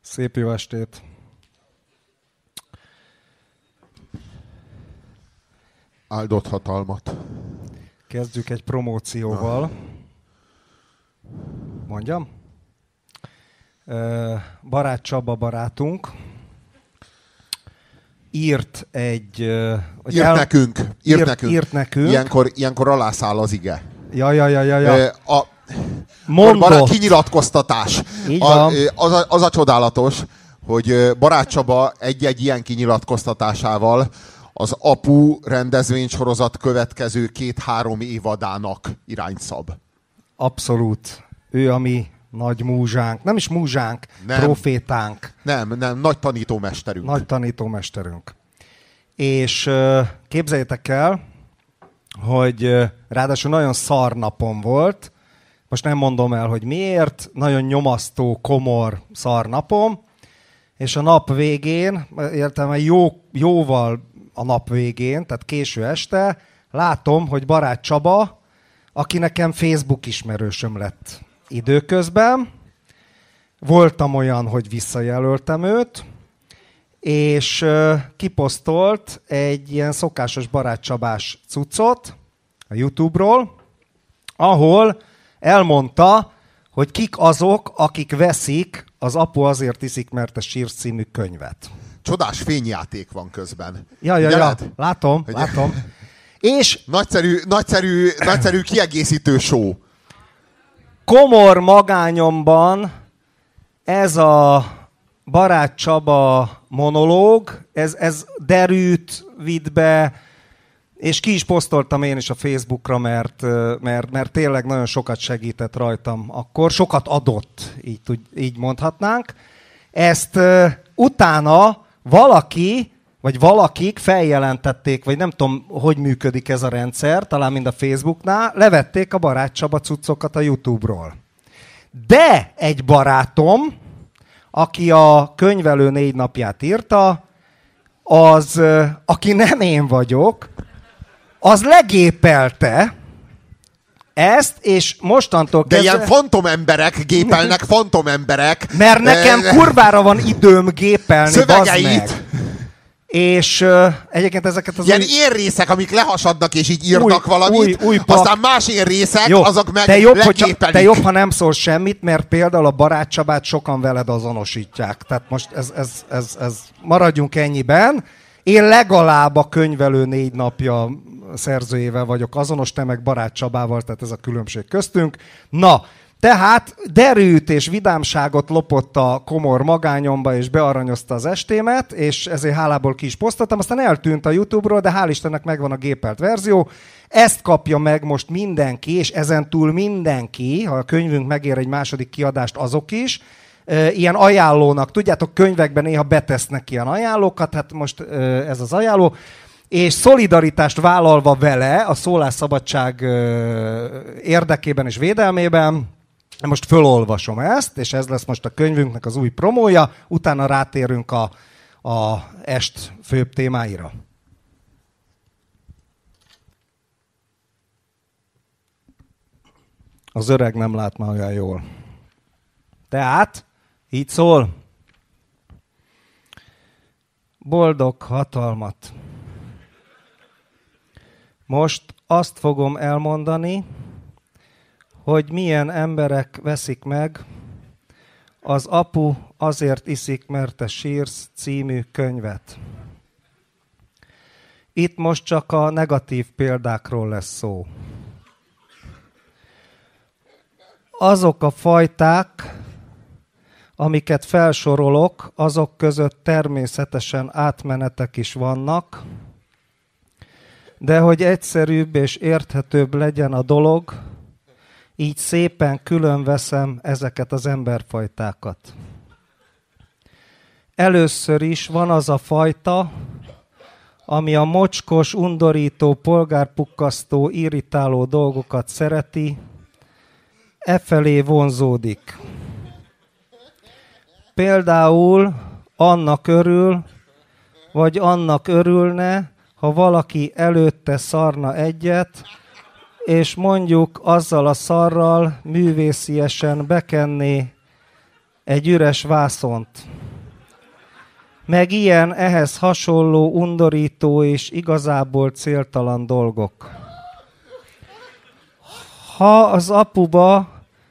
Szép jó estét! Áldott hatalmat. Kezdjük egy promócióval. Mondjam? Barát Csaba barátunk írt egy... Írt nekünk. Írt, írt, nekünk. írt nekünk. Ilyenkor, ilyenkor alászáll az ige. Ja, ja, ja, ja, ja. A, Barát, kinyilatkoztatás. A, az, a, az a csodálatos, hogy Barát Csaba egy-egy ilyen kinyilatkoztatásával az APU rendezvénysorozat következő két-három évadának irányt szab. Abszolút. Ő a mi nagy múzsánk. Nem is múzsánk, Nem. profétánk. Nem, nem, nagy tanítómesterünk. Nagy tanítómesterünk. És képzeljétek el, hogy ráadásul nagyon szar napom volt, most nem mondom el, hogy miért, nagyon nyomasztó, komor szar napom, és a nap végén, értem, jó, jóval a nap végén, tehát késő este, látom, hogy barát Csaba, aki nekem Facebook ismerősöm lett időközben, voltam olyan, hogy visszajelöltem őt, és kiposztolt egy ilyen szokásos barátcsabás cuccot a YouTube-ról, ahol elmondta, hogy kik azok, akik veszik az Apu azért iszik, mert a sírsz című könyvet. Csodás fényjáték van közben. Ja, ja, ja, Figyeled? látom, Hogy- látom. És Nagyszerű, nagyszerű, nagyszerű kiegészítő show. komor magányomban ez a barát Csaba monológ, ez, ez derűt vitt be, és ki is posztoltam én is a Facebookra, mert, mert, mert tényleg nagyon sokat segített rajtam akkor, sokat adott, így, így mondhatnánk. Ezt utána valaki, vagy valakik feljelentették, vagy nem tudom, hogy működik ez a rendszer, talán mind a Facebooknál, levették a barát Csaba cuccokat a YouTube-ról. De egy barátom, aki a könyvelő négy napját írta, az, aki nem én vagyok, az legépelte ezt, és mostantól De kezdve... ilyen fantomemberek gépelnek fantomemberek. Mert nekem Eh, kurvára van időm gépelni, Szövegeit. meg. És uh, egyébként ezeket az Ilyen új- érrészek, amik lehasadnak és így írnak Új- valamit, új- új plak- aztán más érrészek, jó, azok meg te jobb, hogy, legépelik. te jobb, ha nem szól semmit, mert például a barát Csabát sokan veled azonosítják. Tehát most ez, ez, ez, ez maradjunk ennyiben. Én legalább a könyvelő négy napja szerzőjével vagyok azonos, te meg barát Csabával, tehát ez a különbség köztünk. Na, tehát derűt és vidámságot lopott a komor magányomba, és bearanyozta az estémet, és ezért hálából ki is posztoltam, aztán eltűnt a YouTube-ról, de hál' Istennek megvan a gépelt verzió. Ezt kapja meg most mindenki, és ezen túl mindenki, ha a könyvünk megér egy második kiadást, azok is, ilyen ajánlónak, tudjátok, könyvekben néha betesznek ilyen ajánlókat, hát most ez az ajánló, és szolidaritást vállalva vele a szólásszabadság érdekében és védelmében, most fölolvasom ezt, és ez lesz most a könyvünknek az új promója, utána rátérünk a, a est főbb témáira. Az öreg nem lát már olyan jól. Tehát, így szól. Boldog hatalmat. Most azt fogom elmondani, hogy milyen emberek veszik meg az Apu azért iszik, mert te sírsz című könyvet. Itt most csak a negatív példákról lesz szó. Azok a fajták, amiket felsorolok, azok között természetesen átmenetek is vannak, de hogy egyszerűbb és érthetőbb legyen a dolog, így szépen külön veszem ezeket az emberfajtákat. Először is van az a fajta, ami a mocskos, undorító, polgárpukkasztó, irritáló dolgokat szereti, e felé vonzódik. Például annak örül, vagy annak örülne, ha valaki előtte szarna egyet, és mondjuk azzal a szarral művésziesen bekenné egy üres vászont. Meg ilyen ehhez hasonló, undorító és igazából céltalan dolgok. Ha az apuba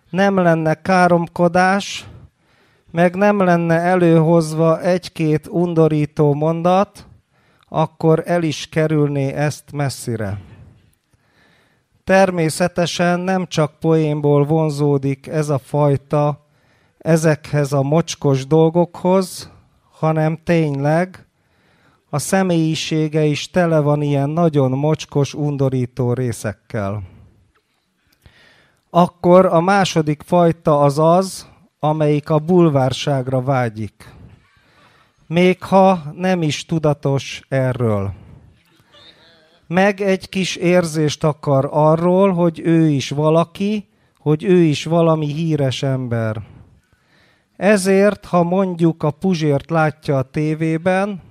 nem lenne káromkodás, meg nem lenne előhozva egy-két undorító mondat, akkor el is kerülné ezt messzire. Természetesen nem csak poénból vonzódik ez a fajta ezekhez a mocskos dolgokhoz, hanem tényleg a személyisége is tele van ilyen nagyon mocskos, undorító részekkel. Akkor a második fajta az az, amelyik a bulvárságra vágyik. Még ha nem is tudatos erről. Meg egy kis érzést akar arról, hogy ő is valaki, hogy ő is valami híres ember. Ezért, ha mondjuk a Puzsért látja a tévében,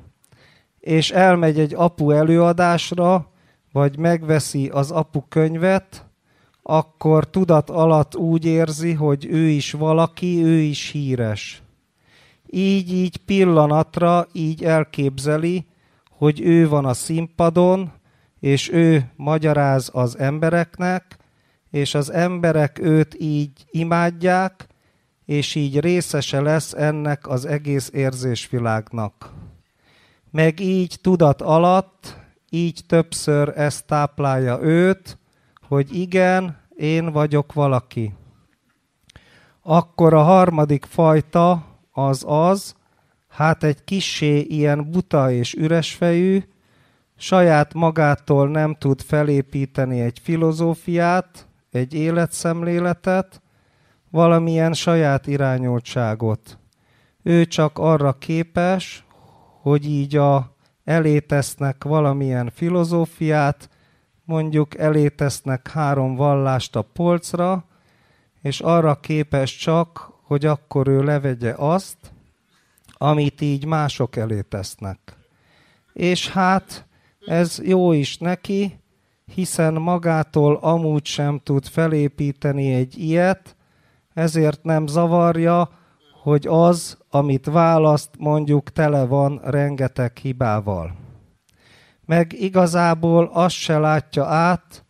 és elmegy egy apu előadásra, vagy megveszi az apu könyvet, akkor tudat alatt úgy érzi, hogy ő is valaki, ő is híres. Így, így pillanatra így elképzeli, hogy ő van a színpadon, és ő magyaráz az embereknek, és az emberek őt így imádják, és így részese lesz ennek az egész érzésvilágnak. Meg így tudat alatt, így többször ezt táplálja őt, hogy igen, én vagyok valaki. Akkor a harmadik fajta az az, hát egy kissé ilyen buta és üresfejű, saját magától nem tud felépíteni egy filozófiát, egy életszemléletet, valamilyen saját irányultságot. Ő csak arra képes, hogy így a elé tesznek valamilyen filozófiát, mondjuk elé tesznek három vallást a polcra, és arra képes csak, hogy akkor ő levegye azt, amit így mások elé tesznek. És hát ez jó is neki, hiszen magától amúgy sem tud felépíteni egy ilyet, ezért nem zavarja, hogy az, amit választ, mondjuk tele van rengeteg hibával. Meg igazából azt se látja át,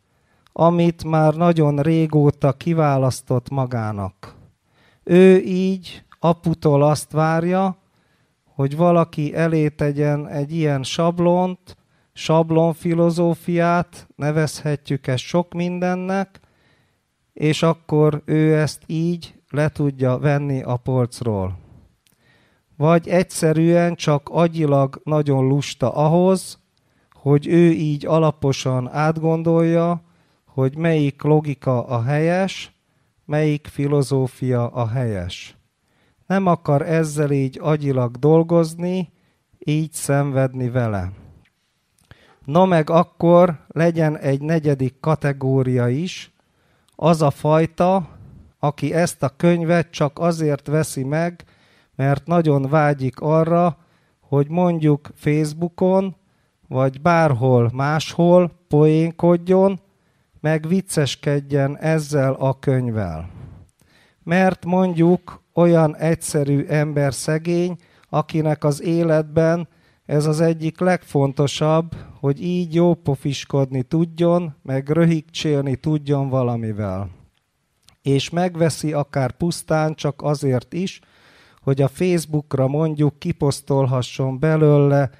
amit már nagyon régóta kiválasztott magának. Ő így aputól azt várja, hogy valaki elé tegyen egy ilyen sablont, sablonfilozófiát, nevezhetjük ezt sok mindennek, és akkor ő ezt így le tudja venni a polcról. Vagy egyszerűen csak agyilag nagyon lusta ahhoz, hogy ő így alaposan átgondolja, hogy melyik logika a helyes, melyik filozófia a helyes. Nem akar ezzel így agyilag dolgozni, így szenvedni vele. No meg akkor legyen egy negyedik kategória is, az a fajta, aki ezt a könyvet csak azért veszi meg, mert nagyon vágyik arra, hogy mondjuk Facebookon, vagy bárhol máshol poénkodjon, meg vicceskedjen ezzel a könyvvel. Mert mondjuk olyan egyszerű ember szegény, akinek az életben ez az egyik legfontosabb, hogy így jó pofiskodni tudjon, meg röhigcsélni tudjon valamivel. És megveszi akár pusztán csak azért is, hogy a Facebookra mondjuk kiposztolhasson belőle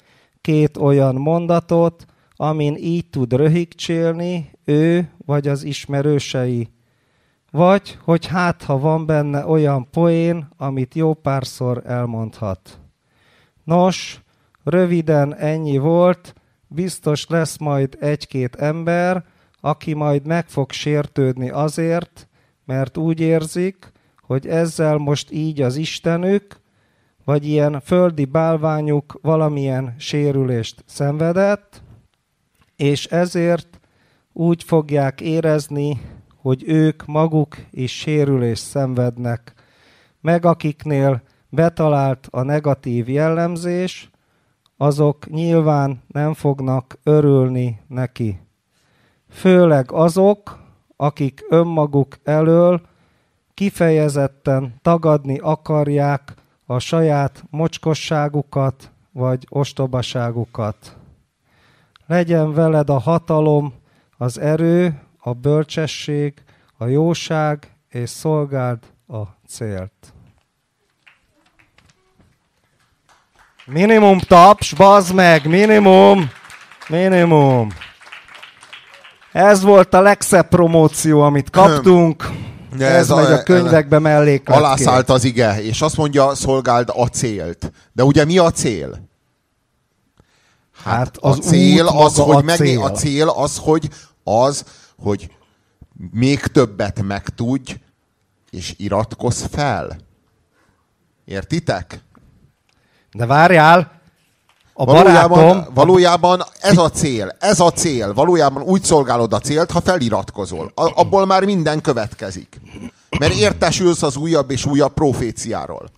két olyan mondatot, amin így tud röhigcsélni ő vagy az ismerősei. Vagy, hogy hát, ha van benne olyan poén, amit jó párszor elmondhat. Nos, röviden ennyi volt, biztos lesz majd egy-két ember, aki majd meg fog sértődni azért, mert úgy érzik, hogy ezzel most így az Istenük, vagy ilyen földi bálványuk valamilyen sérülést szenvedett, és ezért úgy fogják érezni, hogy ők maguk is sérülést szenvednek, meg akiknél betalált a negatív jellemzés, azok nyilván nem fognak örülni neki. Főleg azok, akik önmaguk elől kifejezetten tagadni akarják a saját mocskosságukat vagy ostobaságukat. Legyen veled a hatalom, az erő, a bölcsesség, a jóság, és szolgáld a célt. Minimum taps, bazd meg, minimum, minimum. Ez volt a legszebb promóció, amit kaptunk. Ja, ez, ez megy a, a könyvekbe mellékletként. Alászállt az ige, és azt mondja, szolgáld a célt. De ugye mi a cél? Hát, hát az a cél az, hogy a cél. a cél az, hogy az, hogy még többet megtudj, és iratkozz fel. Értitek? De várjál, a valójában, barátom... valójában ez a cél, ez a cél. Valójában úgy szolgálod a célt, ha feliratkozol. Abból már minden következik. Mert értesülsz az újabb és újabb proféciáról.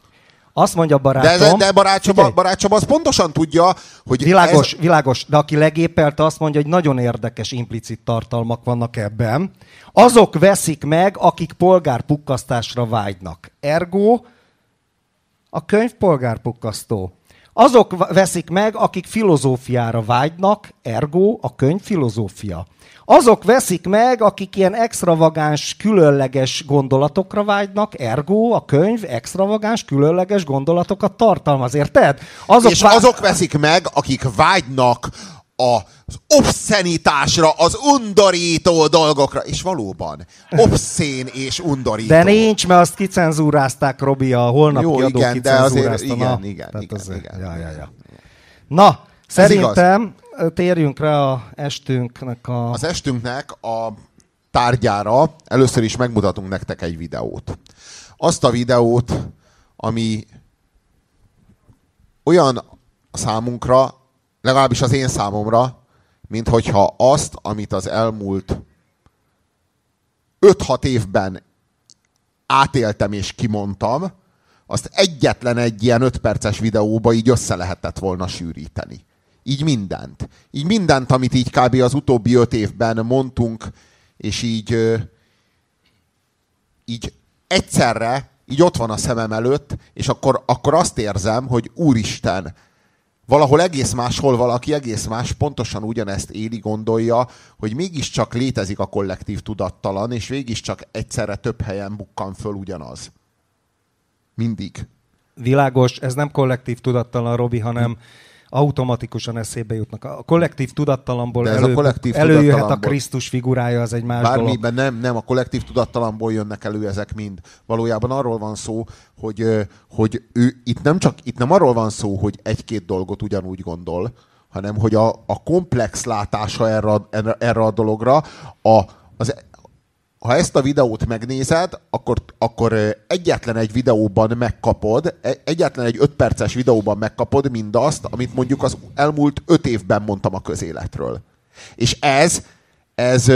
Azt mondja barátom... De, de barátcsaba, barátcsaba az pontosan tudja, hogy... Világos, ez... világos, de aki legépelt, azt mondja, hogy nagyon érdekes implicit tartalmak vannak ebben. Azok veszik meg, akik polgárpukkasztásra vágynak. Ergo, a könyv polgárpukkasztó. Azok veszik meg, akik filozófiára vágynak, ergo a könyv filozófia. Azok veszik meg, akik ilyen extravagáns, különleges gondolatokra vágynak, ergo a könyv extravagáns, különleges gondolatokat tartalmaz, érted? Azok És vá... azok veszik meg, akik vágynak az obszenitásra, az undorító dolgokra. És valóban, obszén és undorító. De nincs, mert azt kicenzúrázták, Robi, a holnap Jó, igen, de azért, igen, Na, igen, igen, azért, igen, ja, ja, ja. Na, szerintem térjünk rá a estünknek a... Az estünknek a tárgyára először is megmutatunk nektek egy videót. Azt a videót, ami olyan számunkra, legalábbis az én számomra, mint hogyha azt, amit az elmúlt 5-6 évben átéltem és kimondtam, azt egyetlen egy ilyen 5 perces videóba így össze lehetett volna sűríteni. Így mindent. Így mindent, amit így kb. az utóbbi 5 évben mondtunk, és így, így egyszerre, így ott van a szemem előtt, és akkor, akkor azt érzem, hogy úristen, valahol egész máshol valaki egész más pontosan ugyanezt éli, gondolja, hogy mégiscsak létezik a kollektív tudattalan, és mégiscsak egyszerre több helyen bukkan föl ugyanaz. Mindig. Világos, ez nem kollektív tudattalan, Robi, hanem automatikusan eszébe jutnak. A kollektív tudattalamból De ez elő, a kollektív előjöhet tudattalamból. a Krisztus figurája, az egy más Bármiben dolog. nem, nem, a kollektív tudattalamból jönnek elő ezek mind. Valójában arról van szó, hogy, hogy ő itt nem csak, itt nem arról van szó, hogy egy-két dolgot ugyanúgy gondol, hanem hogy a, a komplex látása erre, erre, erre a dologra, a, az ha ezt a videót megnézed, akkor, akkor egyetlen egy videóban megkapod, e, egyetlen egy öt perces videóban megkapod mindazt, amit mondjuk az elmúlt öt évben mondtam a közéletről. És ez, ez,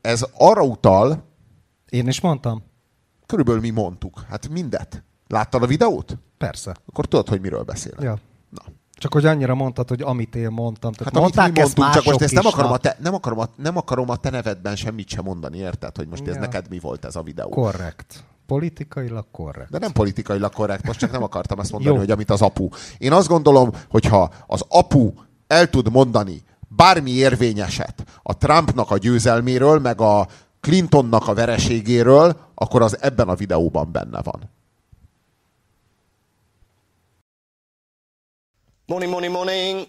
ez arra utal... Én is mondtam. Körülbelül mi mondtuk. Hát mindet. Láttad a videót? Persze. Akkor tudod, hogy miről beszélek. Ja. Na. Csak hogy annyira mondtad, hogy amit én mondtam. Tehát hát mondták amit mi mondtunk, csak most ezt nem akarom, a te, nem, akarom a, nem akarom a te nevedben semmit sem mondani, érted? Hogy most ja. ez neked mi volt ez a videó. Korrekt. Politikailag korrekt. De nem politikailag korrekt, most csak nem akartam ezt mondani, hogy amit az apu. Én azt gondolom, hogyha az apu el tud mondani bármi érvényeset a Trumpnak a győzelméről, meg a Clintonnak a vereségéről, akkor az ebben a videóban benne van. Morning, morning, morning.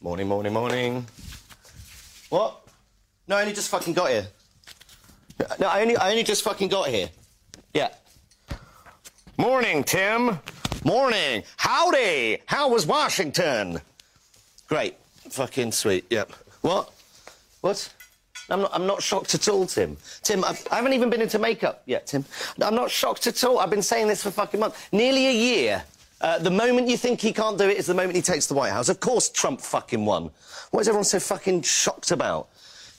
Morning, morning, morning. What? No, I only just fucking got here. No, I only, I only just fucking got here. Yeah. Morning, Tim. Morning. Howdy. How was Washington? Great. Fucking sweet. Yep. What? What? I'm not, I'm not shocked at all, Tim. Tim, I've, I haven't even been into makeup yet, Tim. I'm not shocked at all. I've been saying this for fucking months. Nearly a year. Uh, the moment you think he can't do it is the moment he takes the White House. Of course Trump fucking won. What is everyone so fucking shocked about?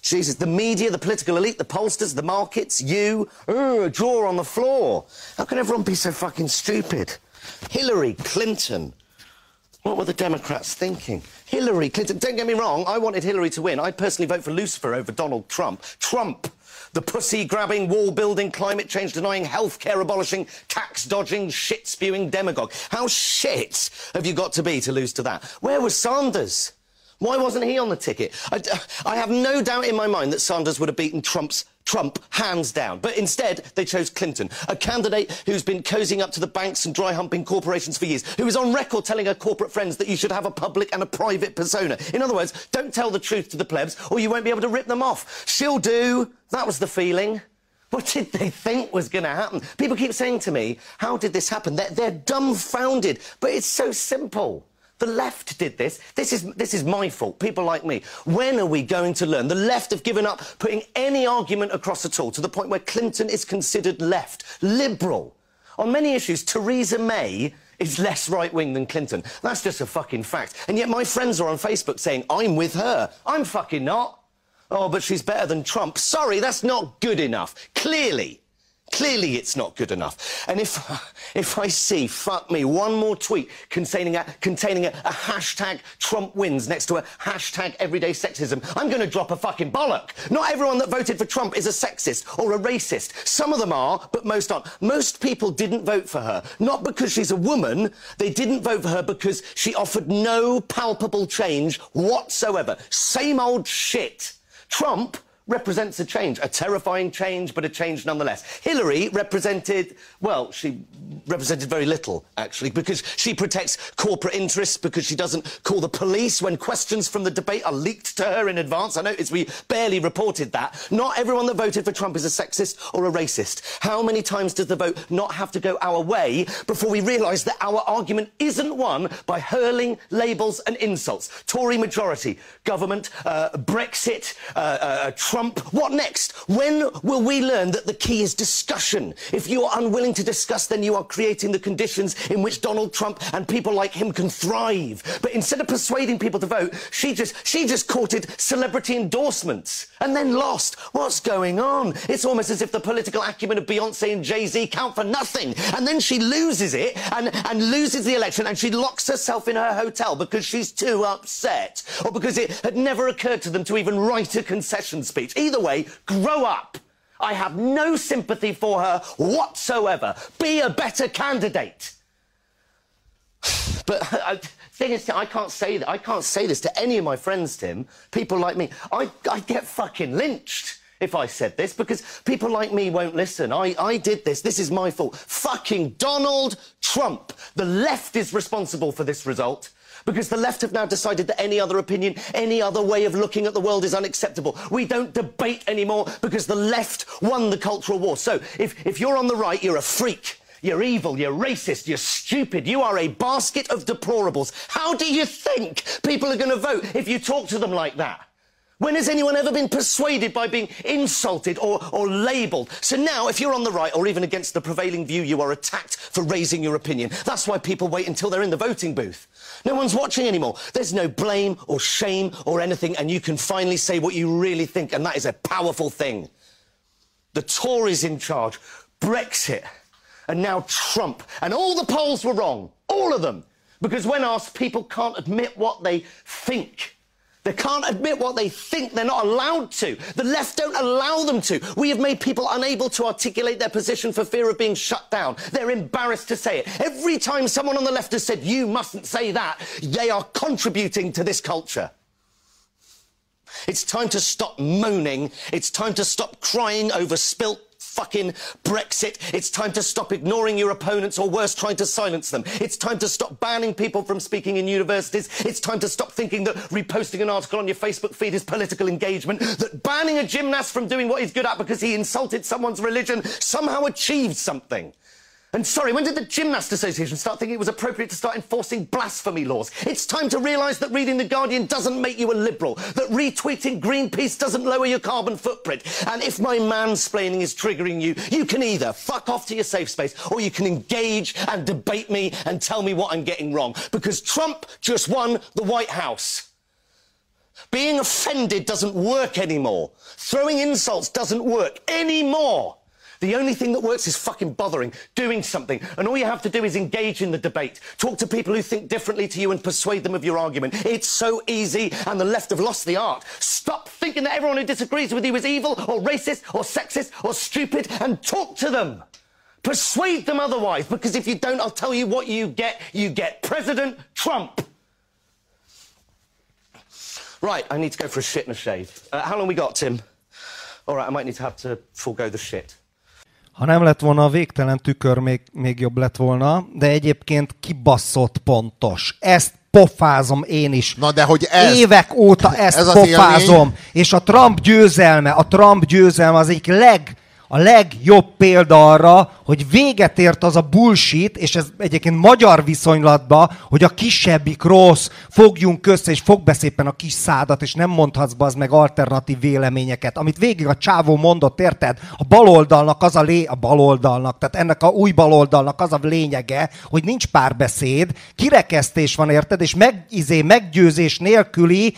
Jesus, the media, the political elite, the pollsters, the markets, you, Ooh, a drawer on the floor. How can everyone be so fucking stupid? Hillary Clinton. What were the Democrats thinking? Hillary Clinton. Don't get me wrong, I wanted Hillary to win. I'd personally vote for Lucifer over Donald Trump. Trump The pussy grabbing, wall building, climate change denying, healthcare abolishing, tax dodging, shit spewing demagogue. How shit have you got to be to lose to that? Where was Sanders? Why wasn't he on the ticket? I, I, have no doubt in my mind that Sanders would have beaten Trump's Trump hands down. But instead, they chose Clinton, a candidate who's been cozying up to the banks and dry humping corporations for years, who is on record telling her corporate friends that you should have a public and a private persona. In other words, don't tell the truth to the plebs or you won't be able to rip them off. She'll do. That was the feeling. What did they think was going to happen? People keep saying to me, how did this happen? They're, they're dumbfounded, but it's so simple. The left did this. This is, this is my fault, people like me. When are we going to learn? The left have given up putting any argument across at all to the point where Clinton is considered left, liberal. On many issues, Theresa May is less right wing than Clinton. That's just a fucking fact. And yet my friends are on Facebook saying, I'm with her. I'm fucking not. Oh, but she's better than Trump. Sorry, that's not good enough. Clearly. Clearly it's not good enough. And if, if I see, fuck me, one more tweet containing a, containing a, a hashtag Trump wins next to a hashtag everyday sexism, I'm going to drop a fucking bollock. Not everyone that voted for Trump is a sexist or a racist. Some of them are, but most aren't. Most people didn't vote for her, not because she's a woman. They didn't vote for her because she offered no palpable change whatsoever. Same old shit. Trump represents a change, a terrifying change, but a change nonetheless. Hillary represented, well, she represented very little, actually, because she protects corporate interests, because she doesn't call the police when questions from the debate are leaked to her in advance. I noticed we barely reported that. Not everyone that voted for Trump is a sexist or a racist. How many times does the vote not have to go our way before we realise that our argument isn't won by hurling labels and insults? Tory majority, government, uh, Brexit, uh, uh, Trump. What next? When will we learn that the key is discussion? If you are unwilling to discuss, then you are creating the conditions in which Donald Trump and people like him can thrive. But instead of persuading people to vote, she just, she just courted celebrity endorsements and then lost. What's going on? It's almost as if the political acumen of Beyonce and Jay-Z count for nothing. And then she loses it and, and loses the election and she locks herself in her hotel because she's too upset or because it had never occurred to them to even write a concession speech speech. Either way, grow up. I have no sympathy for her whatsoever. Be a better candidate. But uh, thing is, I can't say that. I can't say this to any of my friends, Tim. People like me. I, I get fucking lynched if I said this because people like me won't listen. I, I did this. This is my fault. Fucking Donald Trump. The left is responsible for this result. Because the left have now decided that any other opinion, any other way of looking at the world is unacceptable. We don't debate anymore because the left won the cultural war. So if, if you're on the right, you're a freak. You're evil, you're racist, you're stupid, you are a basket of deplorables. How do you think people are going to vote if you talk to them like that? When has anyone ever been persuaded by being insulted or, or labelled? So now, if you're on the right or even against the prevailing view, you are attacked for raising your opinion. That's why people wait until they're in the voting booth. No one's watching anymore. There's no blame or shame or anything, and you can finally say what you really think, and that is a powerful thing. The Tories in charge, Brexit, and now Trump. And all the polls were wrong. All of them. Because when asked, people can't admit what they think. They can't admit what they think. They're not allowed to. The left don't allow them to. We have made people unable to articulate their position for fear of being shut down. They're embarrassed to say it. Every time someone on the left has said, you mustn't say that, they are contributing to this culture. It's time to stop moaning. It's time to stop crying over spilt fucking Brexit. It's time to stop ignoring your opponents or worse, trying to silence them. It's time to stop banning people from speaking in universities. It's time to stop thinking that reposting an article on your Facebook feed is political engagement, that banning a gymnast from doing what he's good at because he insulted someone's religion somehow achieved something. And sorry, when did the Gymnast Association start thinking it was appropriate to start enforcing blasphemy laws? It's time to realise that reading The Guardian doesn't make you a liberal, that retweeting Greenpeace doesn't lower your carbon footprint. And if my mansplaining is triggering you, you can either fuck off to your safe space or you can engage and debate me and tell me what I'm getting wrong. Because Trump just won the White House. Being offended doesn't work anymore. Throwing insults doesn't work anymore. The only thing that works is fucking bothering, doing something. And all you have to do is engage in the debate. Talk to people who think differently to you and persuade them of your argument. It's so easy, and the left have lost the art. Stop thinking that everyone who disagrees with you is evil or racist or sexist or stupid and talk to them. Persuade them otherwise, because if you don't, I'll tell you what you get. You get President Trump. Right, I need to go for a shit and a shave. Uh, how long we got, Tim? All right, I might need to have to forego the shit. Ha nem lett volna a végtelen tükör, még, még jobb lett volna, de egyébként kibaszott pontos. Ezt pofázom én is. Na de hogy ez... Évek óta ezt ez pofázom. élmény- És a Trump győzelme, a Trump győzelme az egyik leg, a legjobb példa arra, hogy véget ért az a bullshit, és ez egyébként magyar viszonylatban, hogy a kisebbik rossz, fogjunk össze, és fogd be szépen a kis szádat, és nem mondhatsz az meg alternatív véleményeket. Amit végig a csávó mondott, érted? A baloldalnak az a lé... a baloldalnak, tehát ennek a új baloldalnak az a lényege, hogy nincs párbeszéd, kirekesztés van, érted? És meg, izé, meggyőzés nélküli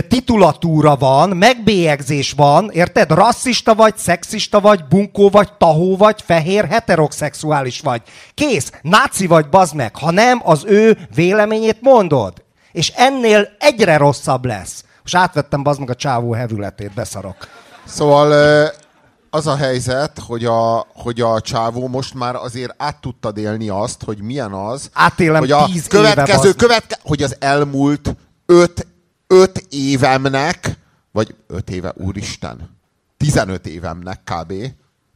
titulatúra van, megbélyegzés van, érted? Rasszista vagy, szexista vagy, bunkó vagy, tahó vagy, fehér, heteroszexuális vagy. Kész, náci vagy, bazd meg, ha nem az ő véleményét mondod. És ennél egyre rosszabb lesz. Most átvettem bazd meg a csávó hevületét, beszarok. Szóval az a helyzet, hogy a, hogy a csávó most már azért át tudtad élni azt, hogy milyen az, Átélem hogy a tíz éve, következő, bazd. követke, hogy az elmúlt öt, öt évemnek, vagy öt éve, úristen, 15 évemnek kb.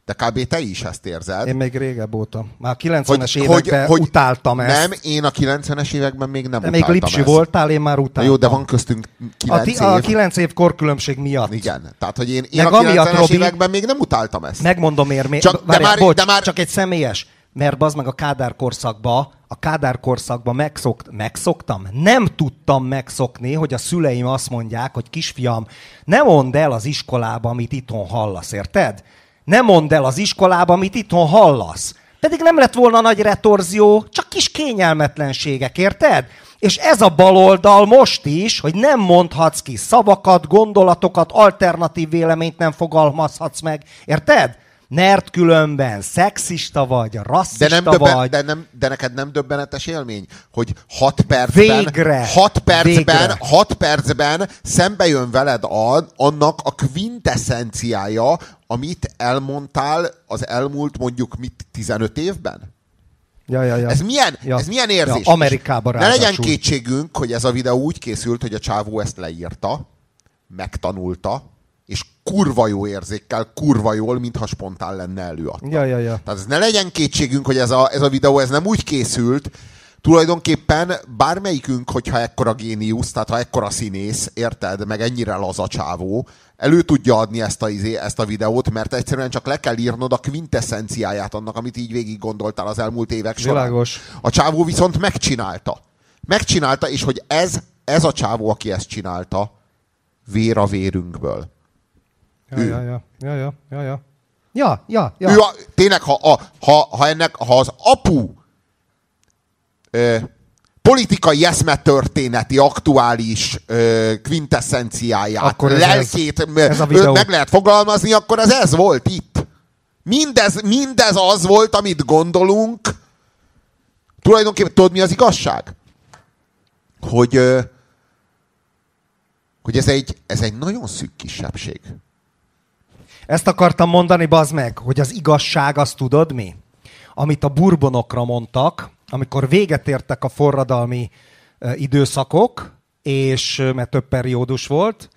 De kb. te is ezt érzed. Én még régebb óta. Már a 90-es években utáltam ezt. Nem, én a 90-es években még nem de még utáltam lipsi ezt. voltál, én már Na utáltam. jó, de van köztünk a, 9 ti, év. a 9 év korkülönbség miatt. Igen, tehát hogy én, én Meg a amiatt, 90-es Robi- években még nem utáltam ezt. Megmondom miért. Mi... Csak- de Várjál, már- bocs, de már- Csak egy személyes. Mert az meg a Kádár korszakba, a Kádár korszakba megszokt, megszoktam. Nem tudtam megszokni, hogy a szüleim azt mondják, hogy kisfiam, ne mondd el az iskolába, amit itthon hallasz, érted? Ne mondd el az iskolába, amit itthon hallasz. Pedig nem lett volna nagy retorzió, csak kis kényelmetlenségek, érted? És ez a baloldal most is, hogy nem mondhatsz ki szavakat, gondolatokat, alternatív véleményt nem fogalmazhatsz meg, érted? Mert különben szexista vagy, De, rasszista nem döbben, vagy. de, nem, de neked nem döbbenetes élmény, hogy 6 percben, Végre! 6 percben, Végre! 6 percben szembe jön veled a, annak a quintessenciája, amit elmondtál az elmúlt mondjuk mit 15 évben? Ja, ja, ja. Ez milyen, Ja. ez milyen érzés? Ja, Amerikában Ne legyen kétségünk, hogy ez a videó úgy készült, hogy a csávó ezt leírta, megtanulta, és kurva jó érzékkel, kurva jól, mintha spontán lenne előadta. Ja, ja, ja. Tehát ez ne legyen kétségünk, hogy ez a, ez a videó ez nem úgy készült, tulajdonképpen bármelyikünk, hogyha ekkora géniusz, tehát ha ekkora színész, érted, meg ennyire laza csávó, elő tudja adni ezt a, izé- ezt a videót, mert egyszerűen csak le kell írnod a quintessenciáját annak, amit így végig gondoltál az elmúlt évek során. Világos. A csávó viszont megcsinálta. Megcsinálta, és hogy ez, ez a csávó, aki ezt csinálta, vér a vérünkből. Ja, ja, ja, ja, ja, ja, ja. Ja, ja, ja. Ő a, tényleg, ha, a, ha, ha, ennek, ha az apu ö, politikai eszmetörténeti aktuális ö, quintessenciáját, Akkor ez lelkét ez. Ez a videó. meg lehet fogalmazni, akkor ez ez volt itt. Mindez, mindez az volt, amit gondolunk. Tulajdonképpen tudod, mi az igazság? Hogy, ö, hogy ez, egy, ez egy nagyon szűk kisebbség. Ezt akartam mondani, bazd meg, hogy az igazság, azt tudod mi? Amit a burbonokra mondtak, amikor véget értek a forradalmi időszakok, és mert több periódus volt,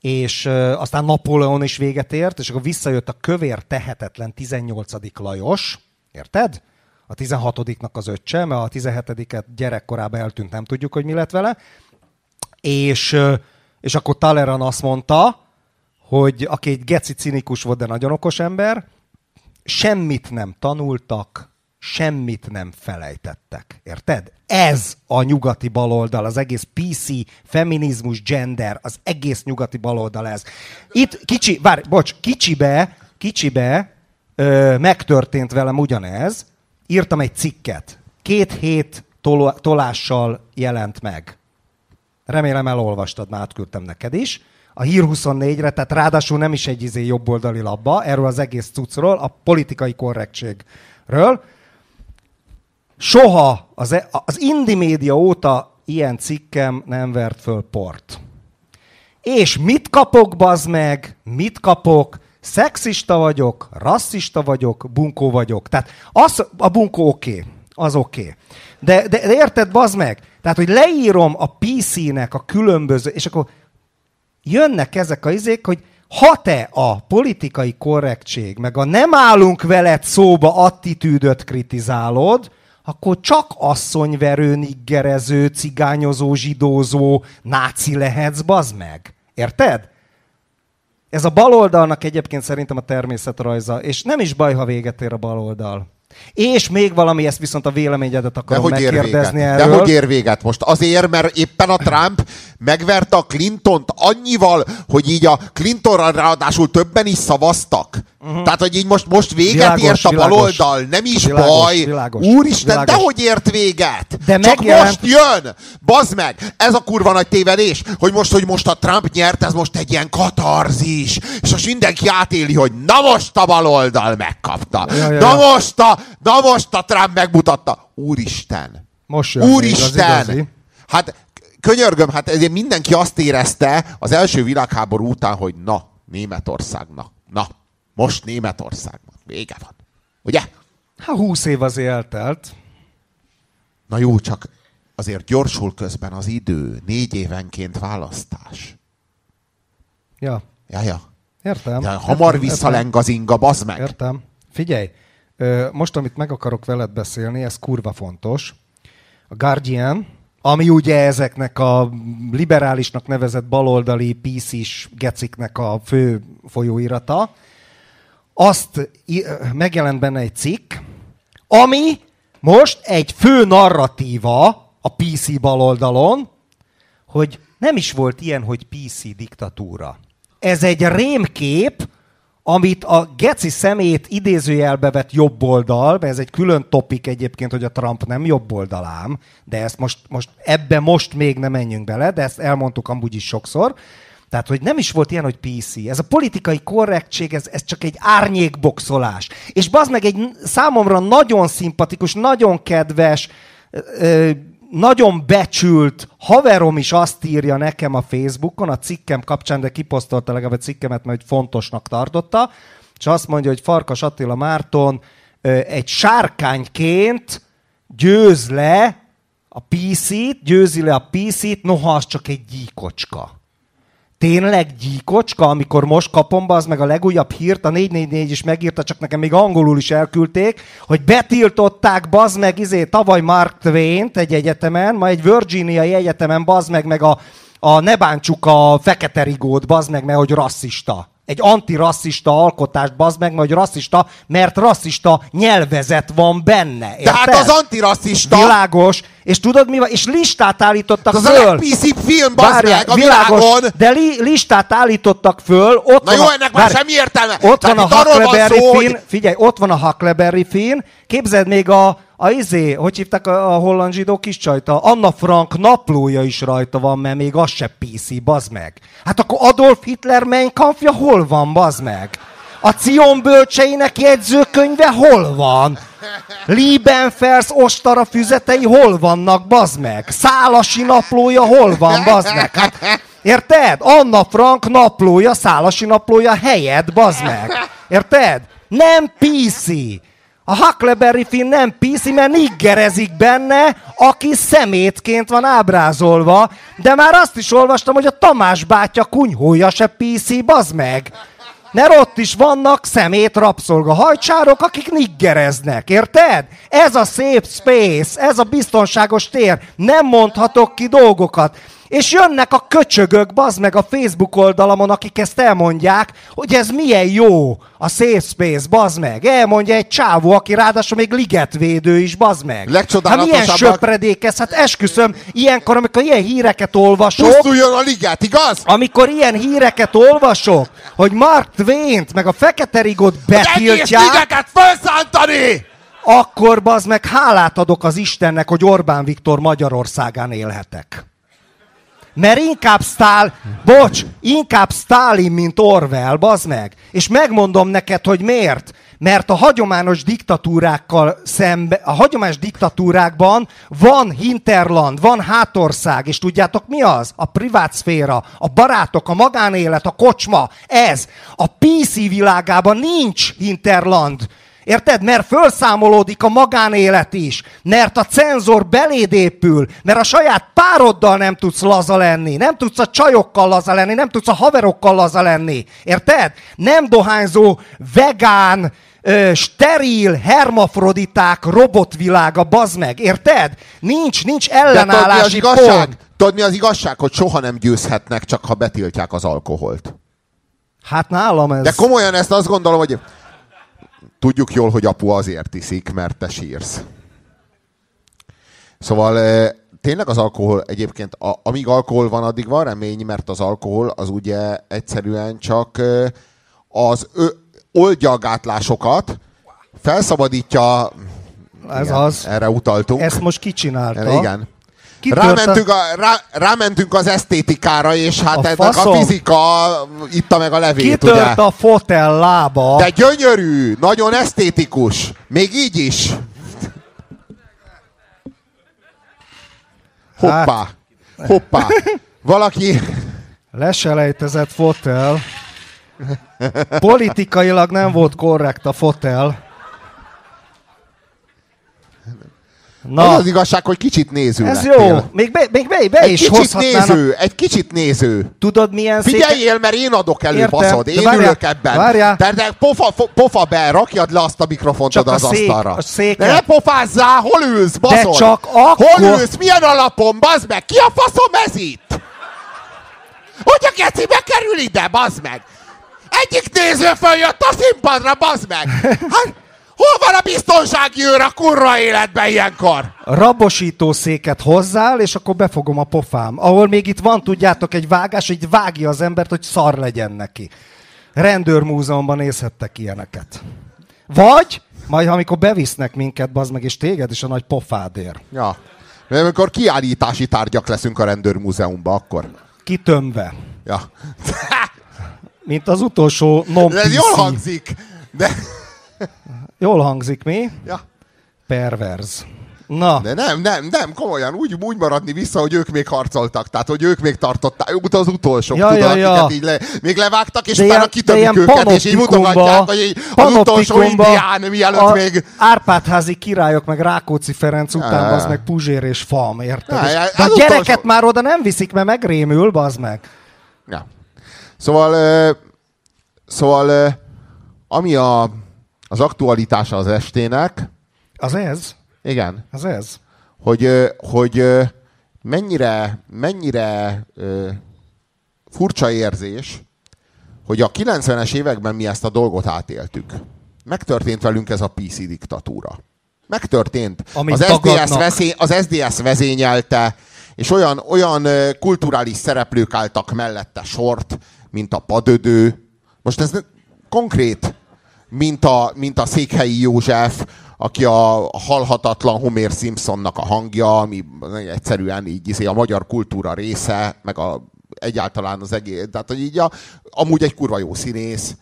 és aztán Napóleon is véget ért, és akkor visszajött a kövér tehetetlen 18. Lajos, érted? A 16-nak az öccse, mert a 17-et gyerekkorában eltűnt, nem tudjuk, hogy mi lett vele. És, és akkor Talleyrand azt mondta, hogy aki egy geci cinikus volt, de nagyon okos ember, semmit nem tanultak, semmit nem felejtettek. Érted? Ez a nyugati baloldal, az egész PC, feminizmus, gender, az egész nyugati baloldal ez. Itt kicsi, várj, bocs, kicsibe, kicsibe ö, megtörtént velem ugyanez, írtam egy cikket. Két hét tol- tolással jelent meg. Remélem elolvastad, már átküldtem neked is. A Hír 24-re, tehát ráadásul nem is egy izé jobboldali labba, erről az egész cuccról, a politikai korrektségről. Soha az, e- az Indi média óta ilyen cikkem nem vert föl port. És mit kapok, bazd meg? Mit kapok? Szexista vagyok, rasszista vagyok, bunkó vagyok. Tehát az, a bunkó oké, okay, az oké. Okay. De, de, de érted, bazd meg? Tehát, hogy leírom a PC-nek a különböző, és akkor jönnek ezek a izék, hogy ha te a politikai korrektség, meg a nem állunk veled szóba attitűdöt kritizálod, akkor csak asszonyverő, niggerező, cigányozó, zsidózó, náci lehetsz, bazd meg. Érted? Ez a baloldalnak egyébként szerintem a természetrajza, és nem is baj, ha véget ér a baloldal. És még valami, ezt viszont a véleményedet akarom De hogy megkérdezni ér véget? erről. De hogy ér véget most? Azért, mert éppen a Trump megverte a Clintont annyival, hogy így a Clintonra ráadásul többen is szavaztak. Uh-huh. Tehát, hogy így most, most véget Világos, ért a világos. baloldal, nem is Világos, baj. világos, Úristen, világos. de hogy ért véget? De Csak megjelent- most jön! Bazd meg! Ez a kurva nagy tévedés, hogy most, hogy most a Trump nyert, ez most egy ilyen katarzis. És most mindenki átéli, hogy na most a baloldal megkapta. Ja, ja, na ja. most a, na most a Trump megmutatta. Úristen! Most jön az Úristen! igazi. Hát könyörgöm, hát ezért mindenki azt érezte az első világháború után, hogy na, Németországnak, na, most Németországnak, vége van. Ugye? Hát 20 év azért eltelt. Na jó, csak azért gyorsul közben az idő, négy évenként választás. Ja, Ja, ja. értem. De hamar Értem, visszaleng az inga, bazd meg. Értem. Figyelj, most, amit meg akarok veled beszélni, ez kurva fontos. A Guardian, ami ugye ezeknek a liberálisnak nevezett baloldali PC-s geciknek a fő folyóirata, azt megjelent benne egy cikk, ami most egy fő narratíva a PC baloldalon, hogy nem is volt ilyen, hogy PC diktatúra. Ez egy rémkép, amit a geci szemét idézőjelbe vett jobboldal, mert ez egy külön topik egyébként, hogy a Trump nem jobboldalám, de ezt most, most ebbe most még nem menjünk bele, de ezt elmondtuk amúgy is sokszor. Tehát, hogy nem is volt ilyen, hogy PC. Ez a politikai korrektség, ez, ez csak egy árnyékboxolás. És bazd meg egy számomra nagyon szimpatikus, nagyon kedves, ö, nagyon becsült haverom is azt írja nekem a Facebookon, a cikkem kapcsán, de kiposztolta legalább a cikkemet, mert fontosnak tartotta, és azt mondja, hogy Farkas Attila Márton ö, egy sárkányként győz le a PC-t, győzi le a PC-t, noha az csak egy gyíkocska tényleg gyíkocska, amikor most kapom be, az meg a legújabb hírt, a 444 is megírta, csak nekem még angolul is elküldték, hogy betiltották, bazd meg, izé, tavaly Mark twain egy egyetemen, ma egy Virginiai egyetemen, bazd meg, meg a, a ne bántsuk a fekete rigót, bazd meg, mert hogy rasszista. Egy antirasszista alkotást, bazd meg, hogy rasszista, mert rasszista nyelvezet van benne. Hát érted? az antirasszista, Világos. És tudod mi van? És listát állítottak az a föl. legpíszibb film, bazd Várjál, meg, a világos, világon. De li, listát állítottak föl. Ott Na van jó, a, ennek már semmi értelme. Ott Tehát van a Huckleberry Finn. hogy- Figyelj, ott van a Huckleberry Finn. Képzeld még a, a izé, hogy hívták a, a holland zsidó kis csajt? A Anna Frank naplója is rajta van, mert még az se PC, bazd meg. Hát akkor Adolf Hitler Mein Kampfja hol van, bazd meg? A Cion bölcseinek jegyzőkönyve hol van? Liebenfels ostara füzetei hol vannak, bazd meg? Szálasi naplója hol van, bazd meg? Hát, érted? Anna Frank naplója, szálasi naplója helyett, bazd meg. Érted? Nem PC. A Huckleberry Finn nem PC, mert niggerezik benne, aki szemétként van ábrázolva, de már azt is olvastam, hogy a Tamás bátya kunyhója se PC, bazd meg. Mert ott is vannak szemét rabszolga hajcsárok, akik niggereznek, érted? Ez a safe space, ez a biztonságos tér. Nem mondhatok ki dolgokat. És jönnek a köcsögök, bazd meg a Facebook oldalamon, akik ezt elmondják, hogy ez milyen jó, a safe space, bazd meg. Elmondja egy csávó, aki ráadásul még ligetvédő is, bazd meg. Hát milyen söpredék ez? Hát esküszöm, ilyenkor, amikor ilyen híreket olvasok, Pusztuljon a liget, igaz? amikor ilyen híreket olvasok, hogy Mark Twain-t meg a Fekete egész betiltják, ligeket felszántani! akkor bazd meg hálát adok az Istennek, hogy Orbán Viktor Magyarországán élhetek. Mert inkább Stál, bocs, inkább Stalin, mint Orwell, bazd meg. És megmondom neked, hogy miért. Mert a hagyományos diktatúrákkal szembe, a hagyományos diktatúrákban van hinterland, van hátország, és tudjátok mi az? A privát szféra, a barátok, a magánélet, a kocsma, ez. A PC világában nincs hinterland. Érted? Mert felszámolódik a magánélet is. Mert a cenzor beléd épül. Mert a saját pároddal nem tudsz laza lenni. Nem tudsz a csajokkal laza lenni. Nem tudsz a haverokkal laza lenni. Érted? Nem dohányzó, vegán, ö, steril, hermafroditák robotvilága, bazd meg. Érted? Nincs, nincs De tudod mi az ellenállási igazság? pont. Tudod mi az igazság? Hogy soha nem győzhetnek, csak ha betiltják az alkoholt. Hát nálam ez... De komolyan ezt azt gondolom, hogy tudjuk jól, hogy apu azért iszik, mert te sírsz. Szóval eh, tényleg az alkohol egyébként, a, amíg alkohol van, addig van remény, mert az alkohol az ugye egyszerűen csak eh, az ö, oldja a gátlásokat, felszabadítja, ez igen, az. erre utaltunk. Ezt most kicsinálta. Igen. Rámentünk, a, rá, rámentünk az esztétikára, és hát A ennek faszom. a fizika itta meg a levét, Kitört ugye? a fotel lába. De gyönyörű, nagyon esztétikus. Még így is. Hoppá, hoppá. Valaki... Leselejtezett fotel. Politikailag nem volt korrekt a fotel. Az Na, az igazság, hogy kicsit néző ez lettél. jó. Még be, még be, be Egy is kicsit néző, egy kicsit néző. Tudod milyen széke... Figyeljél, mert én adok elő, Értem, baszod. de Én várjál, ülök ebben. várjál. Te, de pofa, pofa be, rakjad le azt a mikrofont Csak oda a az szék- asztalra. a széket. De ne pofázzál, hol ülsz, baszod? csak akkor- Hol ülsz, milyen alapon, bazd meg? Ki a faszom ez itt? Hogy a geci bekerül ide, bazd meg? Egyik néző följött a színpadra, bazd meg! Hát, hol van a biztonsági őr a kurva életben ilyenkor? rabosító széket hozzál, és akkor befogom a pofám. Ahol még itt van, tudjátok, egy vágás, hogy vágja az embert, hogy szar legyen neki. Rendőrmúzeumban nézhettek ilyeneket. Vagy, majd amikor bevisznek minket, bazd meg, és téged is a nagy pofádér. Ja. Mert amikor kiállítási tárgyak leszünk a rendőrmúzeumban, akkor... Kitömve. Ja. Mint az utolsó non De ez jól hangzik. De, Jól hangzik, mi? ja. Perverz. Na, De nem, nem, nem, komolyan úgy, úgy maradni vissza, hogy ők még harcoltak, tehát hogy ők még tartották, ők az utolsók, Ja, tudod, ja, ja. így le, még levágtak, és utána kitömik őket, és így mutogatják, hogy így az utolsó indián, mielőtt a még... Árpádházi királyok, meg Rákóczi Ferenc után, bazd meg Puzsér és Fam, érted? Ja, ja, De az a gyereket utolsó- már oda nem viszik, mert megrémül, bazd meg. Ja. Szóval, szóval ami a, az aktualitása az estének, Az ez? igen, Az ez? hogy, hogy mennyire, mennyire furcsa érzés, hogy a 90-es években mi ezt a dolgot átéltük. Megtörtént velünk ez a PC diktatúra. Megtörtént. Amit Az SDS, tagadnak. veszély, az SDS vezényelte, és olyan, olyan kulturális szereplők álltak mellette sort, mint a padödő. Most ez konkrét, mint a, mint a Székhelyi József, aki a halhatatlan Homer Simpsonnak a hangja, ami egyszerűen így izé a magyar kultúra része, meg a, egyáltalán az egész, tehát hogy így a, amúgy egy kurva jó színész,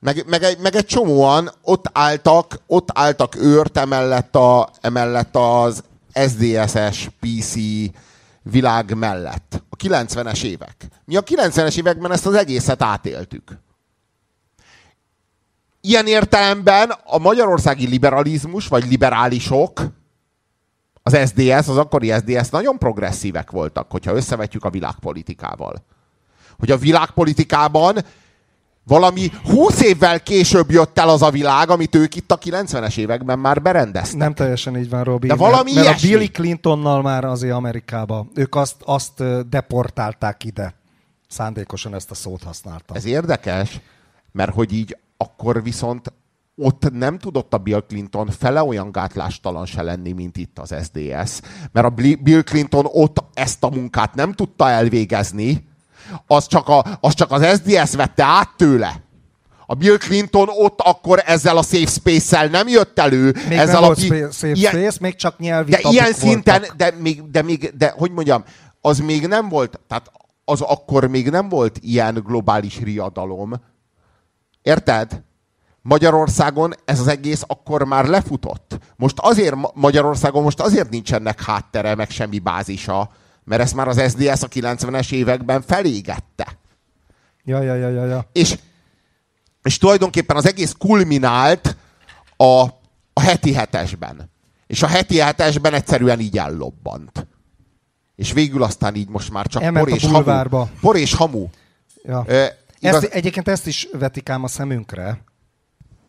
meg, meg, egy, meg egy csomóan ott álltak, ott álltak őrt emellett, a, emellett az SDSS PC világ mellett. A 90-es évek. Mi a 90-es években ezt az egészet átéltük. Ilyen értelemben a magyarországi liberalizmus, vagy liberálisok, az SDS, az akkori SDS nagyon progresszívek voltak, hogyha összevetjük a világpolitikával. Hogy a világpolitikában valami 20 évvel később jött el az a világ, amit ők itt a 90-es években már berendeztek. Nem teljesen így van, Robi. De valami mert, mert a. Billy Clintonnal már azért Amerikába. Ők azt, azt deportálták ide. Szándékosan ezt a szót használtam. Ez érdekes, mert hogy így akkor viszont ott nem tudott a Bill Clinton fele olyan gátlástalan se lenni, mint itt az SDS. Mert a Bill Clinton ott ezt a munkát nem tudta elvégezni, az csak, a, az csak az SDS vette át tőle. A Bill Clinton ott akkor ezzel a safe space-szel nem jött elő. Még ezzel nem a volt safe ilyen- space, még csak nyelvi de ilyen szinten, voltak. de még, de még, de hogy mondjam, az még nem volt, tehát az akkor még nem volt ilyen globális riadalom. Érted? Magyarországon ez az egész akkor már lefutott. Most azért Magyarországon most azért nincsenek háttere, meg semmi bázisa, mert ezt már az SDS a 90-es években felégette. Ja, ja, ja, ja, ja. És, és tulajdonképpen az egész kulminált a, a heti hetesben. És a heti hetesben egyszerűen így ellobbant. És végül aztán így most már csak Elment por és hamu. Por és hamu. Ja. Ö, Ezt, egyébként ezt is vetik ám a szemünkre.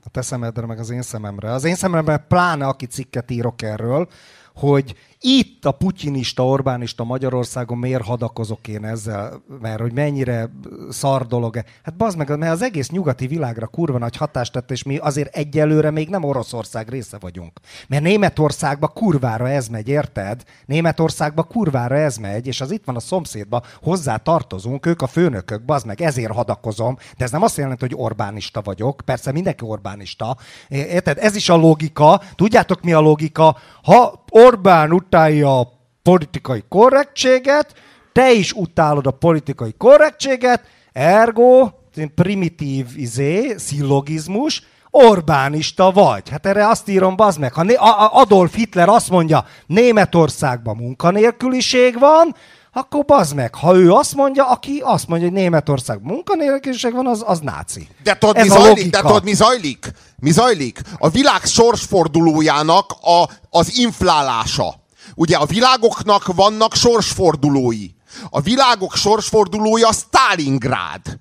A te szemedre, meg az én szememre. Az én szememre pláne, aki cikket írok erről, hogy itt a putyinista, Orbánista Magyarországon miért hadakozok én ezzel, mert hogy mennyire szar dolog -e. Hát bazd meg, mert az egész nyugati világra kurva nagy hatást tett, és mi azért egyelőre még nem Oroszország része vagyunk. Mert Németországba kurvára ez megy, érted? Németországba kurvára ez megy, és az itt van a szomszédba, hozzá tartozunk, ők a főnökök, bazd meg, ezért hadakozom, de ez nem azt jelenti, hogy Orbánista vagyok, persze mindenki Orbánista, érted? Ez is a logika, tudjátok mi a logika? Ha Orbán utálja a politikai korrektséget, te is utálod a politikai korrektséget, ergo, primitív izé, szillogizmus, Orbánista vagy. Hát erre azt írom, bazd meg, ha Adolf Hitler azt mondja, Németországban munkanélküliség van, akkor bazd meg, ha ő azt mondja, aki azt mondja, hogy Németországban munkanélküliség van, az, az náci. De tudod, mi zajlik? De tudod, mi zajlik? Mi zajlik? A világ sorsfordulójának a, az inflálása. Ugye a világoknak vannak sorsfordulói. A világok sorsfordulója Stalingrád.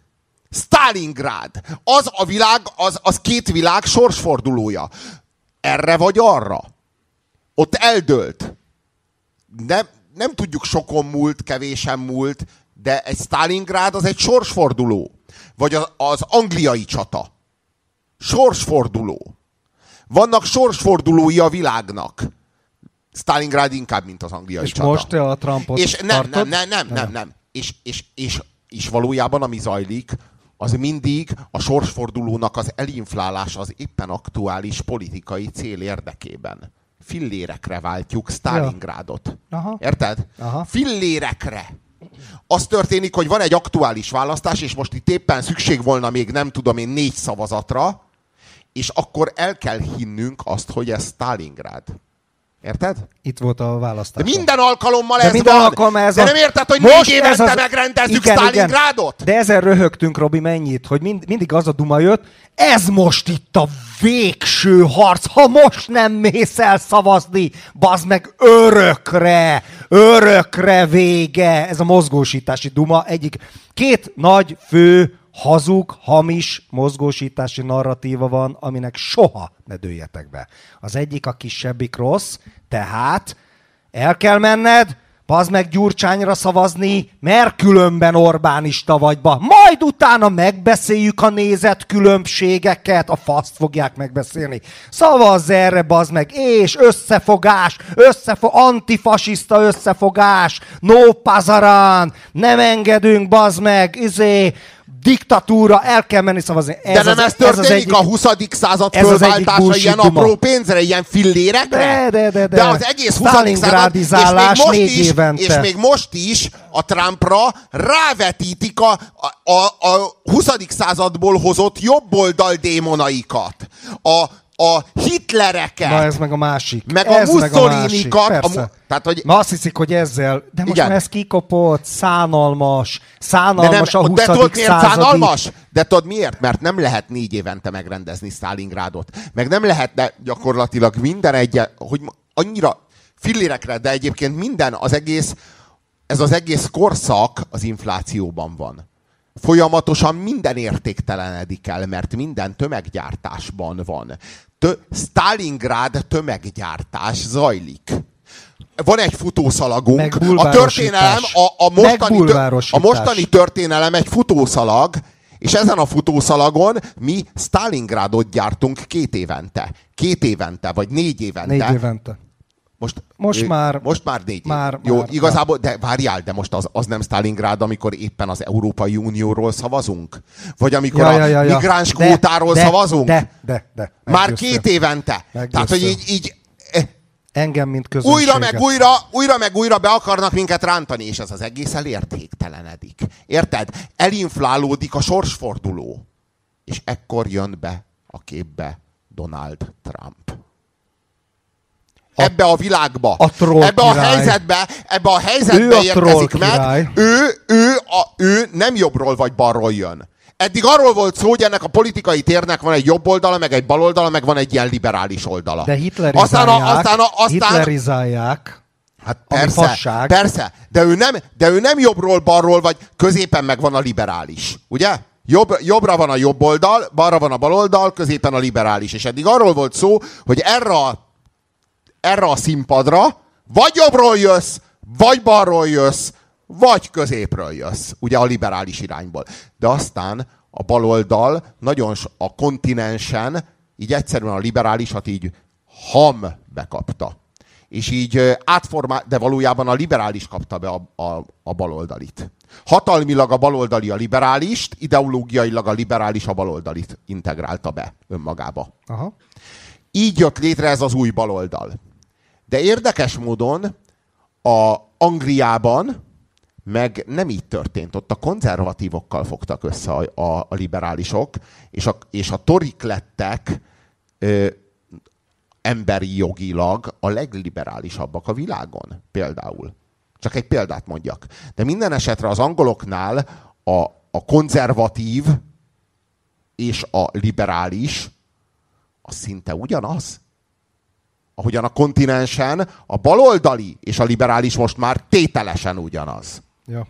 Stalingrád. Az a világ, az, az két világ sorsfordulója. Erre vagy arra. Ott eldőlt. Nem, nem tudjuk sokon múlt, kevésen múlt, de egy Stalingrád az egy sorsforduló. Vagy az, az angliai csata. Sorsforduló. Vannak sorsfordulói a világnak. Stalingrad inkább, mint az angliai és csata. most te a Trumpot És nem, nem, tartod? nem, nem, nem, nem. És, és, és, és valójában ami zajlik, az mindig a sorsfordulónak az elinflálása az éppen aktuális politikai cél érdekében. Fillérekre váltjuk Stalingrádot. Aha. Érted? Aha. Fillérekre. Az történik, hogy van egy aktuális választás, és most itt éppen szükség volna még nem tudom én négy szavazatra, és akkor el kell hinnünk azt, hogy ez Stalingrád. Érted? Itt volt a választás. De minden alkalommal De ez minden van. alkalommal ez De nem érted, hogy Most négy évente az- megrendezzük Igen, Stalingrádot? igen. De ezen röhögtünk, Robi, mennyit, hogy mind, mindig az a duma jött, ez most itt a végső harc, ha most nem mész el szavazni, bazd meg örökre, örökre vége. Ez a mozgósítási duma egyik, két nagy fő hazug, hamis mozgósítási narratíva van, aminek soha ne dőljetek be. Az egyik a kisebbik rossz, tehát el kell menned, Pazd meg Gyurcsányra szavazni, mert különben Orbánista vagy ba. Majd utána megbeszéljük a nézet különbségeket, a faszt fogják megbeszélni. Szavazz erre, bazd meg, és összefogás, összefo antifasiszta összefogás, no pazarán, nem engedünk, bazd meg, izé, diktatúra, el kell menni szavazni. De nem ez történik a 20. század ez az egyik fölváltása ilyen apró pénzre, ilyen fillérekre? De, de, de, de. de az egész 20. század, és még most négy is, évente. és még most is a Trumpra rávetítik a, a, a, a 20. századból hozott jobboldal démonaikat. A, a hitlereket. Na ez meg a másik. Meg a ez meg a Mussolinikat, másik, a persze. mu- tehát, hogy- Ma azt hiszik, hogy ezzel, de most Igen. már ez kikopott, szánalmas, De, nem, szánalmas a 20. de tudod miért századi. szánalmas? De tudod miért? Mert nem lehet négy évente megrendezni Stalingrádot. Meg nem lehetne gyakorlatilag minden egy, hogy annyira fillérekre, de egyébként minden, az egész, ez az egész korszak az inflációban van. Folyamatosan minden értéktelenedik el, mert minden tömeggyártásban van. Tö- Stalingrád tömeggyártás zajlik. Van egy futószalagunk. A történelem, a, a, mostani, tö- a mostani történelem egy futószalag, és ezen a futószalagon mi Stalingrádot gyártunk két évente. Két évente, vagy négy évente. Négy évente. Most, Most már- Most már négy már-. Jó, már- igazából, de várjál, de most az, az nem Stalingrád, amikor éppen az Európai Unióról szavazunk? Vagy amikor Ja, a ja, ja, ja. migráns De, kvótáról de, szavazunk? De, de, de. Már két évente. Meggyőztél. Tehát, hogy így, így eh, Engem, mint közönséget. Újra meg újra, újra meg újra be akarnak minket rántani, és ez az egész elértéktelenedik. Érted? Elinflálódik a sorsforduló. És ekkor jön be a képbe Donald Trump. Ebbe a világba, a troll ebbe a király. helyzetbe, ebbe a helyzetbe Ő a érkezik meg. király. Ő, ő, a, ő nem jobbról vagy balról jön. Eddig arról volt szó, hogy ennek a politikai térnek van egy jobb oldala, meg egy bal oldala, meg van egy ilyen liberális oldala. De hitlerizálják, Aztán, a, aztán, a, aztán, hitlerizálják, Hát persze, fasság. persze, de ő, nem, de ő nem jobbról, balról, vagy középen meg van a liberális, ugye? Jobb, jobbra van a jobb oldal, balra van a bal oldal, középen a liberális. És eddig arról volt szó, hogy erre a, erre a színpadra vagy jobbról jössz, vagy balról jössz, vagy középről jössz, ugye a liberális irányból. De aztán a baloldal nagyon a kontinensen így egyszerűen a liberálisat így ham bekapta. És így átformál, de valójában a liberális kapta be a, a, a baloldalit. Hatalmilag a baloldali a liberálist, ideológiailag a liberális a baloldalit integrálta be önmagába. Aha. Így jött létre ez az új baloldal. De érdekes módon a Angliában meg nem így történt. Ott a konzervatívokkal fogtak össze a, a, a liberálisok, és a, és a torik lettek ö, emberi jogilag a legliberálisabbak a világon, például. Csak egy példát mondjak. De minden esetre az angoloknál a, a konzervatív és a liberális az szinte ugyanaz. Ahogyan a kontinensen a baloldali és a liberális most már tételesen ugyanaz. Ja.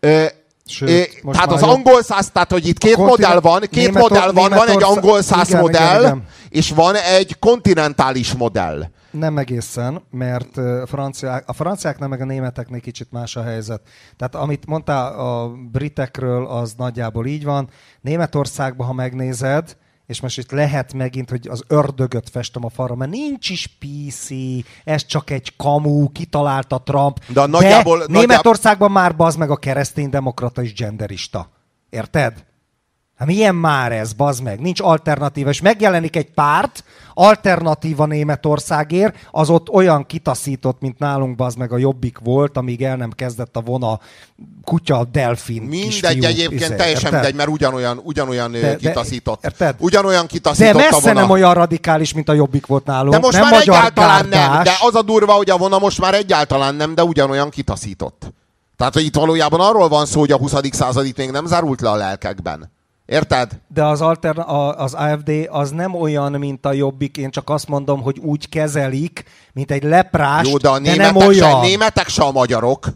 Ö, Sőt, most tehát az angol száz, tehát hogy itt két modell van, két Németor- modell van, van egy angol száz igen, igen, modell, igen. és van egy kontinentális modell. Nem egészen, mert ö, franciák, a franciáknál meg a németeknél kicsit más a helyzet. Tehát amit mondtál a britekről, az nagyjából így van. Németországban, ha megnézed, és most itt lehet megint, hogy az ördögöt festem a falra, mert nincs is PC, ez csak egy kamu, kitalálta Trump. De nagyjából- De nagyjából- Németországban már bazd meg a kereszténydemokrata és genderista. Érted? Hát milyen már ez, bazd meg? Nincs alternatíva. És megjelenik egy párt, alternatíva Németországért, az ott olyan kitaszított, mint nálunk bazd meg a jobbik volt, amíg el nem kezdett a vona kutya, a delfin Mindegy kisfiú, egyébként, izé, teljesen érted? mindegy, mert ugyanolyan, ugyanolyan De- de, de- kitaszított. érted? Ugyanolyan De kitaszított a messze vona. nem olyan radikális, mint a jobbik volt nálunk. De most nem már egyáltalán nem. gárdás. De az a durva, hogy a vona most már egyáltalán nem, de ugyanolyan kitaszított. Tehát, hogy itt valójában arról van szó, hogy a 20. század itt még nem zárult le a lelkekben. Érted? De az, alterna- a- az AFD az nem olyan, mint a Jobbik, én csak azt mondom, hogy úgy kezelik, mint egy leprás, Jó, de a de nem németek, se, olyan. németek se a magyarok.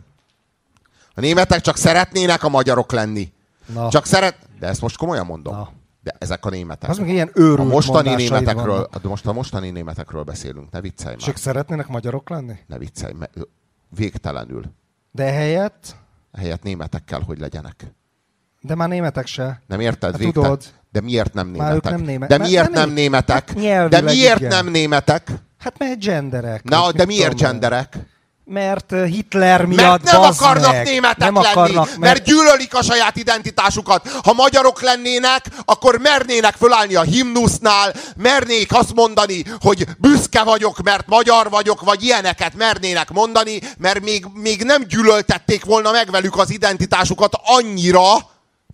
A németek csak szeretnének a magyarok lenni. Na. Csak szeret... De ezt most komolyan mondom. Na. De ezek a németek. Az ilyen őrült a mostani németekről, de most a mostani németekről beszélünk, ne viccelj már. ők szeretnének magyarok lenni? Ne viccelj, végtelenül. De helyett, Helyett németek kell, hogy legyenek. De már németek se. Nem érted? Hát Végtelen. tudod. De miért nem Már németek? ők nem néme- De miért nem nem né- németek? Hát De miért igen. nem németek? Hát mert genderek. Na, de miért genderek? Mert Hitler miatt, Mert nem akarnak meg. németek nem lenni, akarnak, mert... mert, mert gyűlölik a saját identitásukat. Ha magyarok lennének, akkor mernének fölállni a himnusznál, mernék azt mondani, hogy büszke vagyok, mert magyar vagyok, vagy ilyeneket mernének mondani, mert még, még nem gyűlöltették volna meg velük az identitásukat annyira,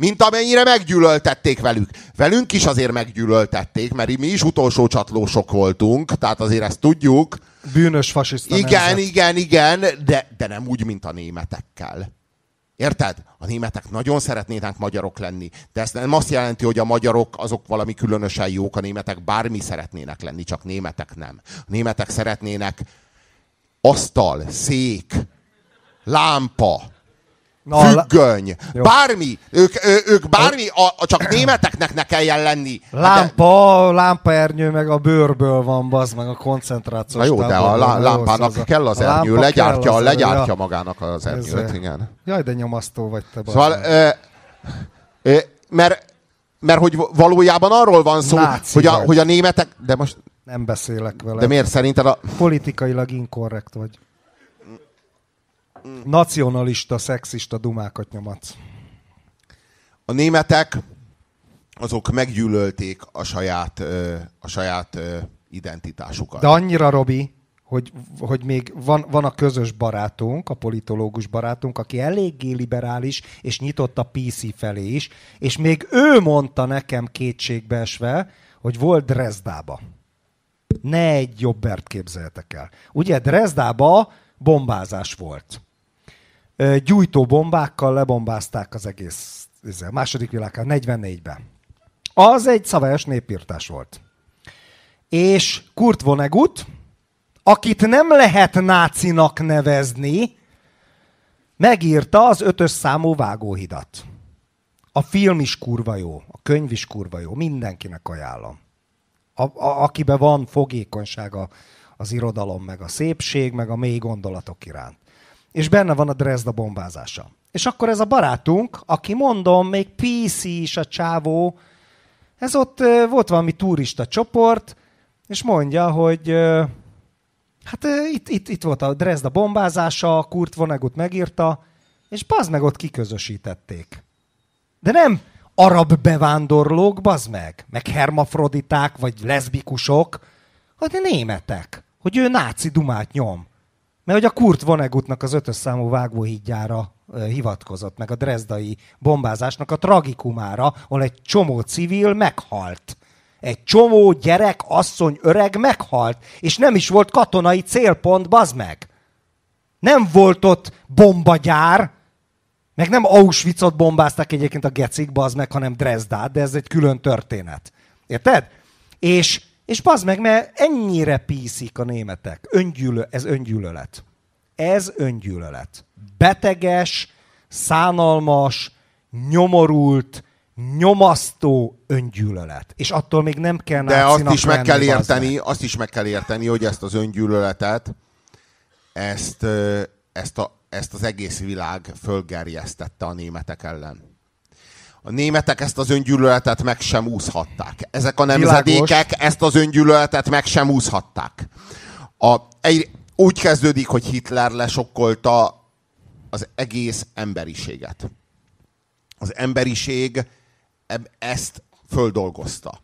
mint amennyire meggyűlöltették velük. Velünk is azért meggyűlöltették, mert mi is utolsó csatlósok voltunk, tehát azért ezt tudjuk. bűnös fasiszta Igen, nemzet. igen, igen, de, de nem úgy, mint a németekkel. Érted? A németek nagyon szeretnének magyarok lenni, de ez nem azt jelenti, hogy a magyarok azok valami különösen jók, a németek bármi szeretnének lenni, csak németek nem. A németek szeretnének asztal, szék, lámpa, Na, függöny, Jó. bármi. Ők, ő, ők bármi, a, a, csak németeknek ne kelljen lenni. Hát de- Lámpa, lámpaernyő meg a bőrből van, bazd meg a koncentrációs Na jó, de a lá- lámpának szóval kell az a ernyő, lámpa legyártja, az legyártja ja. magának az ernyőt, Ez, igen. Jaj, de nyomasztó vagy te, Szóval, ö, ö, mert, mert hogy valójában arról van szó, Náci hogy a, vagy. hogy a németek, de most, Nem beszélek vele. de miért szerinted a, Politikailag inkorrekt vagy. Nacionalista, szexista dumákat nyomatsz. a németek azok meggyűlölték a saját, a saját identitásukat. De annyira, Robi, hogy, hogy még van, van a közös barátunk, a politológus barátunk, aki eléggé liberális, és nyitott a PC felé is, és még ő mondta nekem kétségbeesve, hogy volt Dresdába. Ne egy jobbert képzeltek el. Ugye Dresdába bombázás volt. Gyújtó bombákkal lebombázták az egész a második világháború, 44-ben. Az egy szavajos népírtás volt. És Kurt Vonnegut, akit nem lehet nácinak nevezni, megírta az ötös számú vágóhidat. A film is kurva jó, a könyv is kurva jó, mindenkinek ajánlom. A, a, akiben van fogékonysága az irodalom, meg a szépség, meg a mély gondolatok iránt. És benne van a Dresda bombázása. És akkor ez a barátunk, aki mondom, még PC is a csávó, ez ott volt valami turista csoport, és mondja, hogy hát itt, itt, itt volt a Dresda bombázása, Kurt Vonnegut megírta, és bazd meg ott kiközösítették. De nem arab bevándorlók, bazd meg, meg hermafroditák, vagy leszbikusok, hanem németek, hogy ő náci dumát nyom. Mert hogy a Kurt Vonnegutnak az ötös számú vágóhídjára hivatkozott, meg a drezdai bombázásnak a tragikumára, ahol egy csomó civil meghalt. Egy csomó gyerek, asszony, öreg meghalt, és nem is volt katonai célpont, bazd meg. Nem volt ott bombagyár, meg nem Auschwitzot bombázták egyébként a gecik, bazd meg, hanem Dresdát, de ez egy külön történet. Érted? És, és bazd meg, mert ennyire píszik a németek. Öngyűlö, ez öngyűlölet. Ez öngyűlölet. Beteges, szánalmas, nyomorult, nyomasztó öngyűlölet. És attól még nem kell De azt is meg kell érteni, azt is meg kell érteni, hogy ezt az öngyűlöletet, ezt, ezt, a, ezt az egész világ fölgerjesztette a németek ellen. A németek ezt az öngyűlöletet meg sem úszhatták. Ezek a nemzedékek Világos. ezt az öngyűlöletet meg sem úszhatták. A, egy, úgy kezdődik, hogy Hitler lesokkolta az egész emberiséget. Az emberiség ezt földolgozta.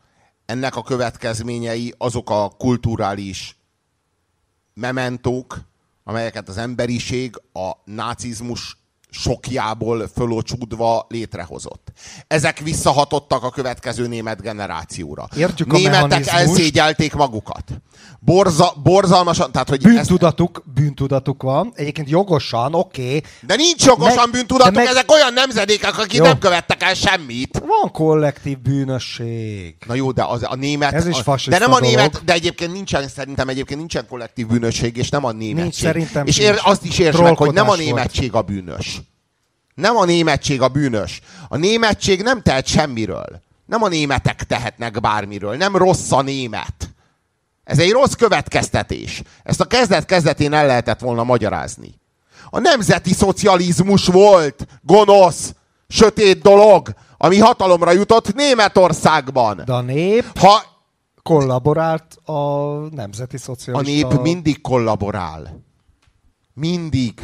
Ennek a következményei azok a kulturális mementók, amelyeket az emberiség a nácizmus sokjából fölocsúdva létrehozott. Ezek visszahatottak a következő német generációra. Értjük Németek elszégyelték magukat. Borza, borzalmasan, tehát hogy bűntudatuk, ezt... bűntudatuk van, egyébként jogosan, oké. Okay. De nincs jogosan meg, bűntudatuk, meg... ezek olyan nemzedékek, akik jó. nem követtek el semmit. Van kollektív bűnösség. Na jó, de az, a német... Ez is a, De nem a német, dolog. de egyébként nincsen, szerintem egyébként nincsen kollektív bűnösség, és nem a németség. Nincs, szerintem És ér, azt is értsd meg, hogy nem a németség volt. a bűnös. Nem a németség a bűnös. A németség nem tehet semmiről. Nem a németek tehetnek bármiről. Nem rossz a német. Ez egy rossz következtetés. Ezt a kezdet-kezdetén el lehetett volna magyarázni. A nemzeti szocializmus volt gonosz, sötét dolog, ami hatalomra jutott Németországban. De a nép ha kollaborált a nemzeti szocialista... A nép mindig kollaborál. Mindig.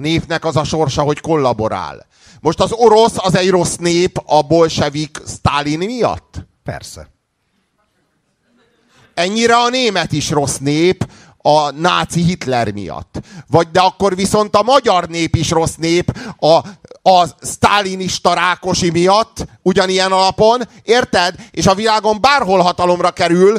A népnek az a sorsa, hogy kollaborál. Most az orosz az egy rossz nép a bolsevik Stalin miatt? Persze. Ennyire a német is rossz nép a náci Hitler miatt. Vagy de akkor viszont a magyar nép is rossz nép a, a sztálinista Rákosi miatt, ugyanilyen alapon, érted? És a világon bárhol hatalomra kerül,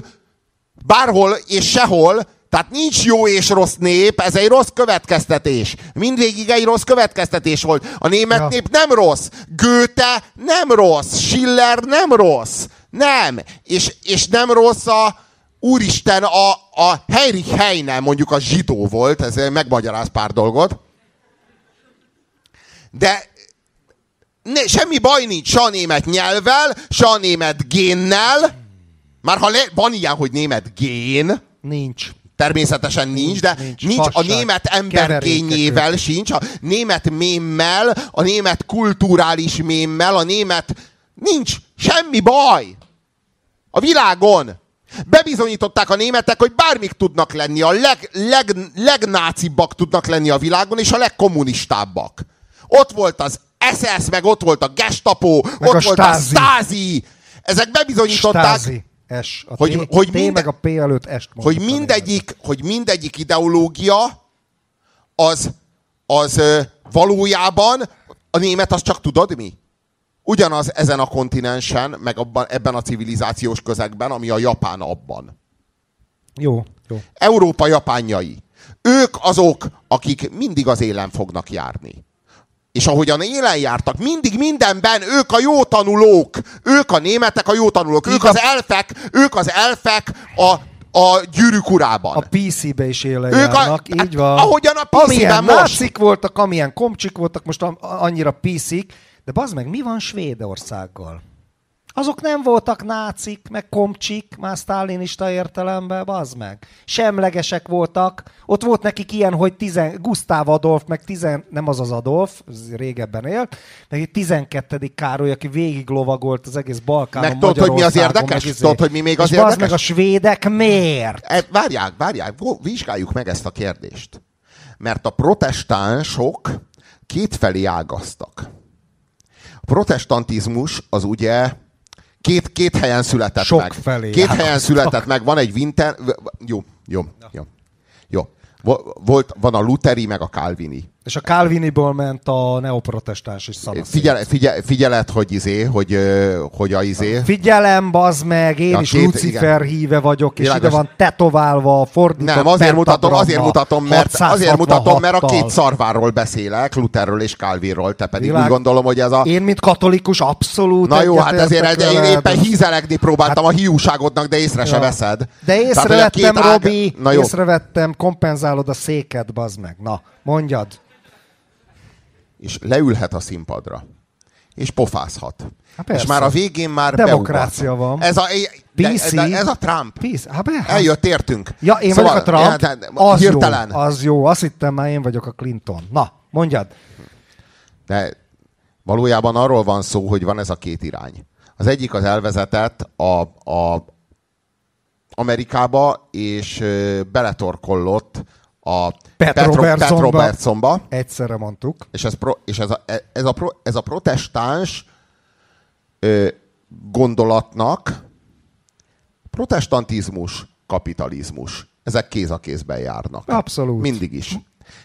bárhol és sehol, tehát nincs jó és rossz nép, ez egy rossz következtetés. Mindvégig egy rossz következtetés volt. A német ja. nép nem rossz. Goethe nem rossz. Schiller nem rossz. Nem. És, és nem rossz a, úristen, a, a Heinrich Heine mondjuk a zsidó volt, ez megmagyaráz pár dolgot. De ne, semmi baj nincs se a német nyelvvel, se a német génnel. Már ha le, van ilyen, hogy német gén. Nincs. Természetesen nincs, de nincs, nincs a német embergényével sincs, a német mémmel, a német kulturális mémmel, a német... Nincs semmi baj. A világon. Bebizonyították a németek, hogy bármik tudnak lenni, a leg, leg, legnácibbak tudnak lenni a világon, és a legkommunistábbak. Ott volt az SS, meg ott volt a Gestapo, meg ott a volt Stázi. a Stázi. Ezek bebizonyították... Stázi S. A Hogy- T, hogy T minden- meg a P előtt S-t hogy mindegyik, hogy mindegyik ideológia az, az valójában a német az csak tudod mi? Ugyanaz ezen a kontinensen, meg abban, ebben a civilizációs közegben, ami a japán abban. Jó, jó. Európa japánjai. Ők azok, akik mindig az élen fognak járni. És ahogyan élen jártak, mindig mindenben ők a jó tanulók. Ők a németek a jó tanulók. Ők az elfek, ők az elfek a, a gyűrűk urában. A PC-be is élen Ők a- járnak, hát így van. ahogyan a PC-ben most. nácik voltak, amilyen komcsik voltak, most annyira PC-k, de bazd meg, mi van Svédországgal? Azok nem voltak nácik, meg komcsik, már sztálinista értelemben, bazd meg. Semlegesek voltak. Ott volt nekik ilyen, hogy tizen, Gusztáv Adolf, meg tizen, nem az az Adolf, ez régebben élt, meg egy 12. Károly, aki végig lovagolt az egész Balkánon, Meg tudod, hogy mi az érdekes? izé. Tudod, hogy mi még az És érdekes? meg a svédek miért? E, várják, várják, vizsgáljuk meg ezt a kérdést. Mert a protestánsok kétfelé ágaztak. A protestantizmus az ugye két, két helyen született Sok meg. felé két helyen ágaztak. született meg. Van egy Winter... Jó, jó, jó. Jó. Vo- Volt, van a Luteri, meg a Calvini. És a Calviniból ment a neoprotestáns is szanaszét. Figyel, figyel, figyelet, hogy izé, hogy, hogy a izé. Figyelem, bazd meg, én Ja, is két- Lucifer híve vagyok, és Világos. ide van tetoválva, fordított Nem, azért mutatom, azért mutatom, mert, azért mutatom, mert a 666-tal. két szarváról beszélek, Lutherről és Calvinról, te pedig Világ- úgy gondolom, hogy ez a... Én, mint katolikus, abszolút Na jó, hát ezért én éppen hízelekni próbáltam a hiúságodnak, de észre se Ja. veszed. De észrevettem, ág- Robi, jó, észrevettem, kompenzálod a széket, bazd meg. Na, mondjad. És leülhet a színpadra. És pofázhat. Persze. és már a végén már Demokrácia beugrat. van. Ez a, de, PC. de ez a Trump. Peace. Hát be, hát. Eljött, értünk. Ja, én Szóval, vagyok a Trump, ja, de- az hirtelen. jó, az jó. Azt hittem már én vagyok a Clinton. Na, mondjad. De valójában arról van szó, hogy van ez a két irány. Az egyik az elvezetett a, a Amerikába, és beletorkollott a Pat Petro- Robertsonba. Pat Robertsonba, Egyszerre mondtuk. és ez, pro, és ez, a, ez, a, pro, ez a protestáns ö, gondolatnak protestantizmus, kapitalizmus. Ezek kéz a kézben járnak. Abszolút. Mindig is.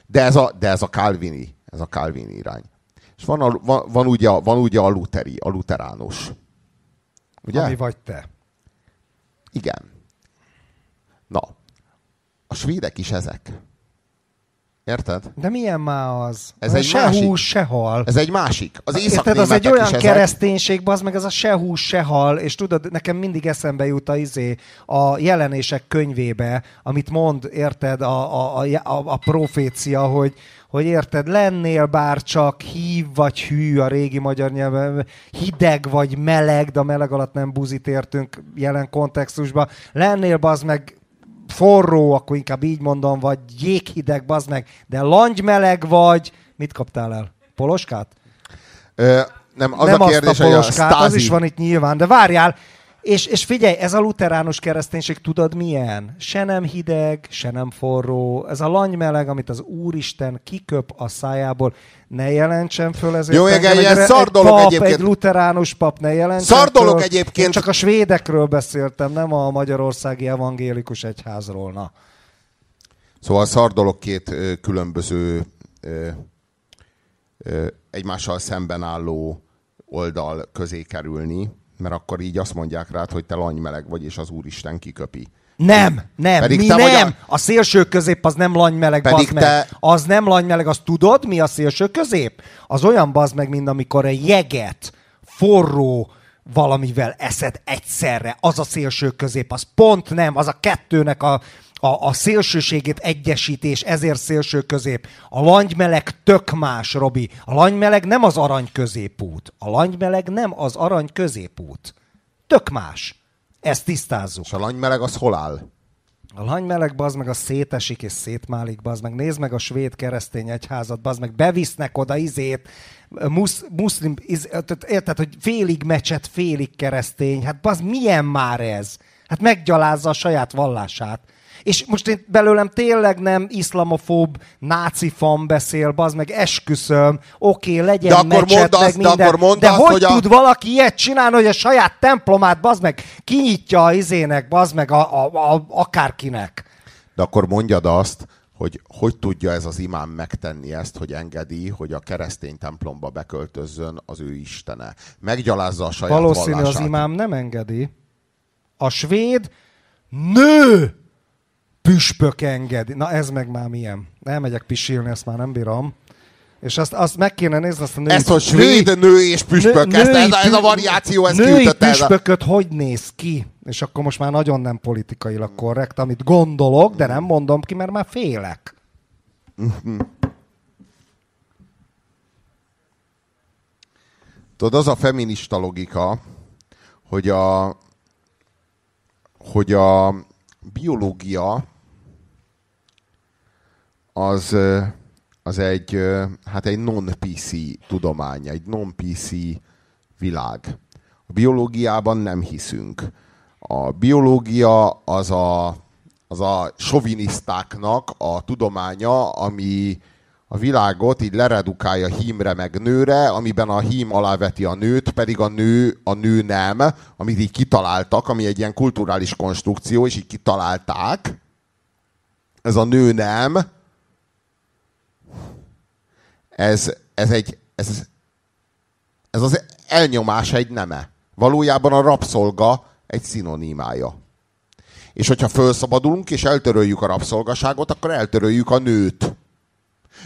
De ez a, de ez a Calvini, ez a Calvini irány. És van, a, van, van, ugye, a- van ugye a luteri, a luteránus. Ugye? Ami vagy te. Igen. Na, a svédek is ezek. Érted? De milyen már az? Ez Az egy se másik. hús, se hal. Ez egy másik. Az Érted, az egy olyan kereszténység, az meg az a se hús, se hal, és tudod, nekem mindig eszembe jut a, izé, a jelenések könyvébe, amit mond, érted, a, a, a, a, a profécia, hogy, hogy érted, lennél bár csak hív vagy hű a régi magyar nyelven, hideg vagy meleg, de a meleg alatt nem buzit értünk jelen kontextusban, lennél az meg forró, akkor inkább így mondom, vagy jéghideg, bazd meg, de langymeleg vagy, mit kaptál el? Poloskát? Ö, nem, az nem a kérdés, azt a hogy a poloskát, az is van itt nyilván, de várjál, és, és figyelj, ez a luteránus kereszténység tudod milyen? Se nem hideg, se nem forró. Ez a langymeleg, amit az Úristen kiköp a szájából, ne jelentsen föl ezért. Jó, igen, egy, ilyen egy szar dolog pap, egyébként. Egy luteránus pap ne jelentsen Szar dolog föl. egyébként. Én csak a svédekről beszéltem, nem a magyarországi evangélikus egyházról. Na. Szóval szar dolog két ö, különböző ö, ö, egymással szemben álló oldal közé kerülni, mert akkor így azt mondják rád, hogy te langymeleg vagy, és az Úristen kiköpi. Nem, nem, Pedig mi te vagy nem. a- A... szélső közép az nem langymeleg, Pedig meg. te- Az nem langymeleg, az tudod, mi a szélső közép? Az olyan bazd meg, mint amikor egy jeget, forró valamivel eszed egyszerre. Az a szélső közép, az pont nem, az a kettőnek a, a, a szélsőségét egyesítés, ezért szélső közép. A langymeleg tök más, Robi. A langymeleg nem az arany középút. A langymeleg nem az arany középút. Tök más. Ezt tisztázzuk. És a langymeleg az hol áll? A langymeleg bazd meg a szétesik és szétmálik, bazd meg. Nézd meg a svéd keresztény egyházat, bazd meg. Bevisznek oda izét, musz, muszlim, iz, érted, hogy félig mecset, félig keresztény. Hát bazd, milyen már ez? Hát meggyalázza a saját vallását. És most én belőlem tényleg nem iszlamofób, náci fan beszél, az meg esküszöm, oké, legyen De akkor mecset, mondd azt- de minden. akkor mondd de azt, hogy hogy a- tud valaki ilyet csinálni, hogy a saját templomát, bazd meg, kinyitja a izének, bazd meg, a, a, a, akárkinek. De akkor mondjad azt, hogy hogy tudja ez az imám megtenni ezt, hogy engedi, hogy a keresztény templomba beköltözzön az ő istene. Meggyalázza a saját Valószínű az vallását. imám nem engedi. A svéd nő püspök engedi. Na ez meg már milyen. Elmegyek pisilni, ezt már nem bírom. És azt, azt meg kéne nézni, azt a női... Ezt, hogy svéd nő és püspök, ezt, ez, a, ez a variáció, ez női. Ez a... püspököt hogy néz ki? És akkor most már nagyon nem politikailag korrekt, amit gondolok, de nem mondom ki, mert már félek. Tudod, az a feminista logika, hogy a, hogy a biológia az, az egy, hát egy non-PC tudomány, egy non-PC világ. A biológiában nem hiszünk. A biológia az a, az a sovinisztáknak a tudománya, ami a világot így leredukálja hímre meg nőre, amiben a hím aláveti a nőt, pedig a nő a nő nem, amit így kitaláltak, ami egy ilyen kulturális konstrukció, és így kitalálták. Ez a nő nem. Ez, ez egy, ez, ez az elnyomás egy neme. Valójában a rabszolga egy szinonimája. És hogyha felszabadulunk és eltöröljük a rabszolgaságot, akkor eltöröljük a nőt.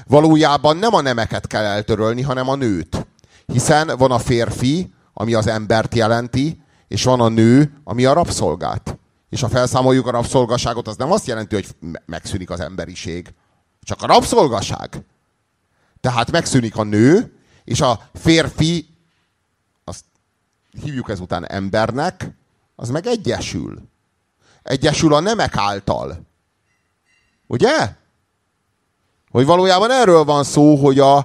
Valójában nem a nemeket kell eltörölni, hanem a nőt. Hiszen van a férfi, ami az embert jelenti, és van a nő, ami a rabszolgát. És ha felszámoljuk a rabszolgaságot, az nem azt jelenti, hogy me- megszűnik az emberiség. Csak a rabszolgaság. Tehát megszűnik a nő, és a férfi, azt hívjuk ezután embernek, az meg egyesül. Egyesül a nemek által. Ugye? Hogy valójában erről van szó, hogy a,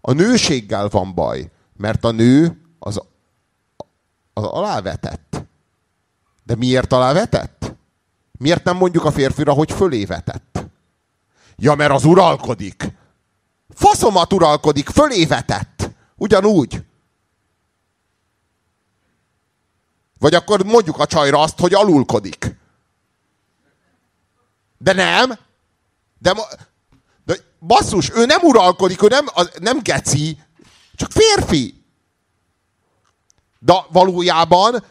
a nőséggel van baj. Mert a nő az, az alávetett. De miért alávetett? Miért nem mondjuk a férfira, hogy fölévetett? Ja, mert az uralkodik. Faszomat uralkodik, fölévetett. Ugyanúgy. Vagy akkor mondjuk a csajra azt, hogy alulkodik. De nem. De, de basszus, ő nem uralkodik, ő nem, nem geci, csak férfi. De valójában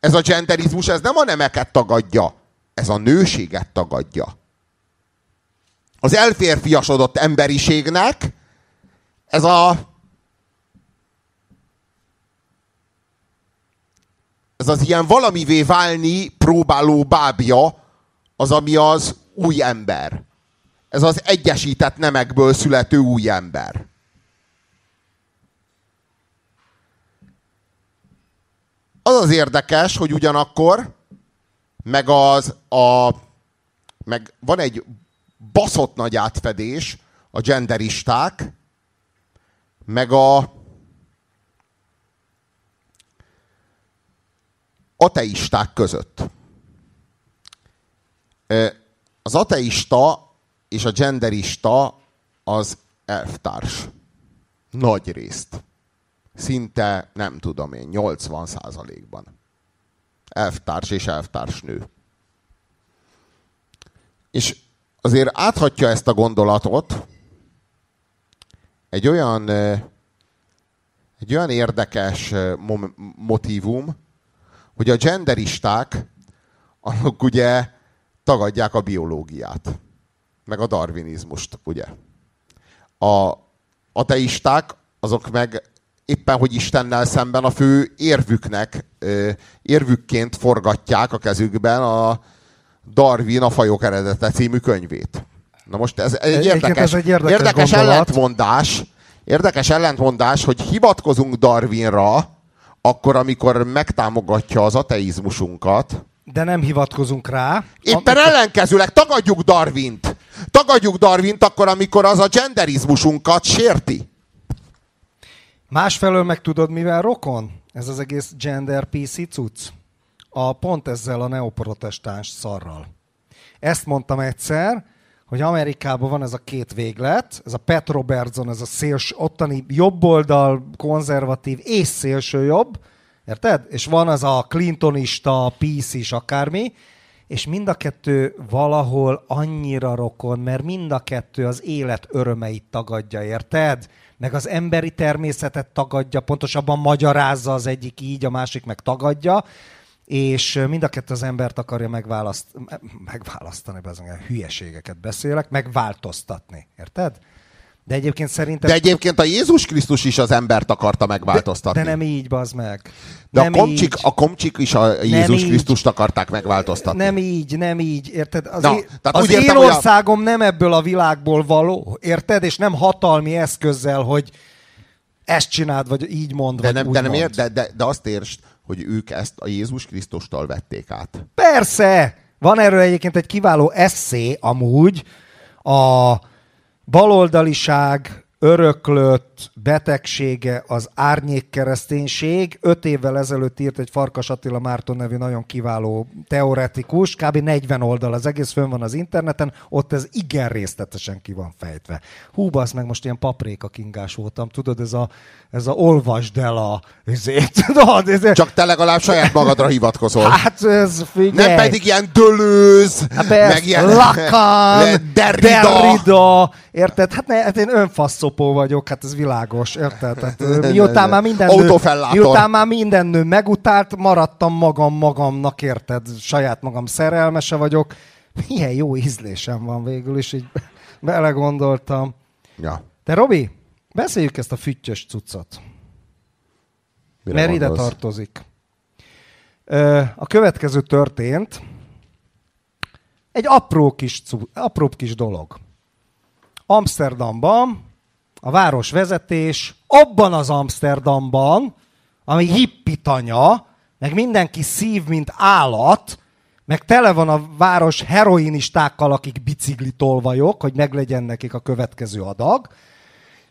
ez a genderizmus, ez nem a nemeket tagadja, ez a nőséget tagadja. Az elférfiasodott emberiségnek ez a ez az ilyen valamivé válni próbáló bábja, az, ami az új ember. Ez az egyesített nemekből születő új ember. Az az érdekes, hogy ugyanakkor meg az a meg van egy baszott nagy átfedés a genderisták, meg a ateisták között. Az ateista és a genderista az elvtárs. Nagy részt. Szinte, nem tudom én, 80 százalékban. Elvtárs és elvtárs nő. És azért áthatja ezt a gondolatot egy olyan, egy olyan érdekes ö, mo- motívum, hogy a genderisták, azok ugye tagadják a biológiát, meg a darwinizmust, ugye. A ateisták, azok meg éppen, hogy Istennel szemben a fő érvüknek, érvükként forgatják a kezükben a Darwin a fajok eredete című könyvét. Na most ez egy érdekes, ez egy érdekes érdekes gondolat. ellentmondás, érdekes ellentmondás, hogy hivatkozunk Darwinra, akkor, amikor megtámogatja az ateizmusunkat, De nem hivatkozunk rá. Éppen ellenkezőleg tagadjuk Darwint. Tagadjuk Darwint akkor, amikor az a genderizmusunkat sérti. Másfelől meg tudod, mivel rokon? Ez az egész gender PC cucc. A pont ezzel a neoprotestáns szarral. ezt mondtam egyszer, hogy Amerikában van ez a két véglet, ez a Pat Robertson, ez a széls, ottani jobboldal, konzervatív és szélső jobb, érted? És van az a Clintonista, peace is, akármi, és mind a kettő valahol annyira rokon, mert mind a kettő az élet örömeit tagadja, érted? Meg az emberi természetet tagadja, pontosabban magyarázza az egyik így, a másik meg tagadja, és mind a kettő az embert akarja megválaszt, megválasztani, bezony, hülyeségeket beszélek, megváltoztatni, érted? De egyébként szerintem... De egyébként a Jézus Krisztus is az embert akarta megváltoztatni. De, de nem így, bazd meg. De nem a komcsik, így. a komcsik is a Jézus így. Krisztust akarták megváltoztatni. Nem így, nem így, érted? Az, Na, é- tehát az úgy én értem, hogy a- országom nem ebből a világból való, érted? És nem hatalmi eszközzel, hogy ezt csináld, vagy így mond, De, vagy nem, úgy de, nem mond. ér, de, de, de azt értsd, hogy ők ezt a Jézus Krisztustól vették át. Persze! Van erről egyébként egy kiváló eszé amúgy, a baloldaliság öröklött betegsége az árnyék kereszténység. Öt évvel ezelőtt írt egy Farkas Attila Márton nevű nagyon kiváló teoretikus, kb. 40 oldal az egész, fönn van az interneten, ott ez igen részletesen ki van fejtve. Hú, basz meg, most ilyen papréka kingás voltam, tudod, ez a, ez a olvasd el a... Ezért, tudod, ez, Csak te legalább saját magadra hivatkozol. Hát ez, figyelj. nem pedig ilyen dölőz, Hát meg ilyen Lacan, Derrida. Derrida, érted? Hát, ne, hát én önfaszopó vagyok, hát ez világos, érted? Tehát, ö, miután már minden nő, miután már minden nő megutált, maradtam magam magamnak, érted? Saját magam szerelmese vagyok. Milyen jó ízlésem van végül is, így belegondoltam. Ja. De Robi, beszéljük ezt a füttyös cuccot. Mire mert ide gondolsz? tartozik. Ö, A következő történt. Egy apró kis, apró kis dolog. Amsterdamban a városvezetés abban az Amsterdamban, ami hippitanya, meg mindenki szív, mint állat, meg tele van a város heroinistákkal, akik biciklitolvajok, hogy meglegyen nekik a következő adag,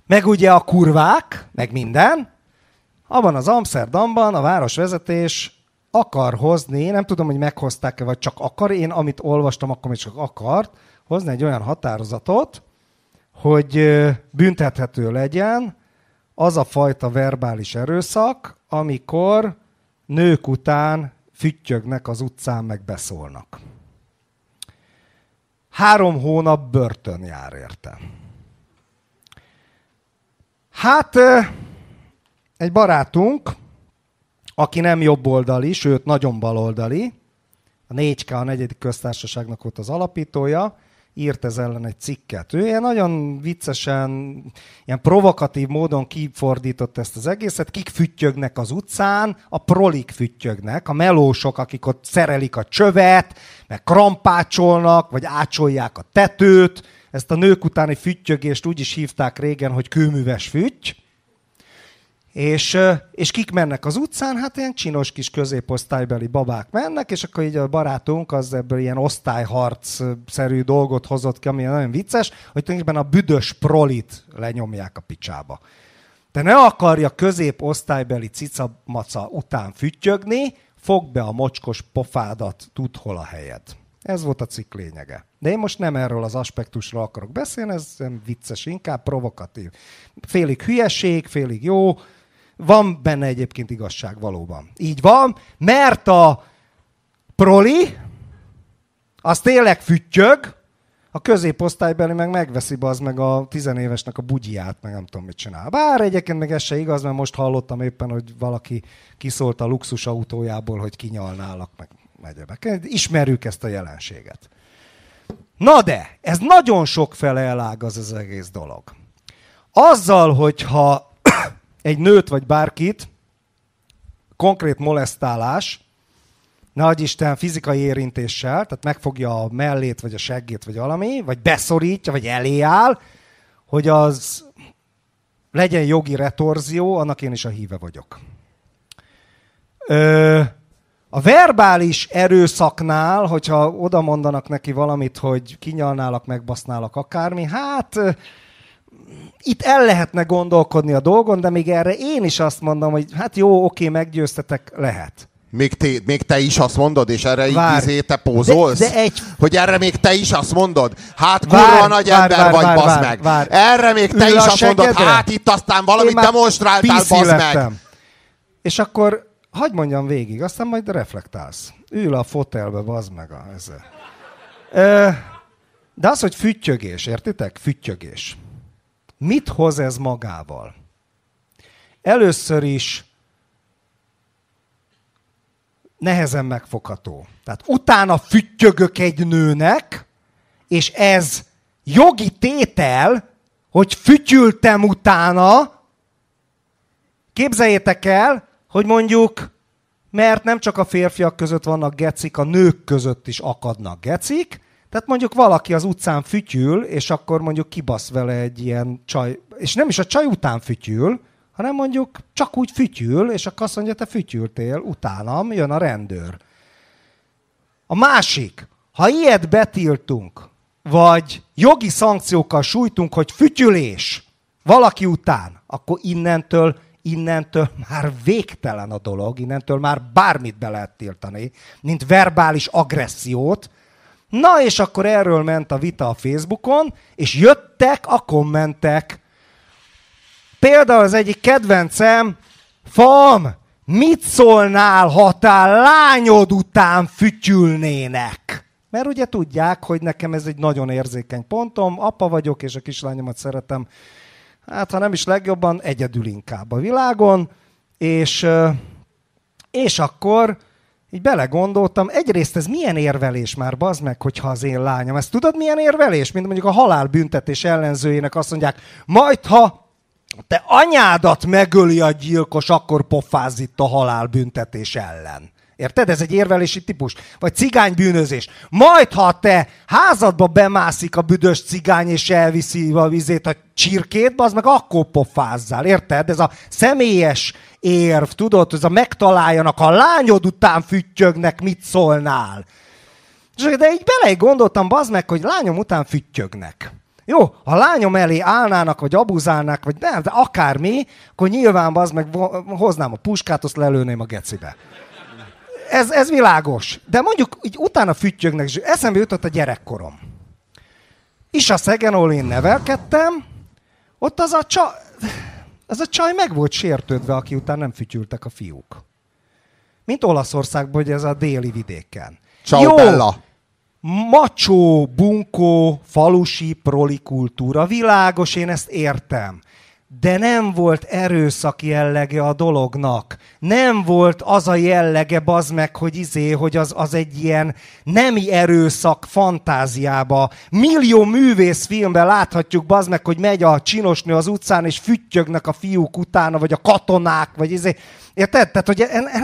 meg ugye a kurvák, meg minden, abban az Amsterdamban a városvezetés akar hozni, nem tudom, hogy meghozták-e, vagy csak akar, én amit olvastam, akkor még csak akart, hozni egy olyan határozatot, hogy büntethető legyen az a fajta verbális erőszak, amikor nők után füttyögnek az utcán, meg beszólnak. Három hónap börtön jár érte. Hát egy barátunk, aki nem jobboldali, sőt nagyon baloldali, a 4K, a negyedik köztársaságnak volt az alapítója, írt ez ellen egy cikket. Ő ilyen nagyon viccesen, ilyen provokatív módon kifordított ezt az egészet. Kik füttyögnek az utcán? A prolik füttyögnek, a melósok, akik ott szerelik a csövet, meg krampácsolnak, vagy ácsolják a tetőt. Ezt a nők utáni füttyögést úgy is hívták régen, hogy kőműves fütty. És, és kik mennek az utcán? Hát ilyen csinos kis középosztálybeli babák mennek, és akkor így a barátunk az ebből ilyen osztályharc-szerű dolgot hozott ki, ami nagyon vicces, hogy tulajdonképpen a büdös prolit lenyomják a picsába. Te ne akarja középosztálybeli cicamaca után füttyögni, fogd be a mocskos pofádat, tudd hol a helyed. Ez volt a cikk lényege. De én most nem erről az aspektusról akarok beszélni, ez nem vicces, inkább provokatív. Félig hülyeség, félig jó, van benne egyébként igazság valóban. Így van, mert a proli, az tényleg füttyög, a középosztálybeli meg megveszi az meg a tizenévesnek a bugyját, meg nem tudom mit csinál. Bár egyébként meg ez se igaz, mert most hallottam éppen, hogy valaki kiszólt a luxus autójából, hogy kinyalnálak, meg megyebek. Ismerjük ezt a jelenséget. Na de, ez nagyon sok fele elágaz az egész dolog. Azzal, hogyha egy nőt vagy bárkit konkrét molesztálás, adj Isten fizikai érintéssel, tehát megfogja a mellét, vagy a seggét, vagy valami, vagy beszorítja, vagy elé áll, hogy az legyen jogi retorzió, annak én is a híve vagyok. Ö, a verbális erőszaknál, hogyha oda mondanak neki valamit, hogy kinyalnálak, megbasználak akármi, hát itt el lehetne gondolkodni a dolgon, de még erre én is azt mondom, hogy hát jó, oké, meggyőztetek, lehet. Még te, még te is azt mondod, és erre így Várj. izé te pózolsz? De- de egy- Hogy erre még te is azt mondod? Hát Várj, kurva nagy várj, ember várj, vagy, várj, bazd várj, meg. várj. Erre még te Ül is azt mondod, hát itt aztán valamit demonstráltál, bazd meg. És akkor hagyd mondjam végig, aztán majd reflektálsz. Ül a fotelbe, bazd meg a ezzel. De az, hogy füttyögés, értitek? Füttyögés. Mit hoz ez magával? Először is nehezen megfogható. Tehát utána füttyögök egy nőnek, és ez jogi tétel, hogy fütyültem utána, képzeljétek el, hogy mondjuk, mert nem csak a férfiak között vannak gecik, a nők között is akadnak gecik, tehát mondjuk valaki az utcán fütyül, és akkor mondjuk kibasz vele egy ilyen csaj, és nem is a csaj után fütyül, hanem mondjuk csak úgy fütyül, és akkor azt mondja, te fütyültél, utánam jön a rendőr. A másik, ha ilyet betiltunk, vagy jogi szankciókkal sújtunk, hogy fütyülés valaki után, akkor innentől, innentől már végtelen a dolog, innentől már bármit be lehet tiltani, mint verbális agressziót. Na és akkor erről ment a vita a Facebookon, és jöttek a kommentek. Például az egyik kedvencem, Fam, mit szólnál, ha te lányod után fütyülnének? Mert ugye tudják, hogy nekem ez egy nagyon érzékeny pontom, apa vagyok, és a kislányomat szeretem, hát ha nem is legjobban, egyedül inkább a világon, és, és akkor így belegondoltam, egyrészt ez milyen érvelés már, bazd meg, hogyha az én lányom. Ezt tudod milyen érvelés? Mint mondjuk a halálbüntetés ellenzőjének azt mondják, majd ha te anyádat megöli a gyilkos, akkor pofázz itt a halálbüntetés ellen. Érted? Ez egy érvelési típus. Vagy cigánybűnözés. Majd, ha te házadba bemászik a büdös cigány, és elviszi a vizét a csirkét, az meg akkor pofázzál. Érted? Ez a személyes érv, tudod, ez a megtaláljanak, a lányod után füttyögnek, mit szólnál? De így bele gondoltam, bazd meg, hogy lányom után füttyögnek. Jó, ha lányom elé állnának, vagy abuzálnák, vagy nem, de akármi, akkor nyilván bazd meg hoznám a puskát, azt lelőném a gecibe. Ez, ez világos. De mondjuk így utána füttyögnek, és eszembe jutott a gyerekkorom. És a Szegen, ahol én nevelkedtem, ott az a csaj, az a csaj meg volt sértődve, aki után nem fütyültek a fiúk. Mint Olaszországban, hogy ez a déli vidéken. Ciao, Bella. macsó, bunkó, falusi prolikultúra. Világos, én ezt értem. De nem volt erőszak jellege a dolognak. Nem volt az a jellege, bazd meg, hogy izé, hogy az, az egy ilyen nemi erőszak fantáziába. Millió művészfilmben láthatjuk, bazd meg, hogy megy a csinosnő az utcán, és füttyögnek a fiúk utána, vagy a katonák, vagy izé. Érted? Tehát, hogy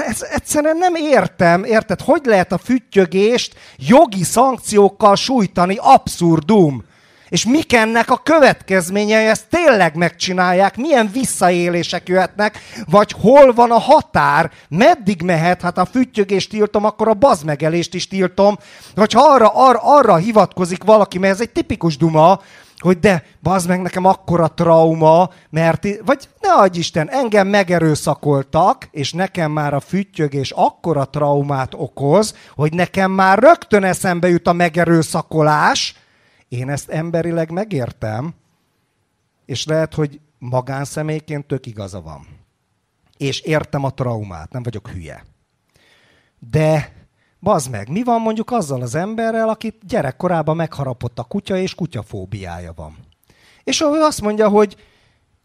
ezt egyszerűen nem értem, érted? Hogy lehet a füttyögést jogi szankciókkal sújtani? Abszurdum. És mik ennek a következményei, ezt tényleg megcsinálják, milyen visszaélések jöhetnek, vagy hol van a határ, meddig mehet, hát a füttyögést tiltom, akkor a bazmegelést is tiltom, vagy ha arra, arra, arra hivatkozik valaki, mert ez egy tipikus duma, hogy de, bazd meg nekem akkora trauma, mert, vagy ne adj Isten, engem megerőszakoltak, és nekem már a füttyögés akkora traumát okoz, hogy nekem már rögtön eszembe jut a megerőszakolás, én ezt emberileg megértem, és lehet, hogy magánszemélyként tök igaza van. És értem a traumát, nem vagyok hülye. De, bazd meg, mi van mondjuk azzal az emberrel, akit gyerekkorában megharapott a kutya, és kutyafóbiája van. És ő azt mondja, hogy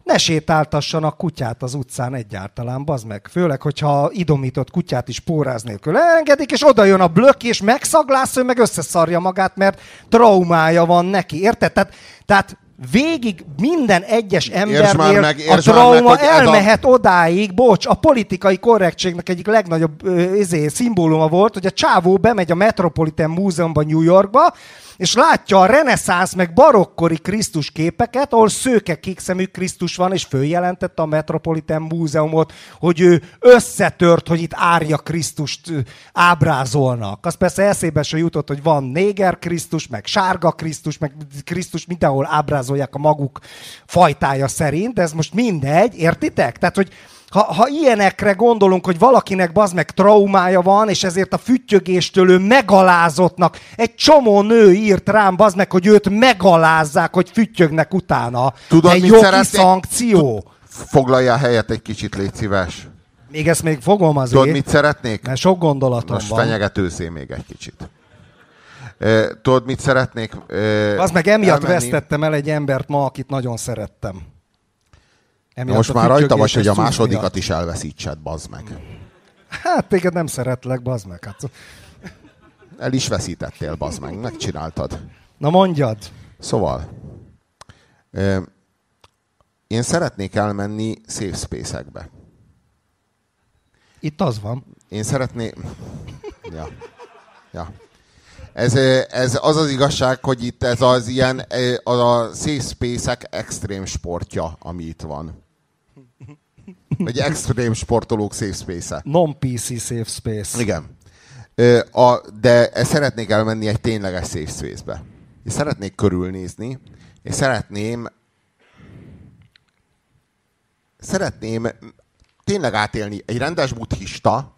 ne sétáltassanak kutyát az utcán egyáltalán, bazd meg. Főleg, hogyha idomított kutyát is póráz nélkül engedik, és oda jön a blök, és megszaglász, ő meg összeszarja magát, mert traumája van neki. Érted? Tehát, tehát végig minden egyes embernél meg, a trauma meg, ez a- elmehet odáig, bocs, a politikai korrektségnek egyik legnagyobb ö, izé, szimbóluma volt, hogy a csávó bemegy a Metropolitan Múzeumban New Yorkba, és látja a reneszánsz meg barokkori Krisztus képeket, ahol szőke kékszemű Krisztus van, és följelentette a Metropolitan Múzeumot, hogy ő összetört, hogy itt árja Krisztust ábrázolnak. Az persze eszébe se jutott, hogy van néger Krisztus, meg sárga Krisztus, meg Krisztus mindenhol ábrázolják a maguk fajtája szerint, de ez most mindegy, értitek? Tehát, hogy ha, ha ilyenekre gondolunk, hogy valakinek bazd meg traumája van, és ezért a füttyögéstől ő megalázottnak, egy csomó nő írt rám bazd meg, hogy őt megalázzák, hogy füttyögnek utána. Tudod, egy mit jogi szeretnék? szankció. Foglalja helyet egy kicsit, légy szíves. Még ezt még fogom azért, Tudod, mit szeretnék? mert sok gondolatom Most van. fenyegetőzzél még egy kicsit. E, tudod, mit szeretnék? E, Az meg emiatt elmenni? vesztettem el egy embert ma, akit nagyon szerettem. Emiatt Most már rajta vagy, hogy a másodikat miatt. is elveszítsed, bazd meg. Hát téged nem szeretlek, bazd meg. Hát. El is veszítettél, bazd meg. Megcsináltad. Na mondjad. Szóval, én szeretnék elmenni safe space-ekbe. Itt az van. Én szeretnék... Ja. Ja. Ez, ez az az igazság, hogy itt ez az ilyen, az a safe space-ek extrém sportja, ami itt van. Egy extrém sportolók safe space-e. Non-PC safe space. Igen. A, de szeretnék elmenni egy tényleges safe space-be. És szeretnék körülnézni, és szeretném szeretném tényleg átélni egy rendes buddhista,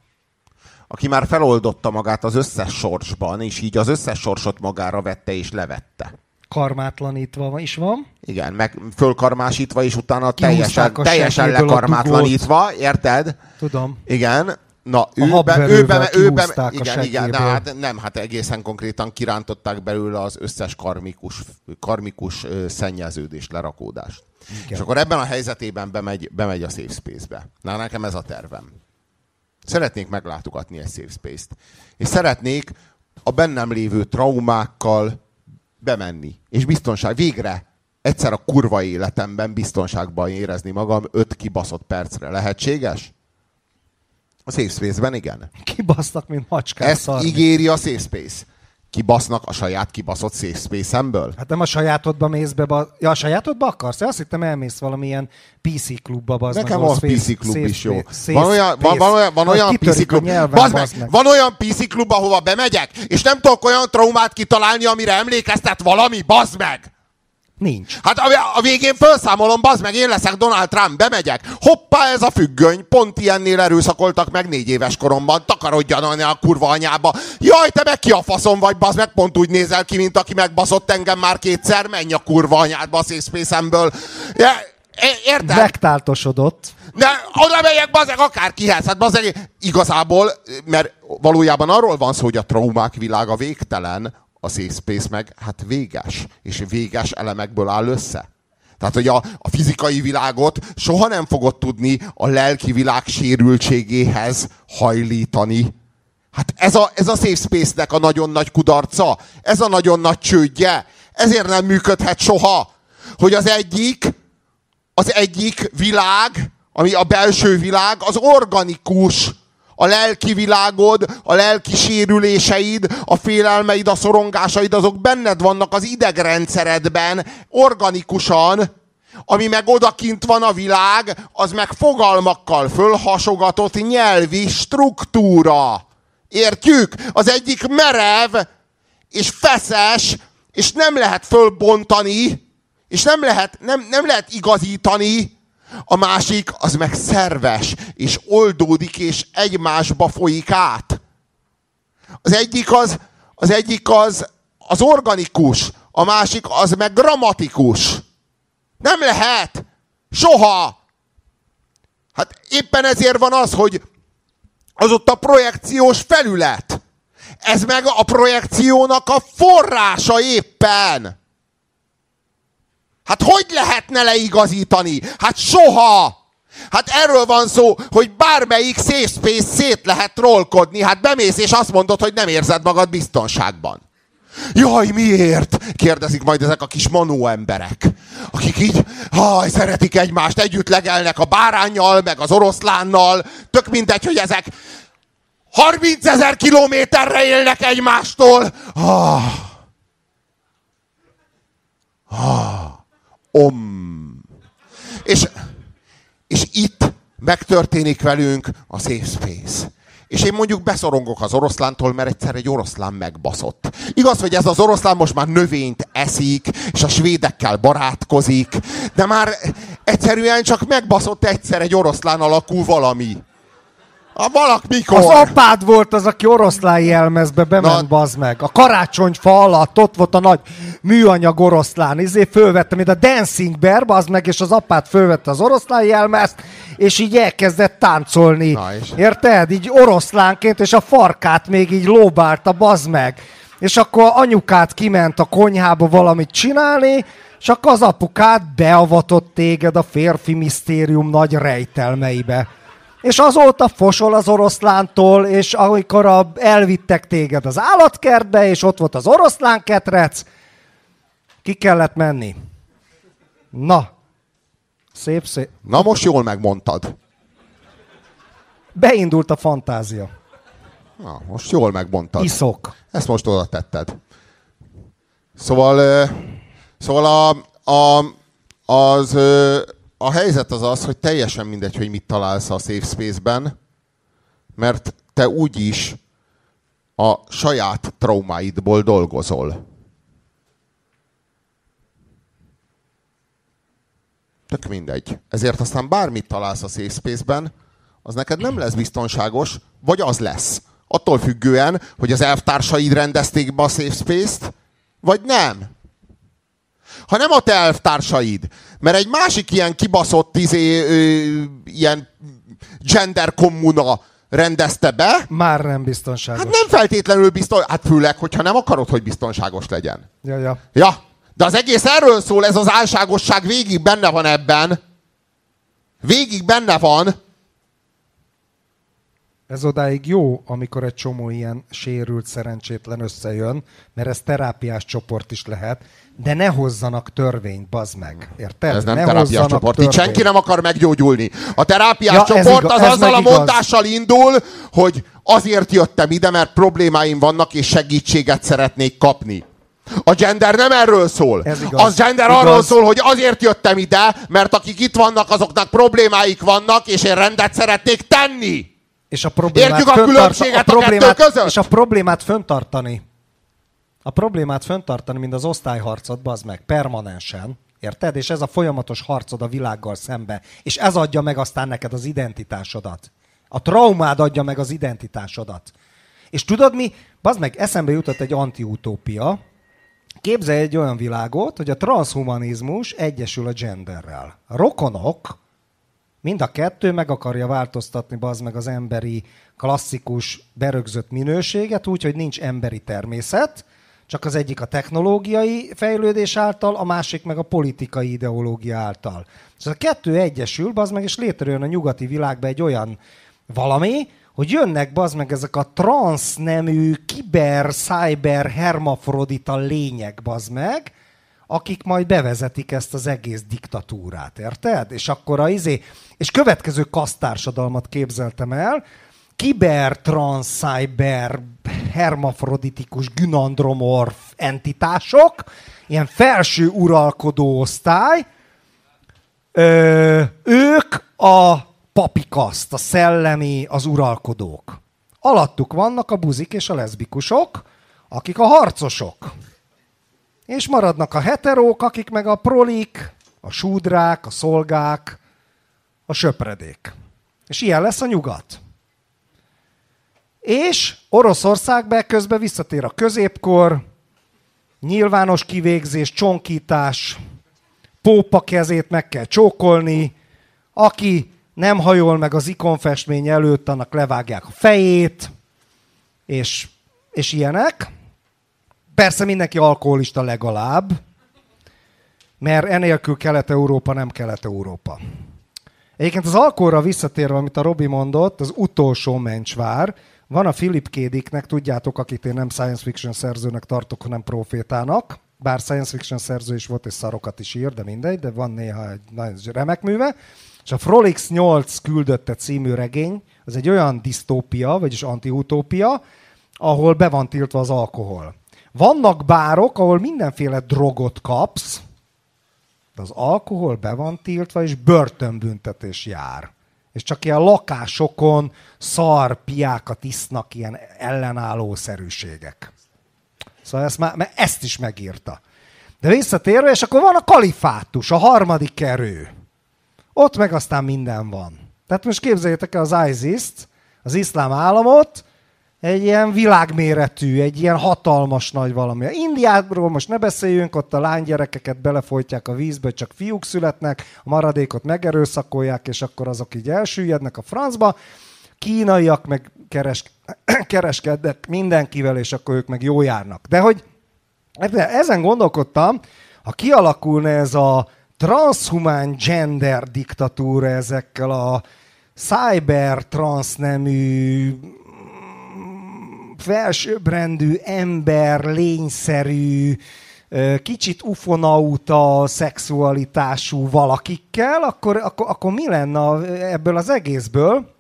aki már feloldotta magát az összes sorsban, és így az összes sorsot magára vette és levette. Karmátlanítva is van. Igen, meg fölkarmásítva, és utána teljesen, teljesen lekarmátlanítva, érted? Tudom. Igen. Na, ő be, ő be, ő be, igen, igen, na, hát nem, hát egészen konkrétan kirántották belőle az összes karmikus, karmikus szennyeződést, lerakódást. Igen. És akkor ebben a helyzetében bemegy, bemegy a safe space-be. Na, nekem ez a tervem. Szeretnék meglátogatni egy safe space-t. És szeretnék a bennem lévő traumákkal bemenni. És biztonság, végre egyszer a kurva életemben biztonságban érezni magam öt kibaszott percre. Lehetséges? A safe space-ben igen. Kibasztak, mint macskák Ezt szarni. ígéri a safe space. Kibasznak a saját kibaszott safe space-emből? Hát nem a sajátodba mész be, ba... ja, a sajátodba akarsz? Azt hittem elmész valamilyen PC klubba, bazd Nekem safe- PC klub is jó. Van olyan, van, van olyan, van olyan PC klub, nyelven, meg. van olyan PC klub, ahova bemegyek, és nem tudok olyan traumát kitalálni, amire emlékeztet valami, bazd meg! Nincs. Hát a, végén felszámolom, bazd meg, én leszek Donald Trump, bemegyek. Hoppá, ez a függöny, pont ilyennél erőszakoltak meg négy éves koromban, takarodjan a kurva anyába. Jaj, te meg ki a faszom vagy, bazd meg, pont úgy nézel ki, mint aki megbaszott engem már kétszer, menj a kurva anyádba a safe space-emből. Ja, Érted? Megtáltosodott. De oda megyek, bazeg, akárkihez. Hát bazeg, igazából, mert valójában arról van szó, hogy a traumák világa végtelen, a safe space meg hát véges, és véges elemekből áll össze. Tehát, hogy a, a fizikai világot soha nem fogod tudni a lelki világ sérültségéhez hajlítani. Hát ez a, ez a safe space-nek a nagyon nagy kudarca, ez a nagyon nagy csődje, ezért nem működhet soha, hogy az egyik, az egyik világ, ami a belső világ, az organikus. A lelki világod, a lelki sérüléseid, a félelmeid, a szorongásaid, azok benned vannak az idegrendszeredben, organikusan, ami meg odakint van a világ, az meg fogalmakkal fölhasogatott nyelvi struktúra. Értjük? Az egyik merev, és feszes, és nem lehet fölbontani, és nem lehet, nem, nem lehet igazítani, a másik az meg szerves, és oldódik, és egymásba folyik át. Az egyik az, az egyik az, az organikus, a másik az meg grammatikus. Nem lehet! Soha! Hát éppen ezért van az, hogy az ott a projekciós felület. Ez meg a projekciónak a forrása éppen. Hát hogy lehetne leigazítani? Hát soha! Hát erről van szó, hogy bármelyik safe space szét lehet trollkodni. Hát bemész és azt mondod, hogy nem érzed magad biztonságban. Jaj, miért? Kérdezik majd ezek a kis manó emberek, akik így, haj, szeretik egymást, együtt legelnek a bárányjal, meg az oroszlánnal, tök mindegy, hogy ezek 30 ezer kilométerre élnek egymástól. Ah. Ah. Om. És, és itt megtörténik velünk a safe space. és én mondjuk beszorongok az oroszlántól, mert egyszer egy oroszlán megbaszott. Igaz, hogy ez az oroszlán most már növényt eszik, és a svédekkel barátkozik, de már egyszerűen csak megbaszott egyszer egy oroszlán alakú valami. A valak mikor? Az apád volt az, aki oroszlán jelmezbe bement, Na. bazd meg. A karácsonyfa alatt ott volt a nagy műanyag oroszlán. Izé fölvette, mint a Dancing Bear, bazd meg, és az apád fölvette az oroszlán jelmezt, és így elkezdett táncolni. Na és? Érted? Így oroszlánként, és a farkát még így lóbálta, bazd meg. És akkor anyukát kiment a konyhába valamit csinálni, és akkor az apukád beavatott téged a férfi misztérium nagy rejtelmeibe. És azóta fosol az oroszlántól, és amikor a, elvittek téged az állatkertbe, és ott volt az oroszlán ketrec, ki kellett menni. Na, szép, szép. Na most jól megmondtad. Beindult a fantázia. Na, most jól megmondtad. Iszok. Ezt most oda tetted. Szóval, szóval a, a, az a helyzet az az, hogy teljesen mindegy, hogy mit találsz a Safe Space-ben, mert te úgyis a saját traumáidból dolgozol. Tök mindegy. Ezért aztán bármit találsz a Safe Space-ben, az neked nem lesz biztonságos, vagy az lesz. Attól függően, hogy az elvtársaid rendezték be a Safe Space-t, vagy nem ha nem a te elvtársaid. Mert egy másik ilyen kibaszott izé, ö, ilyen gender kommuna rendezte be. Már nem biztonságos. Hát nem feltétlenül biztos, hát főleg, hogyha nem akarod, hogy biztonságos legyen. Ja, ja. Ja, de az egész erről szól, ez az álságosság végig benne van ebben. Végig benne van. Ez odáig jó, amikor egy csomó ilyen sérült, szerencsétlen összejön, mert ez terápiás csoport is lehet, de ne hozzanak törvényt, bazd meg. Érted? Ez nem ne terápiás csoport. Itt senki nem akar meggyógyulni. A terápiás ja, csoport igaz, az azzal a mondással igaz. indul, hogy azért jöttem ide, mert problémáim vannak, és segítséget szeretnék kapni. A gender nem erről szól. Ez igaz. Az gender igaz. arról szól, hogy azért jöttem ide, mert akik itt vannak, azoknak problémáik vannak, és én rendet szeretnék tenni. És a problémát Értjük a különbséget a, problémát, a kettő között? És a problémát föntartani a problémát föntartani, mint az osztályharcot, bazd meg, permanensen, érted? És ez a folyamatos harcod a világgal szembe, és ez adja meg aztán neked az identitásodat. A traumád adja meg az identitásodat. És tudod mi? Bazd meg, eszembe jutott egy antiutópia. Képzelj egy olyan világot, hogy a transhumanizmus egyesül a genderrel. A rokonok, mind a kettő meg akarja változtatni bazd meg az emberi klasszikus berögzött minőséget, úgy, hogy nincs emberi természet, csak az egyik a technológiai fejlődés által, a másik meg a politikai ideológia által. És a kettő egyesül, bazd meg, és létrejön a nyugati világban egy olyan valami, hogy jönnek bazd meg ezek a transznemű, kiber, cyber, hermafrodita lények bazd meg, akik majd bevezetik ezt az egész diktatúrát, érted? És akkor a izé, és következő kasztársadalmat képzeltem el, kiber, trans, cyber, hermafroditikus, gynandromorf entitások, ilyen felső uralkodó osztály, ö, ők a papikaszt, a szellemi, az uralkodók. Alattuk vannak a buzik és a leszbikusok, akik a harcosok. És maradnak a heterók, akik meg a prolik, a súdrák, a szolgák, a söpredék. És ilyen lesz a nyugat. És Oroszország közben visszatér a középkor, nyilvános kivégzés, csonkítás, pópa kezét meg kell csókolni, aki nem hajol meg az ikonfestmény előtt, annak levágják a fejét, és, és ilyenek. Persze mindenki alkoholista legalább, mert enélkül Kelet-Európa nem Kelet-Európa. Egyébként az alkoholra visszatérve, amit a Robi mondott, az utolsó mencsvár, van a Philip Kédiknek, tudjátok, akit én nem science fiction szerzőnek tartok, hanem profétának, bár science fiction szerző is volt, és szarokat is ír, de mindegy, de van néha egy nagyon remek műve. És a Frolix 8 küldötte című regény, az egy olyan disztópia, vagyis antiutópia, ahol be van tiltva az alkohol. Vannak bárok, ahol mindenféle drogot kapsz, de az alkohol be van tiltva, és börtönbüntetés jár. És csak ilyen lakásokon szar piákat isznak ilyen ellenálló szerűségek. Szóval ezt, már, mert ezt is megírta. De visszatérve, és akkor van a kalifátus, a harmadik erő. Ott meg aztán minden van. Tehát most képzeljétek el az ISIS-t, az iszlám államot, egy ilyen világméretű, egy ilyen hatalmas nagy valami. Indiáról most ne beszéljünk, ott a lánygyerekeket belefolytják a vízbe, csak fiúk születnek, a maradékot megerőszakolják, és akkor azok így elsüllyednek a francba. Kínaiak meg keres, kereskednek mindenkivel, és akkor ők meg jó járnak. De hogy ezen gondolkodtam, ha kialakulna ez a transhumán gender diktatúra ezekkel a cyber transznemű felsőbbrendű ember, lényszerű, kicsit ufonauta szexualitású valakikkel, akkor, akkor, akkor mi lenne ebből az egészből?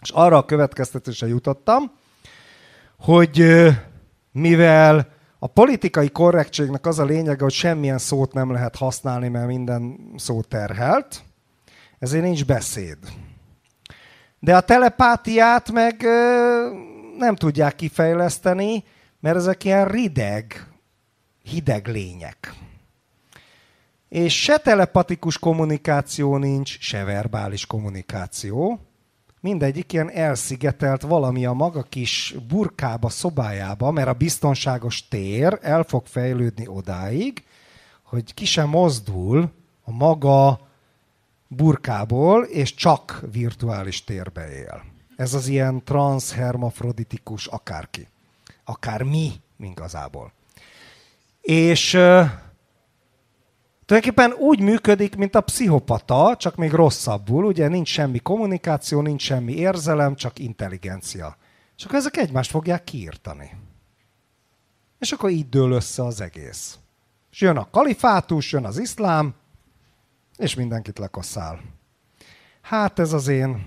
És arra a következtetésre jutottam, hogy mivel a politikai korrektségnek az a lényege, hogy semmilyen szót nem lehet használni, mert minden szó terhelt, ezért nincs beszéd. De a telepátiát meg nem tudják kifejleszteni, mert ezek ilyen rideg, hideg lények. És se telepatikus kommunikáció nincs, se verbális kommunikáció. Mindegyik ilyen elszigetelt valami a maga kis burkába, szobájába, mert a biztonságos tér el fog fejlődni odáig, hogy ki sem mozdul a maga burkából, és csak virtuális térbe él. Ez az ilyen transhermafroditikus akárki. Akár mi, igazából. És uh, tulajdonképpen úgy működik, mint a pszichopata, csak még rosszabbul. Ugye nincs semmi kommunikáció, nincs semmi érzelem, csak intelligencia. És akkor ezek egymást fogják kiírtani. És akkor így dől össze az egész. És jön a kalifátus, jön az iszlám, és mindenkit lekosszál. Hát ez az én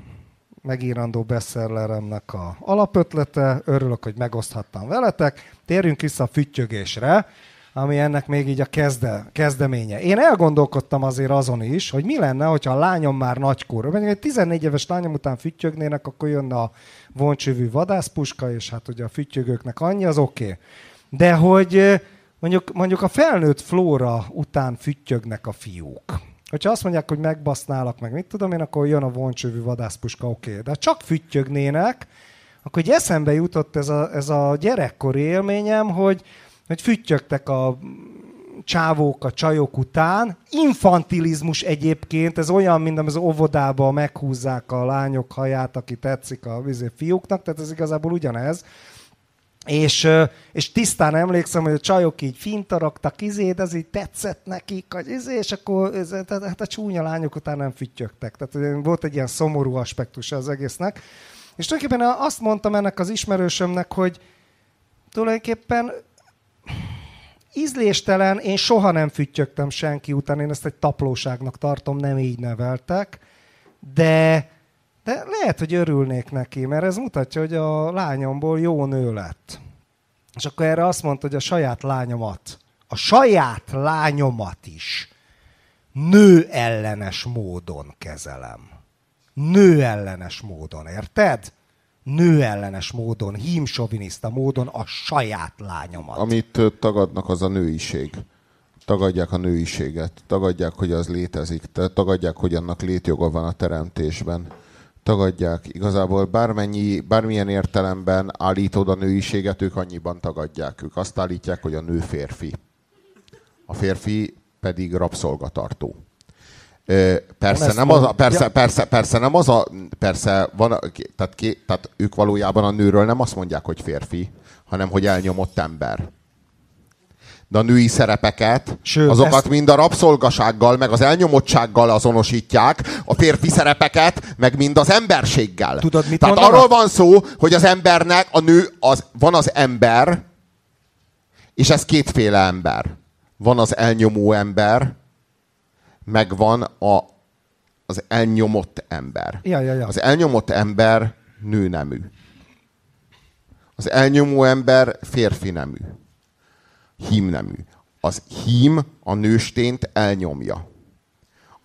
megírandó bestselleremnek a alapötlete. Örülök, hogy megoszthattam veletek. Térjünk vissza a füttyögésre, ami ennek még így a kezde, kezdeménye. Én elgondolkodtam azért azon is, hogy mi lenne, hogyha a lányom már nagykor, mondjuk egy 14 éves lányom után füttyögnének, akkor jönne a voncsövű vadászpuska, és hát ugye a füttyögőknek annyi, az oké. Okay. De hogy mondjuk, mondjuk a felnőtt flóra után füttyögnek a fiúk Hogyha azt mondják, hogy megbasználak, meg mit tudom én, akkor jön a voncsövű vadászpuska, oké. Okay. De csak füttyögnének, akkor egy eszembe jutott ez a, ez a gyerekkori élményem, hogy, hogy füttyögtek a csávók a csajok után. Infantilizmus egyébként, ez olyan, mint az óvodában meghúzzák a lányok haját, aki tetszik a fiúknak, tehát ez igazából ugyanez. És, és tisztán emlékszem, hogy a csajok így fintarogtak, izé, ez így tetszett nekik, hogy izé, és akkor ez, tehát, hát a csúnya lányok után nem füttyögtek. Tehát volt egy ilyen szomorú aspektus az egésznek. És tulajdonképpen azt mondtam ennek az ismerősömnek, hogy tulajdonképpen ízléstelen, én soha nem füttyögtem senki után, én ezt egy taplóságnak tartom, nem így neveltek, de de lehet, hogy örülnék neki, mert ez mutatja, hogy a lányomból jó nő lett. És akkor erre azt mondta, hogy a saját lányomat, a saját lányomat is nő ellenes módon kezelem. Nő ellenes módon, érted? Nő ellenes módon, hímsoviniszta módon a saját lányomat. Amit tagadnak, az a nőiség. Tagadják a nőiséget, tagadják, hogy az létezik, tagadják, hogy annak létjoga van a teremtésben tagadják. Igazából bármennyi, bármilyen értelemben állítod a nőiséget, ők annyiban tagadják. Ők azt állítják, hogy a nő férfi. A férfi pedig rabszolgatartó. Persze nem, az a, persze, persze, persze nem az a, persze van, tehát, tehát ők valójában a nőről nem azt mondják, hogy férfi, hanem hogy elnyomott ember de a női szerepeket, Sőt, azokat ezt... mind a rabszolgasággal, meg az elnyomottsággal azonosítják, a férfi szerepeket, meg mind az emberséggel. Tudod, mit Tehát mondanak? arról van szó, hogy az embernek, a nő, az, van az ember, és ez kétféle ember. Van az elnyomó ember, meg van a, az elnyomott ember. Ja, ja, ja. Az elnyomott ember nőnemű. Az elnyomó ember férfi nemű hímnemű. Az hím a nőstént elnyomja.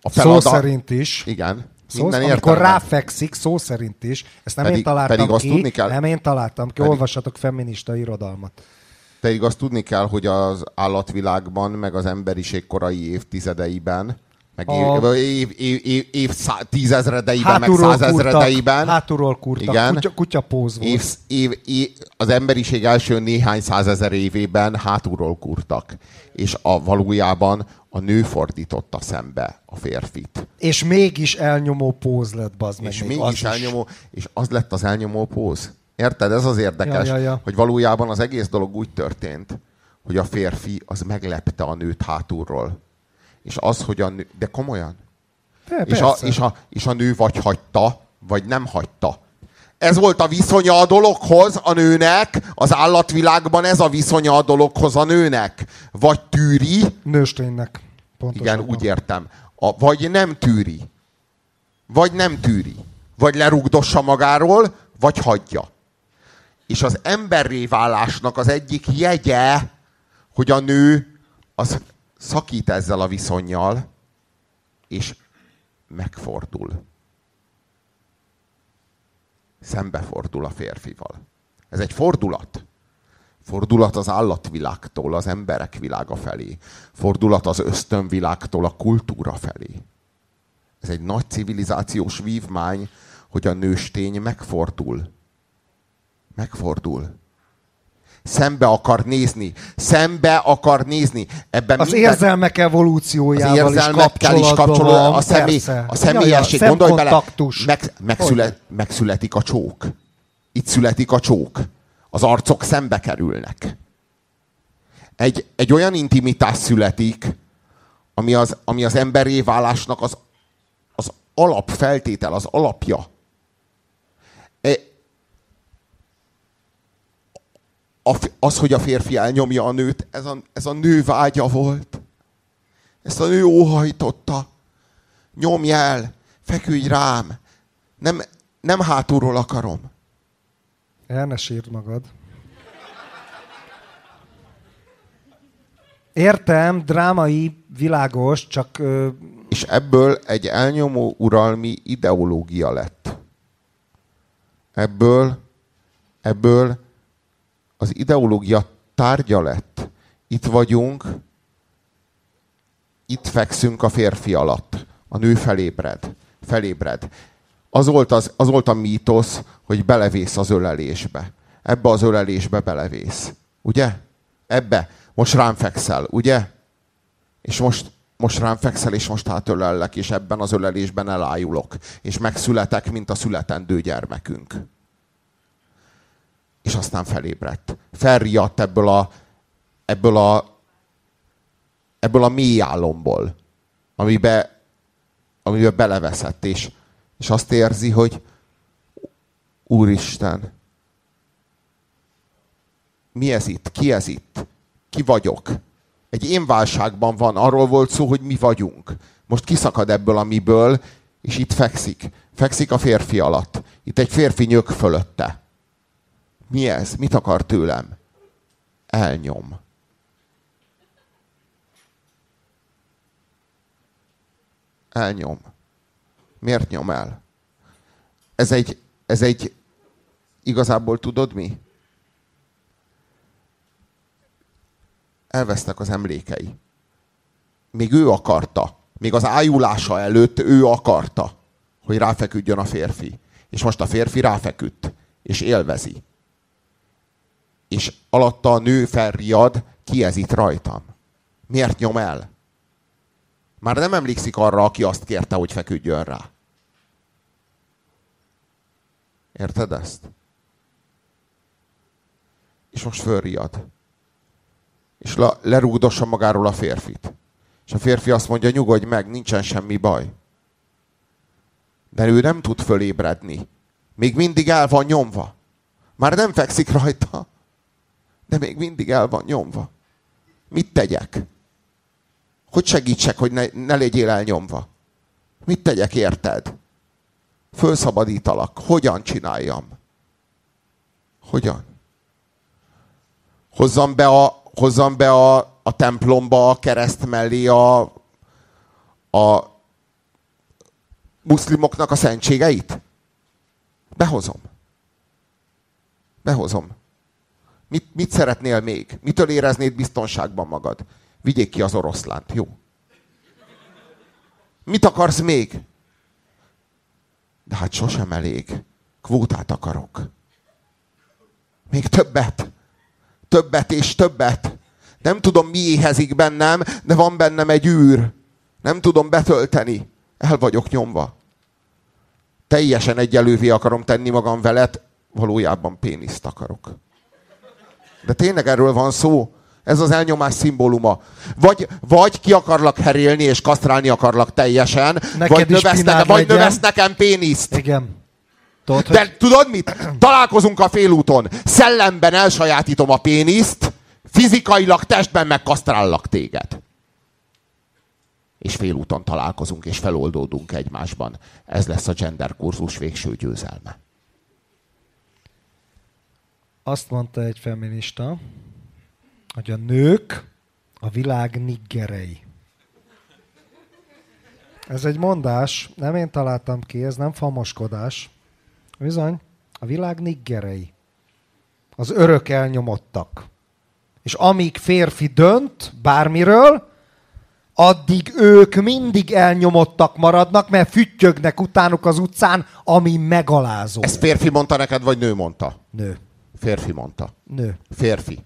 A feladat, Szó szerint is. Igen. Szó, Minden amikor értelme. ráfekszik, szó szerint is, ezt nem Pedig- én találtam pedig azt ki, tudni kell- nem én találtam ki, Pedig- olvassatok feminista irodalmat. Pedig azt tudni kell, hogy az állatvilágban, meg az emberiség korai évtizedeiben, meg A- év, év, év, év, szá, tízezredeiben, meg Hátulról kurtak, százezredeiben. hátulról kurtak, Igen. kutya, kutyapóz volt. Év, év, év, az emberiség első néhány százezer évében hátulról kurtak. És a valójában a nő fordította szembe a férfit. És mégis elnyomó póz lett, bazd meg. és még mégis elnyomó, és az lett az elnyomó póz. Érted? Ez az érdekes, Ja, ja, ja. hogy valójában az egész dolog úgy történt, hogy a férfi az meglepte a nőt hátulról. És az, hogy a nő... De komolyan? De, És a, persze. és, a, és a nő vagy hagyta, vagy nem hagyta. Ez volt a viszonya a dologhoz a nőnek, az állatvilágban ez a viszonya a dologhoz a nőnek. Vagy tűri, Nősténynek. Pontosabban. igen, úgy értem. A, vagy nem tűri. Vagy nem tűri. Vagy lerugdossa magáról, vagy hagyja. És az emberré válásnak az egyik jegye, hogy a nő az szakít ezzel a viszonyjal, és megfordul. Szembefordul a férfival. Ez egy fordulat. Fordulat az állatvilágtól az emberek világa felé. Fordulat az ösztönvilágtól a kultúra felé. Ez egy nagy civilizációs vívmány, hogy a nőstény megfordul. Megfordul. Szembe akar nézni. Szembe akar nézni. Ebben Az minden- érzelmek evolúciójával az érzelmekkel is is kapcsolatban van, a, személy, persze. a személyesség, Ja, ja, gondolj bele, meg, megszület, megszületik a csók. Itt születik a csók. Az arcok szembe kerülnek. Egy, egy olyan intimitás születik, ami az, ami az emberé válásnak az, az alapfeltétel, az alapja. E, a, fi- az, hogy a férfi elnyomja a nőt, ez a, ez a nő vágya volt. Ezt a nő óhajtotta. Nyomj el, feküdj rám. Nem, nem hátulról akarom. El ne sírd magad. Értem, drámai, világos, csak ö, És ebből egy elnyomó uralmi ideológia lett. Ebből, ebből az ideológia tárgya lett. Itt vagyunk, itt fekszünk a férfi alatt. A nő felébred. Felébred. Az volt, az, az volt a mítosz, hogy belevész az ölelésbe. Ebbe az ölelésbe belevész. Ugye? Ebbe. Most rám fekszel, ugye? És most, most rám fekszel, és most átölellek, és ebben az ölelésben elájulok. És megszületek, mint a születendő gyermekünk. És aztán felébredt. Felriadt ebből a, ebből a, ebből a mély álomból, amibe, amibe beleveszett, és, és azt érzi, hogy Úristen, mi ez itt? Ki ez itt? Ki vagyok? Egy én válságban van, arról volt szó, hogy mi vagyunk. Most kiszakad ebből a miből, és itt fekszik. Fekszik a férfi alatt. Itt egy férfi nyög fölötte. Mi ez? Mit akar tőlem? Elnyom. Elnyom. Miért nyom el? Ez egy, ez egy, igazából tudod mi? elvesztek az emlékei. Még ő akarta. Még az ájulása előtt ő akarta, hogy ráfeküdjön a férfi. És most a férfi ráfeküdt. És élvezi. És alatta a nő felriad, ki ez itt rajtam? Miért nyom el? Már nem emlékszik arra, aki azt kérte, hogy feküdjön rá. Érted ezt? És most fölriad és le, lerúgdossa magáról a férfit. És a férfi azt mondja, nyugodj meg, nincsen semmi baj. De ő nem tud fölébredni. Még mindig el van nyomva. Már nem fekszik rajta, de még mindig el van nyomva. Mit tegyek? Hogy segítsek, hogy ne, ne legyél elnyomva? Mit tegyek, érted? Fölszabadítalak. Hogyan csináljam? Hogyan? Hozzam be a, hozzam be a, a templomba a kereszt mellé a, a muszlimoknak a szentségeit? Behozom. Behozom. Mit, mit szeretnél még? Mitől éreznéd biztonságban magad? Vigyék ki az oroszlánt, jó? Mit akarsz még? De hát sosem elég. Kvótát akarok. Még többet. Többet és többet. Nem tudom, mi éhezik bennem, de van bennem egy űr. Nem tudom betölteni. El vagyok nyomva. Teljesen egyelővé akarom tenni magam veled, valójában péniszt akarok. De tényleg erről van szó. Ez az elnyomás szimbóluma. Vagy, vagy ki akarlak herélni, és kasztrálni akarlak teljesen, Neked vagy, növesz, nekem, vagy növesz nekem péniszt. Igen. Tudod, De hogy... tudod mit? Találkozunk a félúton. Szellemben elsajátítom a péniszt, fizikailag testben megkasztrállak téged. És félúton találkozunk, és feloldódunk egymásban. Ez lesz a gender kurzus végső győzelme. Azt mondta egy feminista, hogy a nők a világ niggerei. Ez egy mondás, nem én találtam ki, ez nem famoskodás. Bizony, a világ niggerei. Az örök elnyomottak. És amíg férfi dönt bármiről, addig ők mindig elnyomottak maradnak, mert füttyögnek utánuk az utcán, ami megalázó. Ez férfi mondta neked, vagy nő mondta? Nő. Férfi mondta. Nő. Férfi.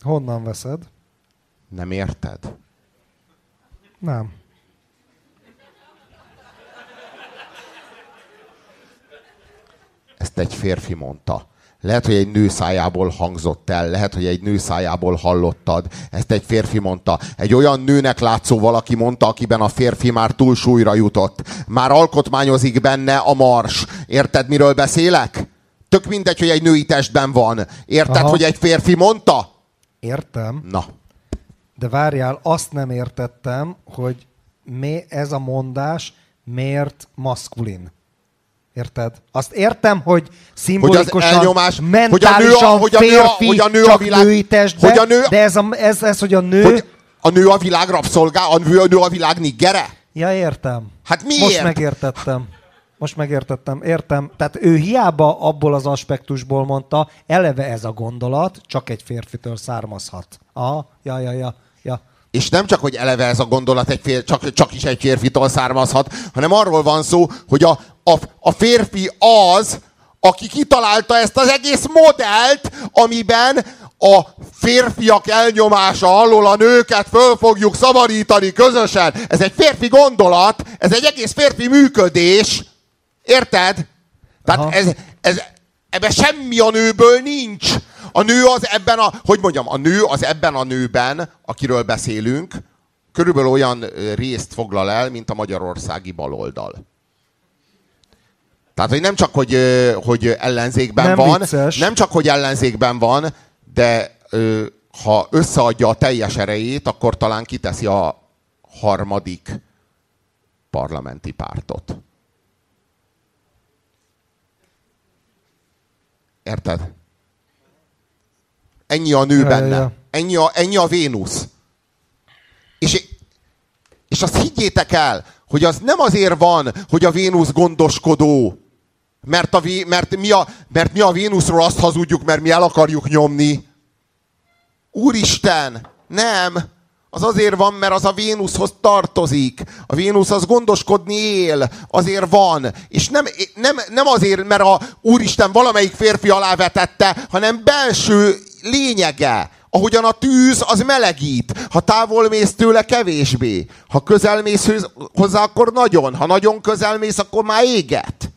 Honnan veszed? Nem érted? Nem. Ezt egy férfi mondta. Lehet, hogy egy nő szájából hangzott el, lehet, hogy egy nő szájából hallottad. Ezt egy férfi mondta. Egy olyan nőnek látszó valaki mondta, akiben a férfi már túlsúlyra jutott. Már alkotmányozik benne a mars. Érted, miről beszélek? Tök mindegy, hogy egy női testben van. Érted, Aha. hogy egy férfi mondta? Értem. Na. De várjál, azt nem értettem, hogy mi ez a mondás miért maszkulin. Érted? Azt értem, hogy szimbolikusan, hogy elnyomás, mentálisan hogy a nő a, férfi, hogy a nő a világ, női testben, hogy a nő, de ez, a, ez, ez, hogy a nő... Hogy a nő a világ rabszolgá, a nő, a nő a világ niggere? Ja, értem. Hát miért? Most megértettem. Most megértettem, értem. Tehát ő hiába abból az aspektusból mondta, eleve ez a gondolat csak egy férfitől származhat. Aha, ja, ja, ja, ja. És nem csak, hogy eleve ez a gondolat egy fér, csak, csak is egy férfitől származhat, hanem arról van szó, hogy a, a, a férfi az, aki kitalálta ezt az egész modellt, amiben a férfiak elnyomása alól a nőket föl fogjuk szabadítani közösen. Ez egy férfi gondolat, ez egy egész férfi működés. Érted? Tehát ez, ez, ebben semmi a nőből nincs. A nő az ebben a, hogy mondjam, a nő az ebben a nőben, akiről beszélünk, körülbelül olyan részt foglal el, mint a magyarországi baloldal. Tehát, hogy nem csak, hogy, hogy ellenzékben nem van, vicces. nem csak, hogy ellenzékben van, de ha összeadja a teljes erejét, akkor talán kiteszi a harmadik parlamenti pártot. Érted? Ennyi a nő benne. Ennyi a, ennyi a Vénusz. És, és azt higgyétek el, hogy az nem azért van, hogy a Vénusz gondoskodó, mert, a, mert, mi a, mert mi a Vénuszról azt hazudjuk, mert mi el akarjuk nyomni. Úristen, nem! Az azért van, mert az a Vénuszhoz tartozik. A Vénusz az gondoskodni él, azért van. És nem, nem, nem azért, mert a Úristen valamelyik férfi alá vetette, hanem belső lényege. Ahogyan a tűz, az melegít. Ha távol mész tőle, kevésbé. Ha közel mész hozzá, akkor nagyon. Ha nagyon közel mész, akkor már éget.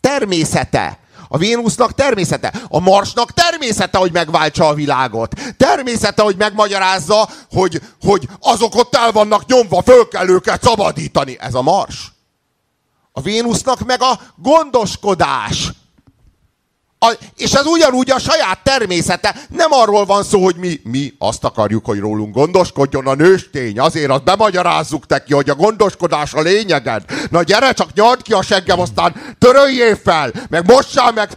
Természete. A Vénusznak természete. A Marsnak természete, hogy megváltsa a világot. Természete, hogy megmagyarázza, hogy, hogy azok ott el vannak nyomva, föl kell őket szabadítani. Ez a Mars. A Vénusznak meg a gondoskodás. A, és ez ugyanúgy a saját természete. Nem arról van szó, hogy mi, mi azt akarjuk, hogy rólunk gondoskodjon a nőstény. Azért azt bemagyarázzuk neki, hogy a gondoskodás a lényeged. Na gyere, csak nyard ki a seggem, aztán töröljél fel, meg mossál meg,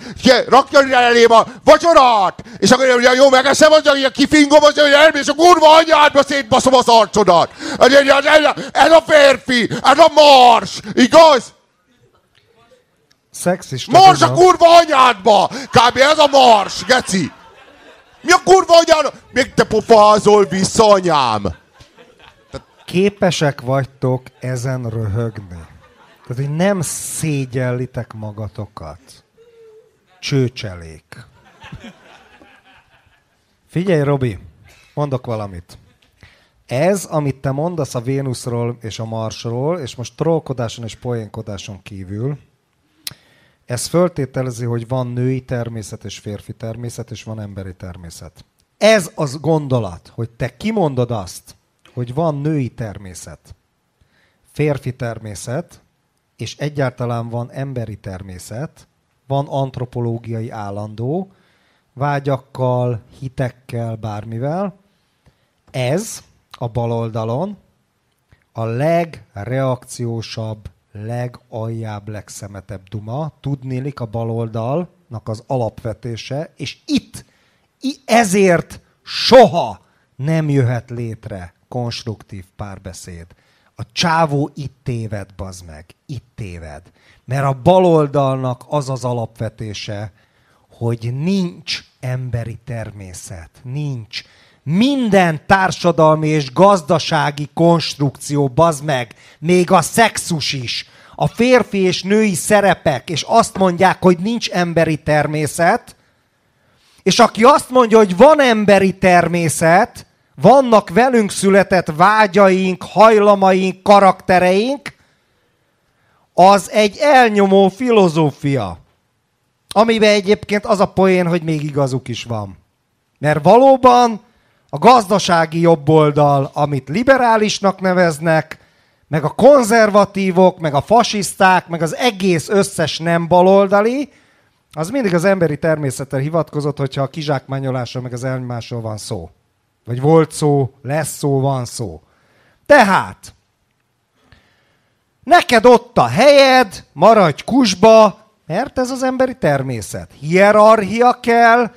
rakja elém a vacsorát, és akkor mondja, jó, megeszem, hogy kifingom, az, hogy elmész a kurva anyádba, szétbaszom az arcodat. Ez a férfi, ez a mars, igaz? Szexista. Mars a kurva anyádba! Kb. ez a mars, geci! Mi a kurva anyád? Még te pofázol vissza, anyám! Képesek vagytok ezen röhögni. Tehát, hogy nem szégyellitek magatokat. Csőcselék. Figyelj, Robi, mondok valamit. Ez, amit te mondasz a Vénuszról és a Marsról, és most trollkodáson és poénkodáson kívül, ez föltételezi, hogy van női természet és férfi természet, és van emberi természet. Ez az gondolat, hogy te kimondod azt, hogy van női természet, férfi természet, és egyáltalán van emberi természet, van antropológiai állandó, vágyakkal, hitekkel, bármivel. Ez a bal oldalon a legreakciósabb legaljább, legszemetebb duma, tudnélik a baloldalnak az alapvetése, és itt ezért soha nem jöhet létre konstruktív párbeszéd. A csávó itt téved, bazd meg, itt téved. Mert a baloldalnak az az alapvetése, hogy nincs emberi természet, nincs minden társadalmi és gazdasági konstrukció, bazd meg, még a szexus is, a férfi és női szerepek, és azt mondják, hogy nincs emberi természet, és aki azt mondja, hogy van emberi természet, vannak velünk született vágyaink, hajlamaink, karaktereink, az egy elnyomó filozófia, amiben egyébként az a poén, hogy még igazuk is van. Mert valóban a gazdasági jobboldal, amit liberálisnak neveznek, meg a konzervatívok, meg a fasiszták, meg az egész összes nem baloldali, az mindig az emberi természetre hivatkozott, hogyha a kizsákmányolásról, meg az elnyomásról van szó. Vagy volt szó, lesz szó, van szó. Tehát, neked ott a helyed, maradj kusba, mert ez az emberi természet. Hierarchia kell,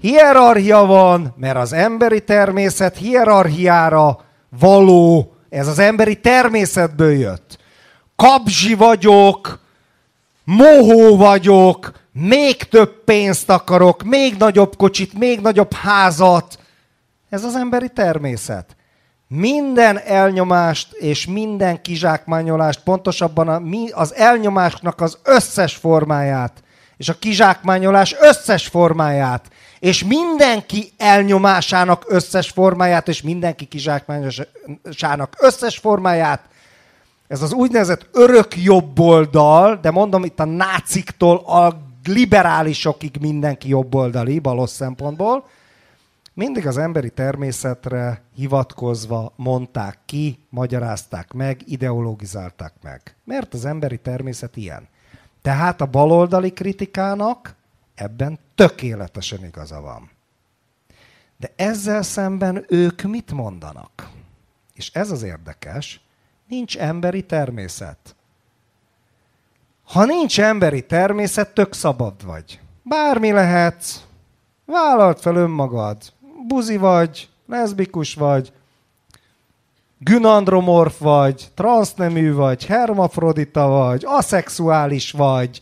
Hierarchia van, mert az emberi természet hierarchiára való, ez az emberi természetből jött. Kapzsi vagyok, mohó vagyok, még több pénzt akarok, még nagyobb kocsit, még nagyobb házat. Ez az emberi természet. Minden elnyomást és minden kizsákmányolást, pontosabban az elnyomásnak az összes formáját, és a kizsákmányolás összes formáját és mindenki elnyomásának összes formáját, és mindenki kizsákmányosának összes formáját, ez az úgynevezett örök jobboldal, de mondom itt a náciktól a liberálisokig mindenki jobboldali, balos szempontból, mindig az emberi természetre hivatkozva mondták ki, magyarázták meg, ideologizálták meg. Mert az emberi természet ilyen. Tehát a baloldali kritikának Ebben tökéletesen igaza van. De ezzel szemben ők mit mondanak? És ez az érdekes, nincs emberi természet. Ha nincs emberi természet, tök szabad vagy. Bármi lehetsz, vállalt fel önmagad. Buzi vagy, leszbikus vagy, günandromorf vagy, transznemű vagy, hermafrodita vagy, aszexuális vagy,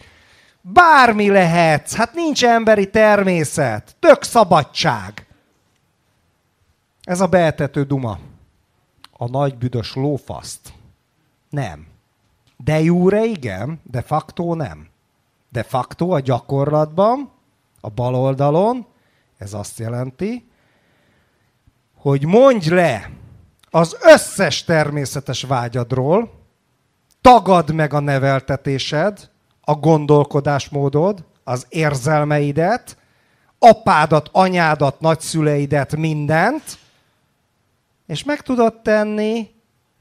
Bármi lehetsz, hát nincs emberi természet, tök szabadság. Ez a beetető duma. A nagy büdös lófaszt. Nem. De jure igen, de facto nem. De facto a gyakorlatban, a bal oldalon, ez azt jelenti, hogy mondj le az összes természetes vágyadról, tagad meg a neveltetésed, a gondolkodásmódod, az érzelmeidet, apádat, anyádat, nagyszüleidet, mindent, és meg tudod tenni,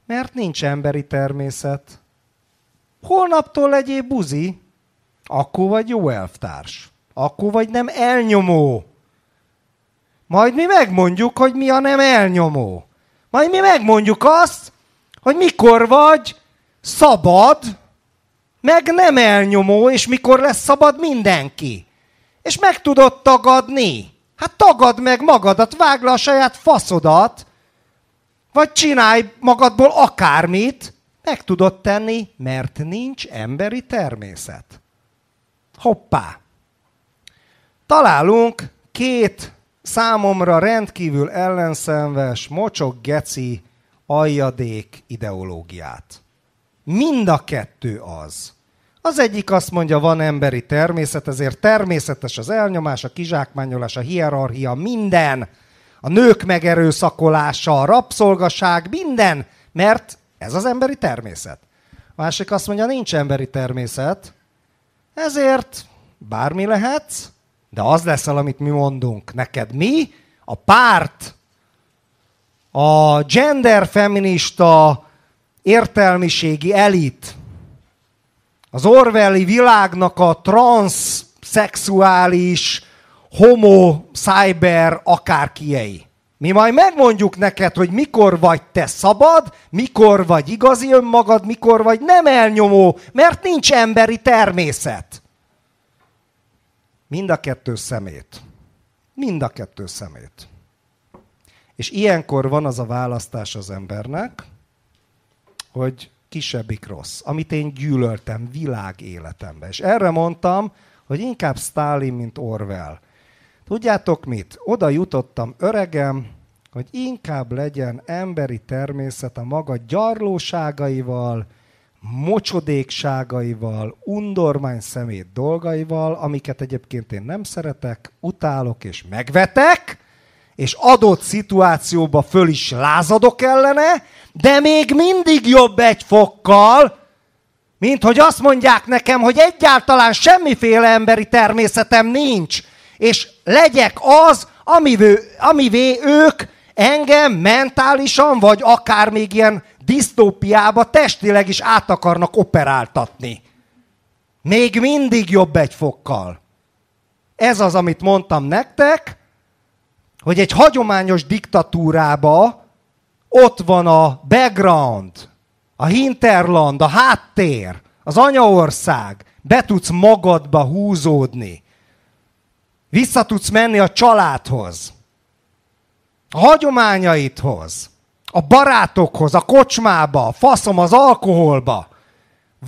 mert nincs emberi természet. Holnaptól legyél buzi, akkor vagy jó elvtárs. akkor vagy nem elnyomó. Majd mi megmondjuk, hogy mi a nem elnyomó. Majd mi megmondjuk azt, hogy mikor vagy szabad, meg nem elnyomó, és mikor lesz szabad mindenki. És meg tudod tagadni. Hát tagad meg magadat, vágd le a saját faszodat, vagy csinálj magadból akármit, meg tudod tenni, mert nincs emberi természet. Hoppá! Találunk két számomra rendkívül ellenszenves, mocsok geci aljadék ideológiát. Mind a kettő az. Az egyik azt mondja, van emberi természet, ezért természetes az elnyomás, a kizsákmányolás, a hierarchia, minden. A nők megerőszakolása, a rabszolgaság, minden, mert ez az emberi természet. A másik azt mondja, nincs emberi természet, ezért bármi lehetsz, de az leszel, amit mi mondunk. Neked mi? A párt, a genderfeminista értelmiségi elit, az Orwelli világnak a transzexuális, homo, cyber akárkiei. Mi majd megmondjuk neked, hogy mikor vagy te szabad, mikor vagy igazi önmagad, mikor vagy nem elnyomó, mert nincs emberi természet. Mind a kettő szemét. Mind a kettő szemét. És ilyenkor van az a választás az embernek, hogy kisebbik rossz, amit én gyűlöltem világ életemben. És erre mondtam, hogy inkább Stalin, mint Orwell. Tudjátok mit? Oda jutottam öregem, hogy inkább legyen emberi természet a maga gyarlóságaival, mocsodékságaival, undormány szemét dolgaival, amiket egyébként én nem szeretek, utálok és megvetek, és adott szituációba föl is lázadok ellene, de még mindig jobb egy fokkal, mint hogy azt mondják nekem, hogy egyáltalán semmiféle emberi természetem nincs, és legyek az, amivé, amivé ők engem mentálisan, vagy akár még ilyen disztópiába testileg is át akarnak operáltatni. Még mindig jobb egy fokkal. Ez az, amit mondtam nektek, hogy egy hagyományos diktatúrába ott van a background, a hinterland, a háttér, az anyaország, be tudsz magadba húzódni. Vissza tudsz menni a családhoz, a hagyományaidhoz, a barátokhoz, a kocsmába, a faszom az alkoholba.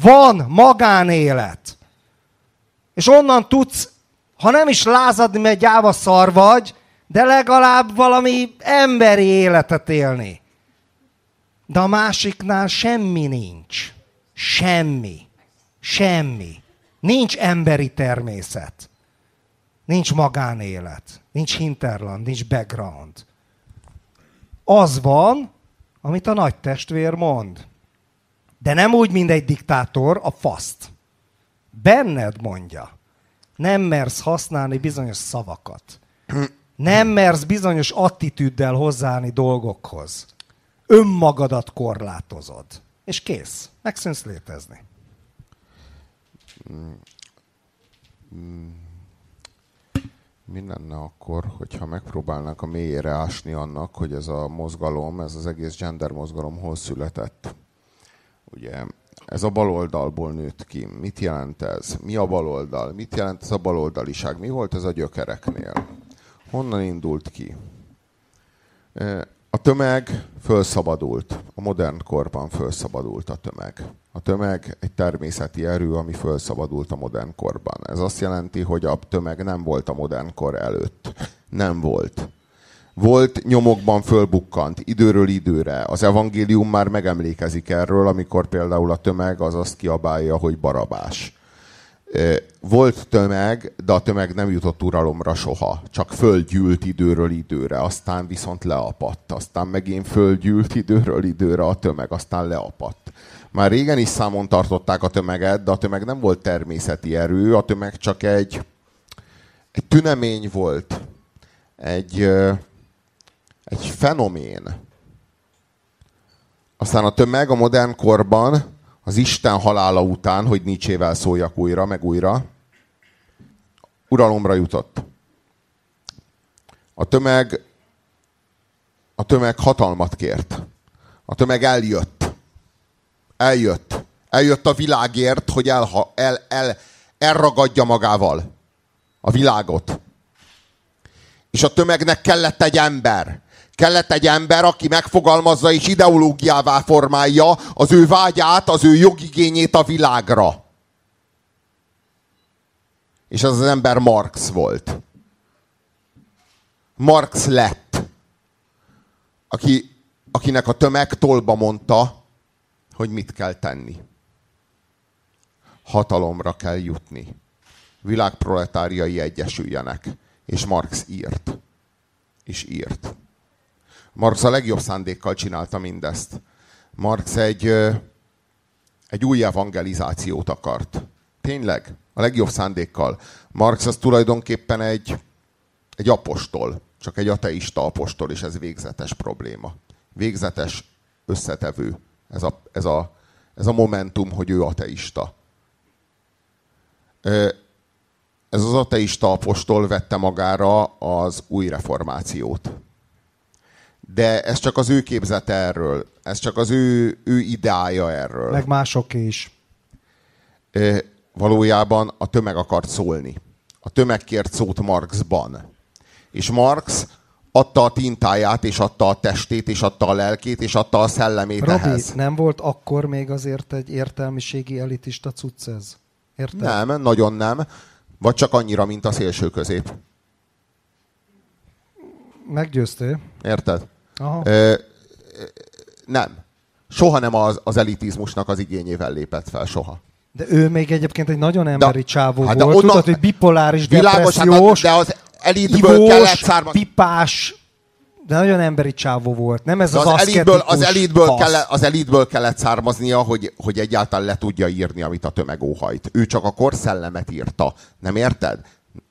Van magánélet. És onnan tudsz, ha nem is lázadni, mert gyáva szar vagy, de legalább valami emberi életet élni. De a másiknál semmi nincs. Semmi. Semmi. Nincs emberi természet. Nincs magánélet. Nincs hinterland, nincs background. Az van, amit a nagy testvér mond. De nem úgy, mint egy diktátor, a faszt. Benned mondja. Nem mersz használni bizonyos szavakat. Nem mersz bizonyos attitűddel hozzáállni dolgokhoz. Önmagadat korlátozod. És kész. Megszűnsz létezni. Mi lenne akkor, hogyha megpróbálnánk a mélyére ásni annak, hogy ez a mozgalom, ez az egész gender mozgalom hol született? Ugye ez a baloldalból nőtt ki. Mit jelent ez? Mi a baloldal? Mit jelent ez a baloldaliság? Mi volt ez a gyökereknél? Honnan indult ki? Tömeg fölszabadult. A modern korban fölszabadult a tömeg. A tömeg egy természeti erő, ami fölszabadult a modern korban. Ez azt jelenti, hogy a tömeg nem volt a modern kor előtt. Nem volt. Volt nyomokban fölbukkant, időről időre. Az evangélium már megemlékezik erről, amikor például a tömeg az azt kiabálja, hogy barabás volt tömeg, de a tömeg nem jutott uralomra soha. Csak földgyűlt időről időre, aztán viszont leapadt. Aztán megint földgyűlt időről időre a tömeg, aztán leapadt. Már régen is számon tartották a tömeget, de a tömeg nem volt természeti erő, a tömeg csak egy, egy tünemény volt. Egy, egy fenomén. Aztán a tömeg a modern korban az Isten halála után, hogy Nietzsével szóljak újra, meg újra, uralomra jutott. A tömeg, a tömeg hatalmat kért. A tömeg eljött. Eljött. Eljött a világért, hogy elha, el, el, elragadja magával a világot. És a tömegnek kellett egy ember. Kellett egy ember, aki megfogalmazza és ideológiává formálja az ő vágyát, az ő jogigényét a világra. És az az ember Marx volt. Marx lett, aki, akinek a tömeg tolba mondta, hogy mit kell tenni. Hatalomra kell jutni. Világproletáriai egyesüljenek. És Marx írt. És írt. Marx a legjobb szándékkal csinálta mindezt. Marx egy, egy új evangelizációt akart. Tényleg, a legjobb szándékkal. Marx az tulajdonképpen egy, egy apostol, csak egy ateista apostol, és ez végzetes probléma. Végzetes összetevő. Ez a, ez a, ez a momentum, hogy ő ateista. Ez az ateista apostol vette magára az új reformációt. De ez csak az ő képzete erről. Ez csak az ő, ő ideája erről. Meg másoké is. Valójában a tömeg akart szólni. A tömeg kért szót Marxban. És Marx adta a tintáját, és adta a testét, és adta a lelkét, és adta a szellemét Robi, ehhez. nem volt akkor még azért egy értelmiségi elitista cucc ez? Érted? Nem, nagyon nem. Vagy csak annyira, mint a szélső közép. Meggyőztél? Érted? Aha. Ö, nem. Soha nem az, az elitizmusnak az igényével lépett fel, soha. De ő még egyébként egy nagyon emberi csávó hát hát de volt. onnan- Tudod, hogy bipoláris, Világos, hát depressziós, a- de az elitből ivós, kellett származni. pipás, de nagyon emberi csávó volt. Nem ez De az, az, elitből, az, elitből kellett, az elitből kellett származnia, hogy, hogy egyáltalán le tudja írni, amit a tömeg óhajt. Ő csak a korszellemet írta. Nem érted?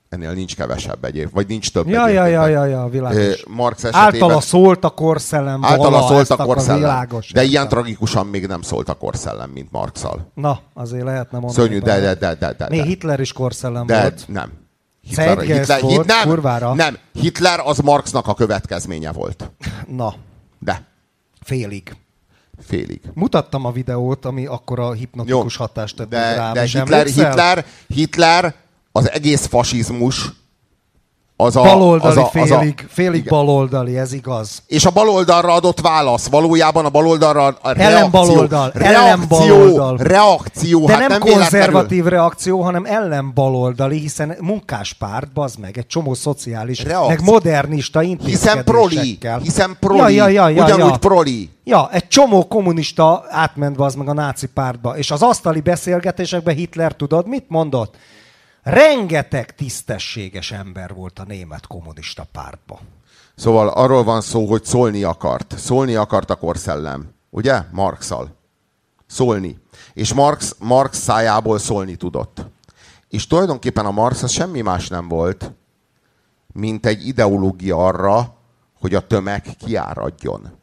Ennél nincs kevesebb egyéb, vagy nincs több Ja, ja, egyébként. ja, ja, ja, világos. Marx esetében... Általa szólt a korszellem. Általa szólt a korszellem. Világos, de ilyen tragikusan még nem szólt a korszellem, mint Marxal. Na, azért lehetne mondani. Szörnyű, de, de, de, de, de. Még. Hitler is korszellem De volt. nem. Zeitgeist volt, nem, kurvára. nem. Hitler az Marxnak a következménye volt. Na, De. félig. Félig. Mutattam a videót, ami akkor a hipnotikus hatást tett de, rám. de Hitler, emlékszel? Hitler, Hitler, az egész fasizmus, az a... Baloldali az a, az a, félig, félig igen. baloldali, ez igaz. És a baloldalra adott válasz. Valójában a baloldalra a reakció. Ellenbaloldal, Reakció. ellenbaloldal. Reakció. De hát nem, nem konzervatív véletlenül. reakció, hanem ellenbaloldali, hiszen munkáspárt, bazd meg, egy csomó szociális, Reakció. meg modernista Hiszen proli. Hiszen proli. Ja, ja, ja, ja, Ugyanúgy ja. proli. Ja, egy csomó kommunista átment az meg a náci pártba, és az asztali beszélgetésekben Hitler tudod, mit mondott? Rengeteg tisztességes ember volt a német kommunista pártba. Szóval arról van szó, hogy szólni akart. Szólni akart a korszellem. Ugye? Marxal. Szólni. És Marx, Marx szájából szólni tudott. És tulajdonképpen a Marx az semmi más nem volt, mint egy ideológia arra, hogy a tömeg kiáradjon.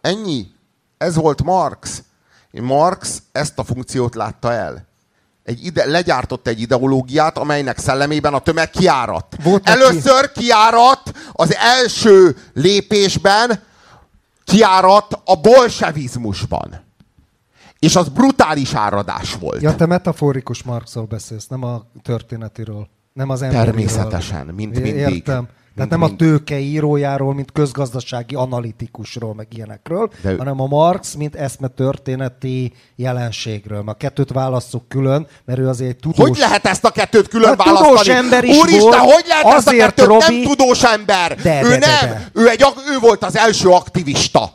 Ennyi. Ez volt Marx. Marx ezt a funkciót látta el. Egy ide, legyártott egy ideológiát, amelynek szellemében a tömeg kiáradt. Volt Először kiáradt az első lépésben, kiáradt a bolsevizmusban. És az brutális áradás volt. Ja, te metaforikus Marxról beszélsz, nem a történetiről. Nem az emberiről. Természetesen, mint mindig. Értem. Tehát nem a mindig. tőke írójáról, mint közgazdasági analitikusról, meg ilyenekről, De- De... hanem a Marx, mint eszme történeti jelenségről. Mert a kettőt válasszuk külön, mert ő azért egy tudós... Hogy lehet ezt a kettőt külön Hát választani? tudós ember is Úristen, volt, hogy lehet ezt a azért, kettőt? Nem Robi- tudós ember. De, ő de, de, nem. de. Ő, egy, ő volt az első aktivista.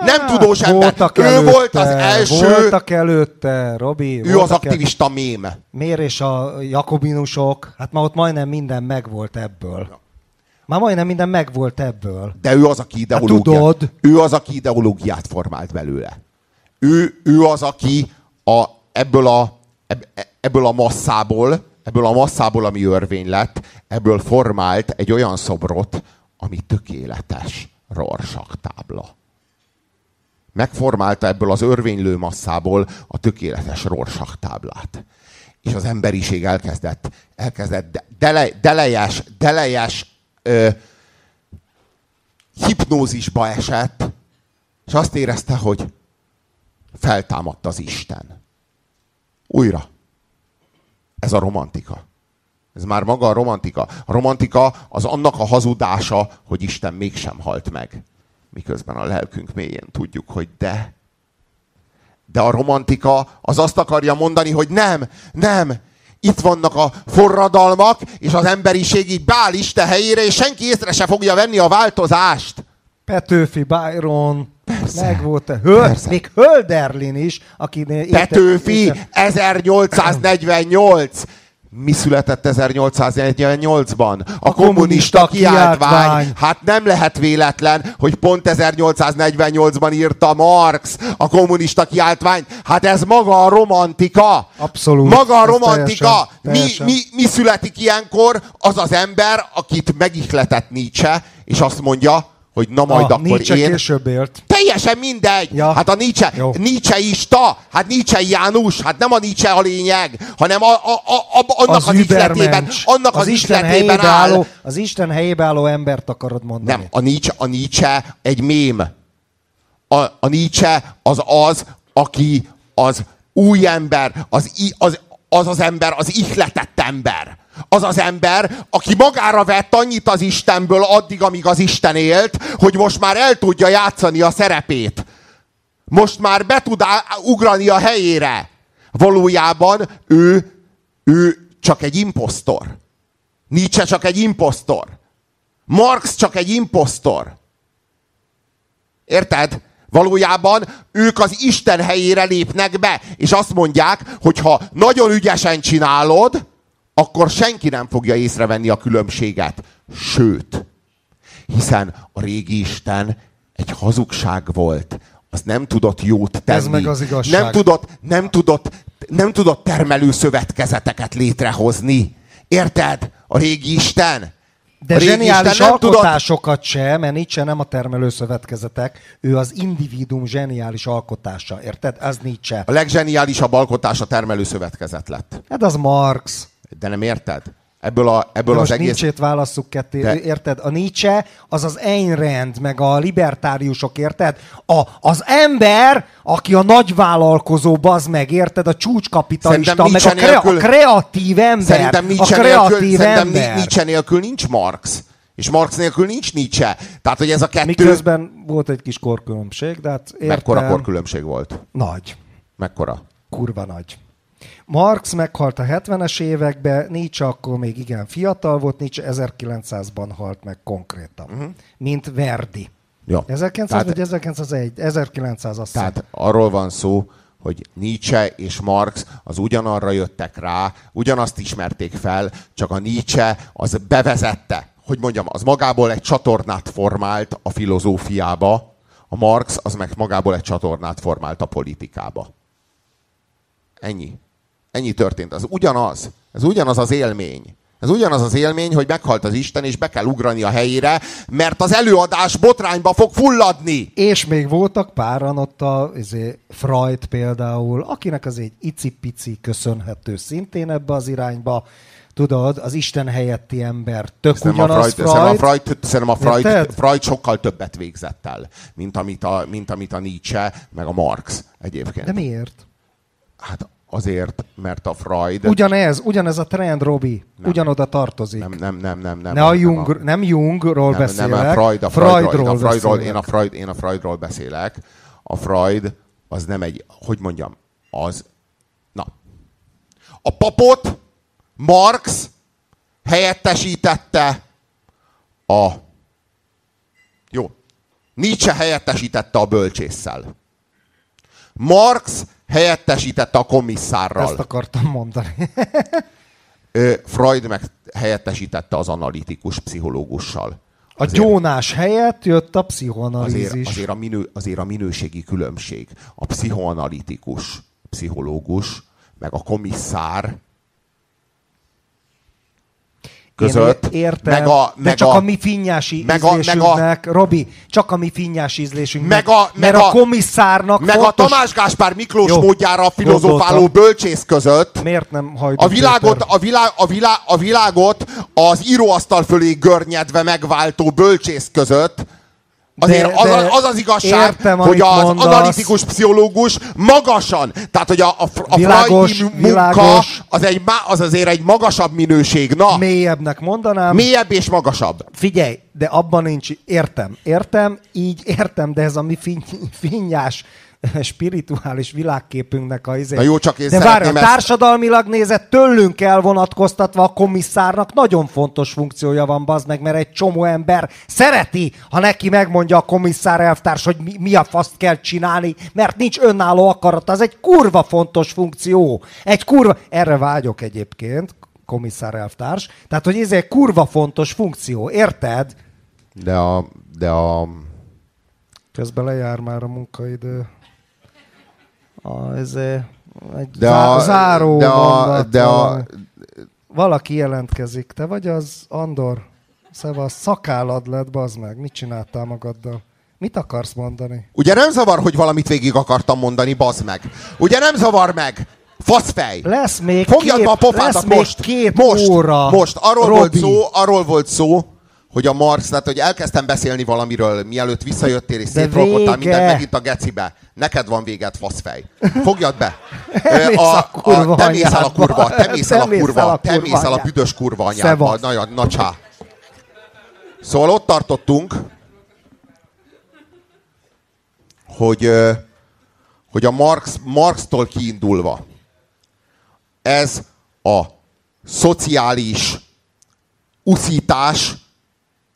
Nem Hát, tudós ember. voltak Ő előtte, volt az első... Voltak előtte, Robi. Ő az aktivista mém. Miért és a jakobinusok? Hát már ott majdnem minden megvolt ebből. Már majdnem minden megvolt ebből. De ő az, aki ideológiát, Hát tudod. ő az, aki ideológiát formált belőle. Ő, ő az, aki a, ebből, a, ebb, ebből a masszából, ebből a masszából, ami örvény lett, ebből formált egy olyan szobrot, ami tökéletes rorsak tábla. megformálta ebből az örvénylő masszából a tökéletes Rorschach táblát. És az emberiség elkezdett, elkezdett dele, delejes, delejes ö, hipnózisba esett, és azt érezte, hogy feltámadt az Isten. Újra. Ez a romantika. Ez már maga a romantika. A romantika az annak a hazudása, hogy Isten mégsem halt meg. Miközben a lelkünk mélyén tudjuk, hogy de. De a romantika az azt akarja mondani, hogy nem, nem, itt vannak a forradalmak, és az emberiség így beáll Isten helyére, és senki észre se fogja venni a változást. Petőfi, Byron, Persze. meg volt. Höl, Persze. még Hölderlin is, aki... Petőfi, 1848. Mi született 1848-ban? A, a kommunista kiáltvány. kiáltvány. Hát nem lehet véletlen, hogy pont 1848-ban írta Marx a kommunista kiáltvány. Hát ez maga a romantika. Abszolút. Maga a romantika. teljesen, mi, teljesen. mi, mi születik ilyenkor? Az az ember, akit megihletett Nietzsche, és azt mondja, hogy na majd ah, akkor Nietzsche én... később élt. Teljesen mindegy. Ja. Hát a Nietzsche, Jó. Nietzscheista, hát Nietzsche János, hát nem a Nietzsche a lényeg, hanem a, a, a, a, annak az, az ihletében, annak az, az Isten ihletében áll. álló, az Isten helyébe álló embert akarod mondani. Nem, a Nietzsche, a Nietzsche egy mém. A, a Nietzsche az az, aki az új ember, az, az, az az ember, az ihletett ember. Az az ember, aki magára vett annyit az Istenből addig, amíg az Isten élt, hogy most már el tudja játszani a szerepét. Most már be tud ugrani a helyére. Valójában ő, ő csak egy imposztor. Nietzsche csak egy imposztor. Marx csak egy imposztor. Érted? Valójában ők az Isten helyére lépnek be, és azt mondják, hogy ha nagyon ügyesen csinálod, akkor senki nem fogja észrevenni a különbséget. Sőt, hiszen a régi Isten egy hazugság volt. Az nem tudott jót tenni. Ez meg az igazság. Nem tudott, nem tudott, nem tudott termelő szövetkezeteket létrehozni. Érted? A régi Isten. De a régi zseniális Isten nem tudott- alkotásokat se, mert Nietzsche nem a termelőszövetkezetek, ő az individuum zseniális alkotása, érted? Ez Nietzsche. A legzseniálisabb alkotás a termelő szövetkezet lett. Hát az Marx. De nem érted? Ebből, a, ebből De az most egész... Nietzsét válasszuk ketté, De- érted? A Nietzsche az az Ayn Rand, meg a libertáriusok, érted? A, az ember, aki a nagyvállalkozó, bazd meg, érted? A csúcskapitalista, Szerintem meg a, Nietzsche krea- a nélkül- kreatív ember. Szerintem a Nietzsche kreatív nélkül, szerintem ember. Nietzsche nélkül nincs Marx. És Marx nélkül nincs Nietzsche. Tehát, hogy ez a kettő... Miközben volt egy kis korkülönbség, de hát értem. Mekkora korkülönbség volt? Nagy. Mekkora? kurva nagy. Marx meghalt a 70-es években, Nietzsche akkor még igen fiatal volt, Nietzsche 1900-ban halt meg konkrétan, uh-huh. mint Verdi. Jó. 1900 Tehát- vagy 1901? 1900 azt hiszem. Tehát arról van szó, hogy Nietzsche és Marx az ugyanarra jöttek rá, ugyanazt ismerték fel, csak a Nietzsche az bevezette, hogy mondjam, az magából egy csatornát formált a filozófiába, a Marx az meg magából egy csatornát formált a politikába. Ennyi. Ennyi történt. Az ugyanaz. Ez ugyanaz az élmény. Ez ugyanaz az élmény, hogy meghalt az Isten, és be kell ugrani a helyére, mert az előadás botrányba fog fulladni. És még voltak páran ott a izé, Freud például, akinek az egy icipici köszönhető szintén ebbe az irányba. Tudod, az Isten helyetti ember tök Szerintem a ugyanaz Freud, Freud. Freud. Szerintem a Freud, szerintem a Freud, Érted? Freud sokkal többet végzett el, mint amit, a, mint amit a Nietzsche, meg a Marx egyébként. De miért? Hát azért, mert a Freud... Ugyanez, ugyanez a trend, Robi. Ugyanoda tartozik. Nem, nem, nem, nem. nem ne a nem Jung, a- nem Jungról nem, beszélek, nem, a Freud, a Freudról, Freudról, én, a Freudról, beszélek. én, a Freud, én a Freudról beszélek. A Freud az nem egy, hogy mondjam, az, na, a papot Marx helyettesítette a, jó, Nietzsche helyettesítette a bölcsésszel. Marx helyettesítette a komisszárral. Ezt akartam mondani. Freud meg helyettesítette az analitikus pszichológussal. A gyónás helyett jött a pszichoanalízis. Azért, azért, a minő, azért a minőségi különbség. A pszichoanalitikus pszichológus, meg a komisszár. Között, Én értem, meg a, de meg csak a, a, mi finnyási meg a- ízlésünknek, Robi, csak a mi finnyás ízlésünknek, meg a, meg mert a, a komisszárnak meg fontos... a Tamás Gáspár Miklós Jó, módjára filozofáló gondoltam. bölcsész között Miért nem hajtunk a világot, a, világ, a, világ, a világot az íróasztal fölé görnyedve megváltó bölcsész között Azért De- az, de az, az az igazság, értem, hogy az mondasz. analitikus pszichológus magasan, tehát hogy a, a, a Világos, munka világos. az, egy, az azért egy magasabb minőség. Na, Mélyebbnek mondanám. mélyebb és magasabb. Figyelj, de abban nincs, értem, értem, így értem, de ez a mi fin, finnyás spirituális világképünknek a izé. Na jó, csak én De várj, ezt- társadalmilag nézett tőlünk elvonatkoztatva a komisszárnak nagyon fontos funkciója van, bazd meg, mert egy csomó ember szereti, ha neki megmondja a komisszár elvtárs, hogy mi, mi a faszt kell csinálni, mert nincs önálló akarat. Az egy kurva fontos funkció. Egy kurva... Erre vágyok egyébként, komisszár elvtárs. Tehát, hogy ez egy kurva fontos funkció, érted? De a, de a, Közben lejár már a munkaidő. A, ez egy de zá, a, záró de a, de a. Valaki jelentkezik. Te vagy az Andor? Szevasz, szakállad lett, bazd meg. Mit csináltál magaddal? Mit akarsz mondani? Ugye nem zavar, hogy valamit végig akartam mondani, bazd meg. Ugye nem zavar meg? Faszfej. Lesz még Fogjad két, a pofádat lesz még most. két most, óra. Most. Arról Robi. volt szó, arról volt szó, hogy a Marx, tehát hogy elkezdtem beszélni valamiről, mielőtt visszajöttél és szétrolkodtál mindent megint a gecibe. Neked van véged, faszfej. Fogjad be. A kurva te mész el a kurva, te mész el a kurva, a te mész el a büdös kurva anyádba. Nagyon, na csá. Szóval ott tartottunk, hogy, hogy a Marx, Marxtól kiindulva ez a szociális uszítás,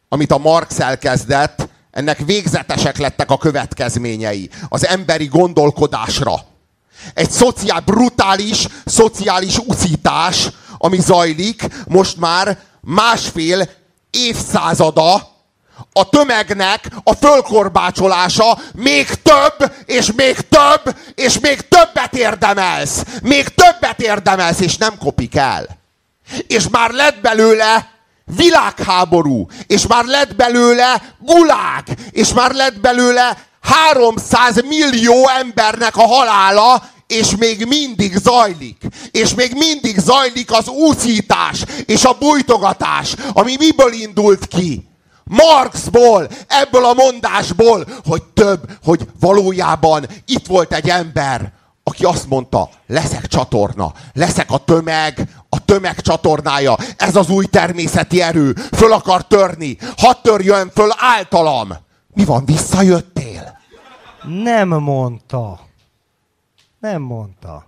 amit a Marx elkezdett, ennek végzetesek lettek a következményei az emberi gondolkodásra. Egy szociál, brutális, szociális uszítás, ami zajlik most már másfél évszázada, a tömegnek a fölkorbácsolása még több, és még több, és még többet érdemelsz. Még többet érdemelsz, és nem kopik el. És már lett belőle világháború, és már lett belőle gulág, és már lett belőle 300 millió embernek a halála, és még mindig zajlik. És még mindig zajlik az úszítás, és a bújtogatás, ami miből indult ki? Marxból, ebből a mondásból, hogy több, hogy valójában itt volt egy ember, aki azt mondta, leszek csatorna, leszek a tömeg, a tömeg csatornája, ez az új természeti erő, föl akar törni, hadd törjön föl általam. Mi van, visszajöttél? Nem mondta. Nem mondta.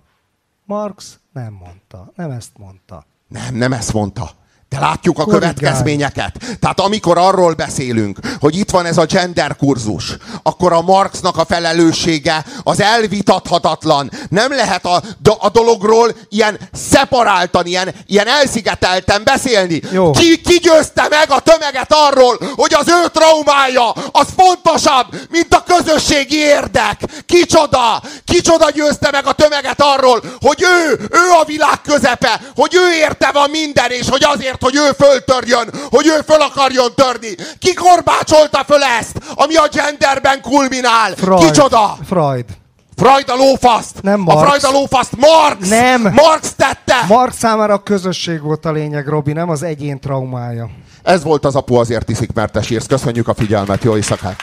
Marx nem mondta. Nem ezt mondta. Nem, nem ezt mondta. De látjuk a Korrigálj. következményeket. Tehát amikor arról beszélünk, hogy itt van ez a gender kurzus, akkor a Marxnak a felelőssége az elvitathatatlan. Nem lehet a, a dologról ilyen szeparáltan, ilyen, ilyen elszigetelten beszélni. Jó. Ki, ki győzte meg a tömeget arról, hogy az ő traumája az fontosabb, mint a közösségi érdek? Kicsoda? Kicsoda győzte meg a tömeget arról, hogy ő, ő a világ közepe, hogy ő érte van minden, és hogy azért, hogy ő föltörjön, hogy ő föl akarjon törni. Ki korbácsolta föl ezt, ami a genderben kulminál? Freud. Kicsoda? Freud. Freud a lófaszt! Nem A Marx. Freud a lófaszt Marx! Nem. Marx tette! Marx számára a közösség volt a lényeg, Robi, nem az egyén traumája. Ez volt az apu azért iszik, mert te sírsz. Köszönjük a figyelmet, jó éjszakát!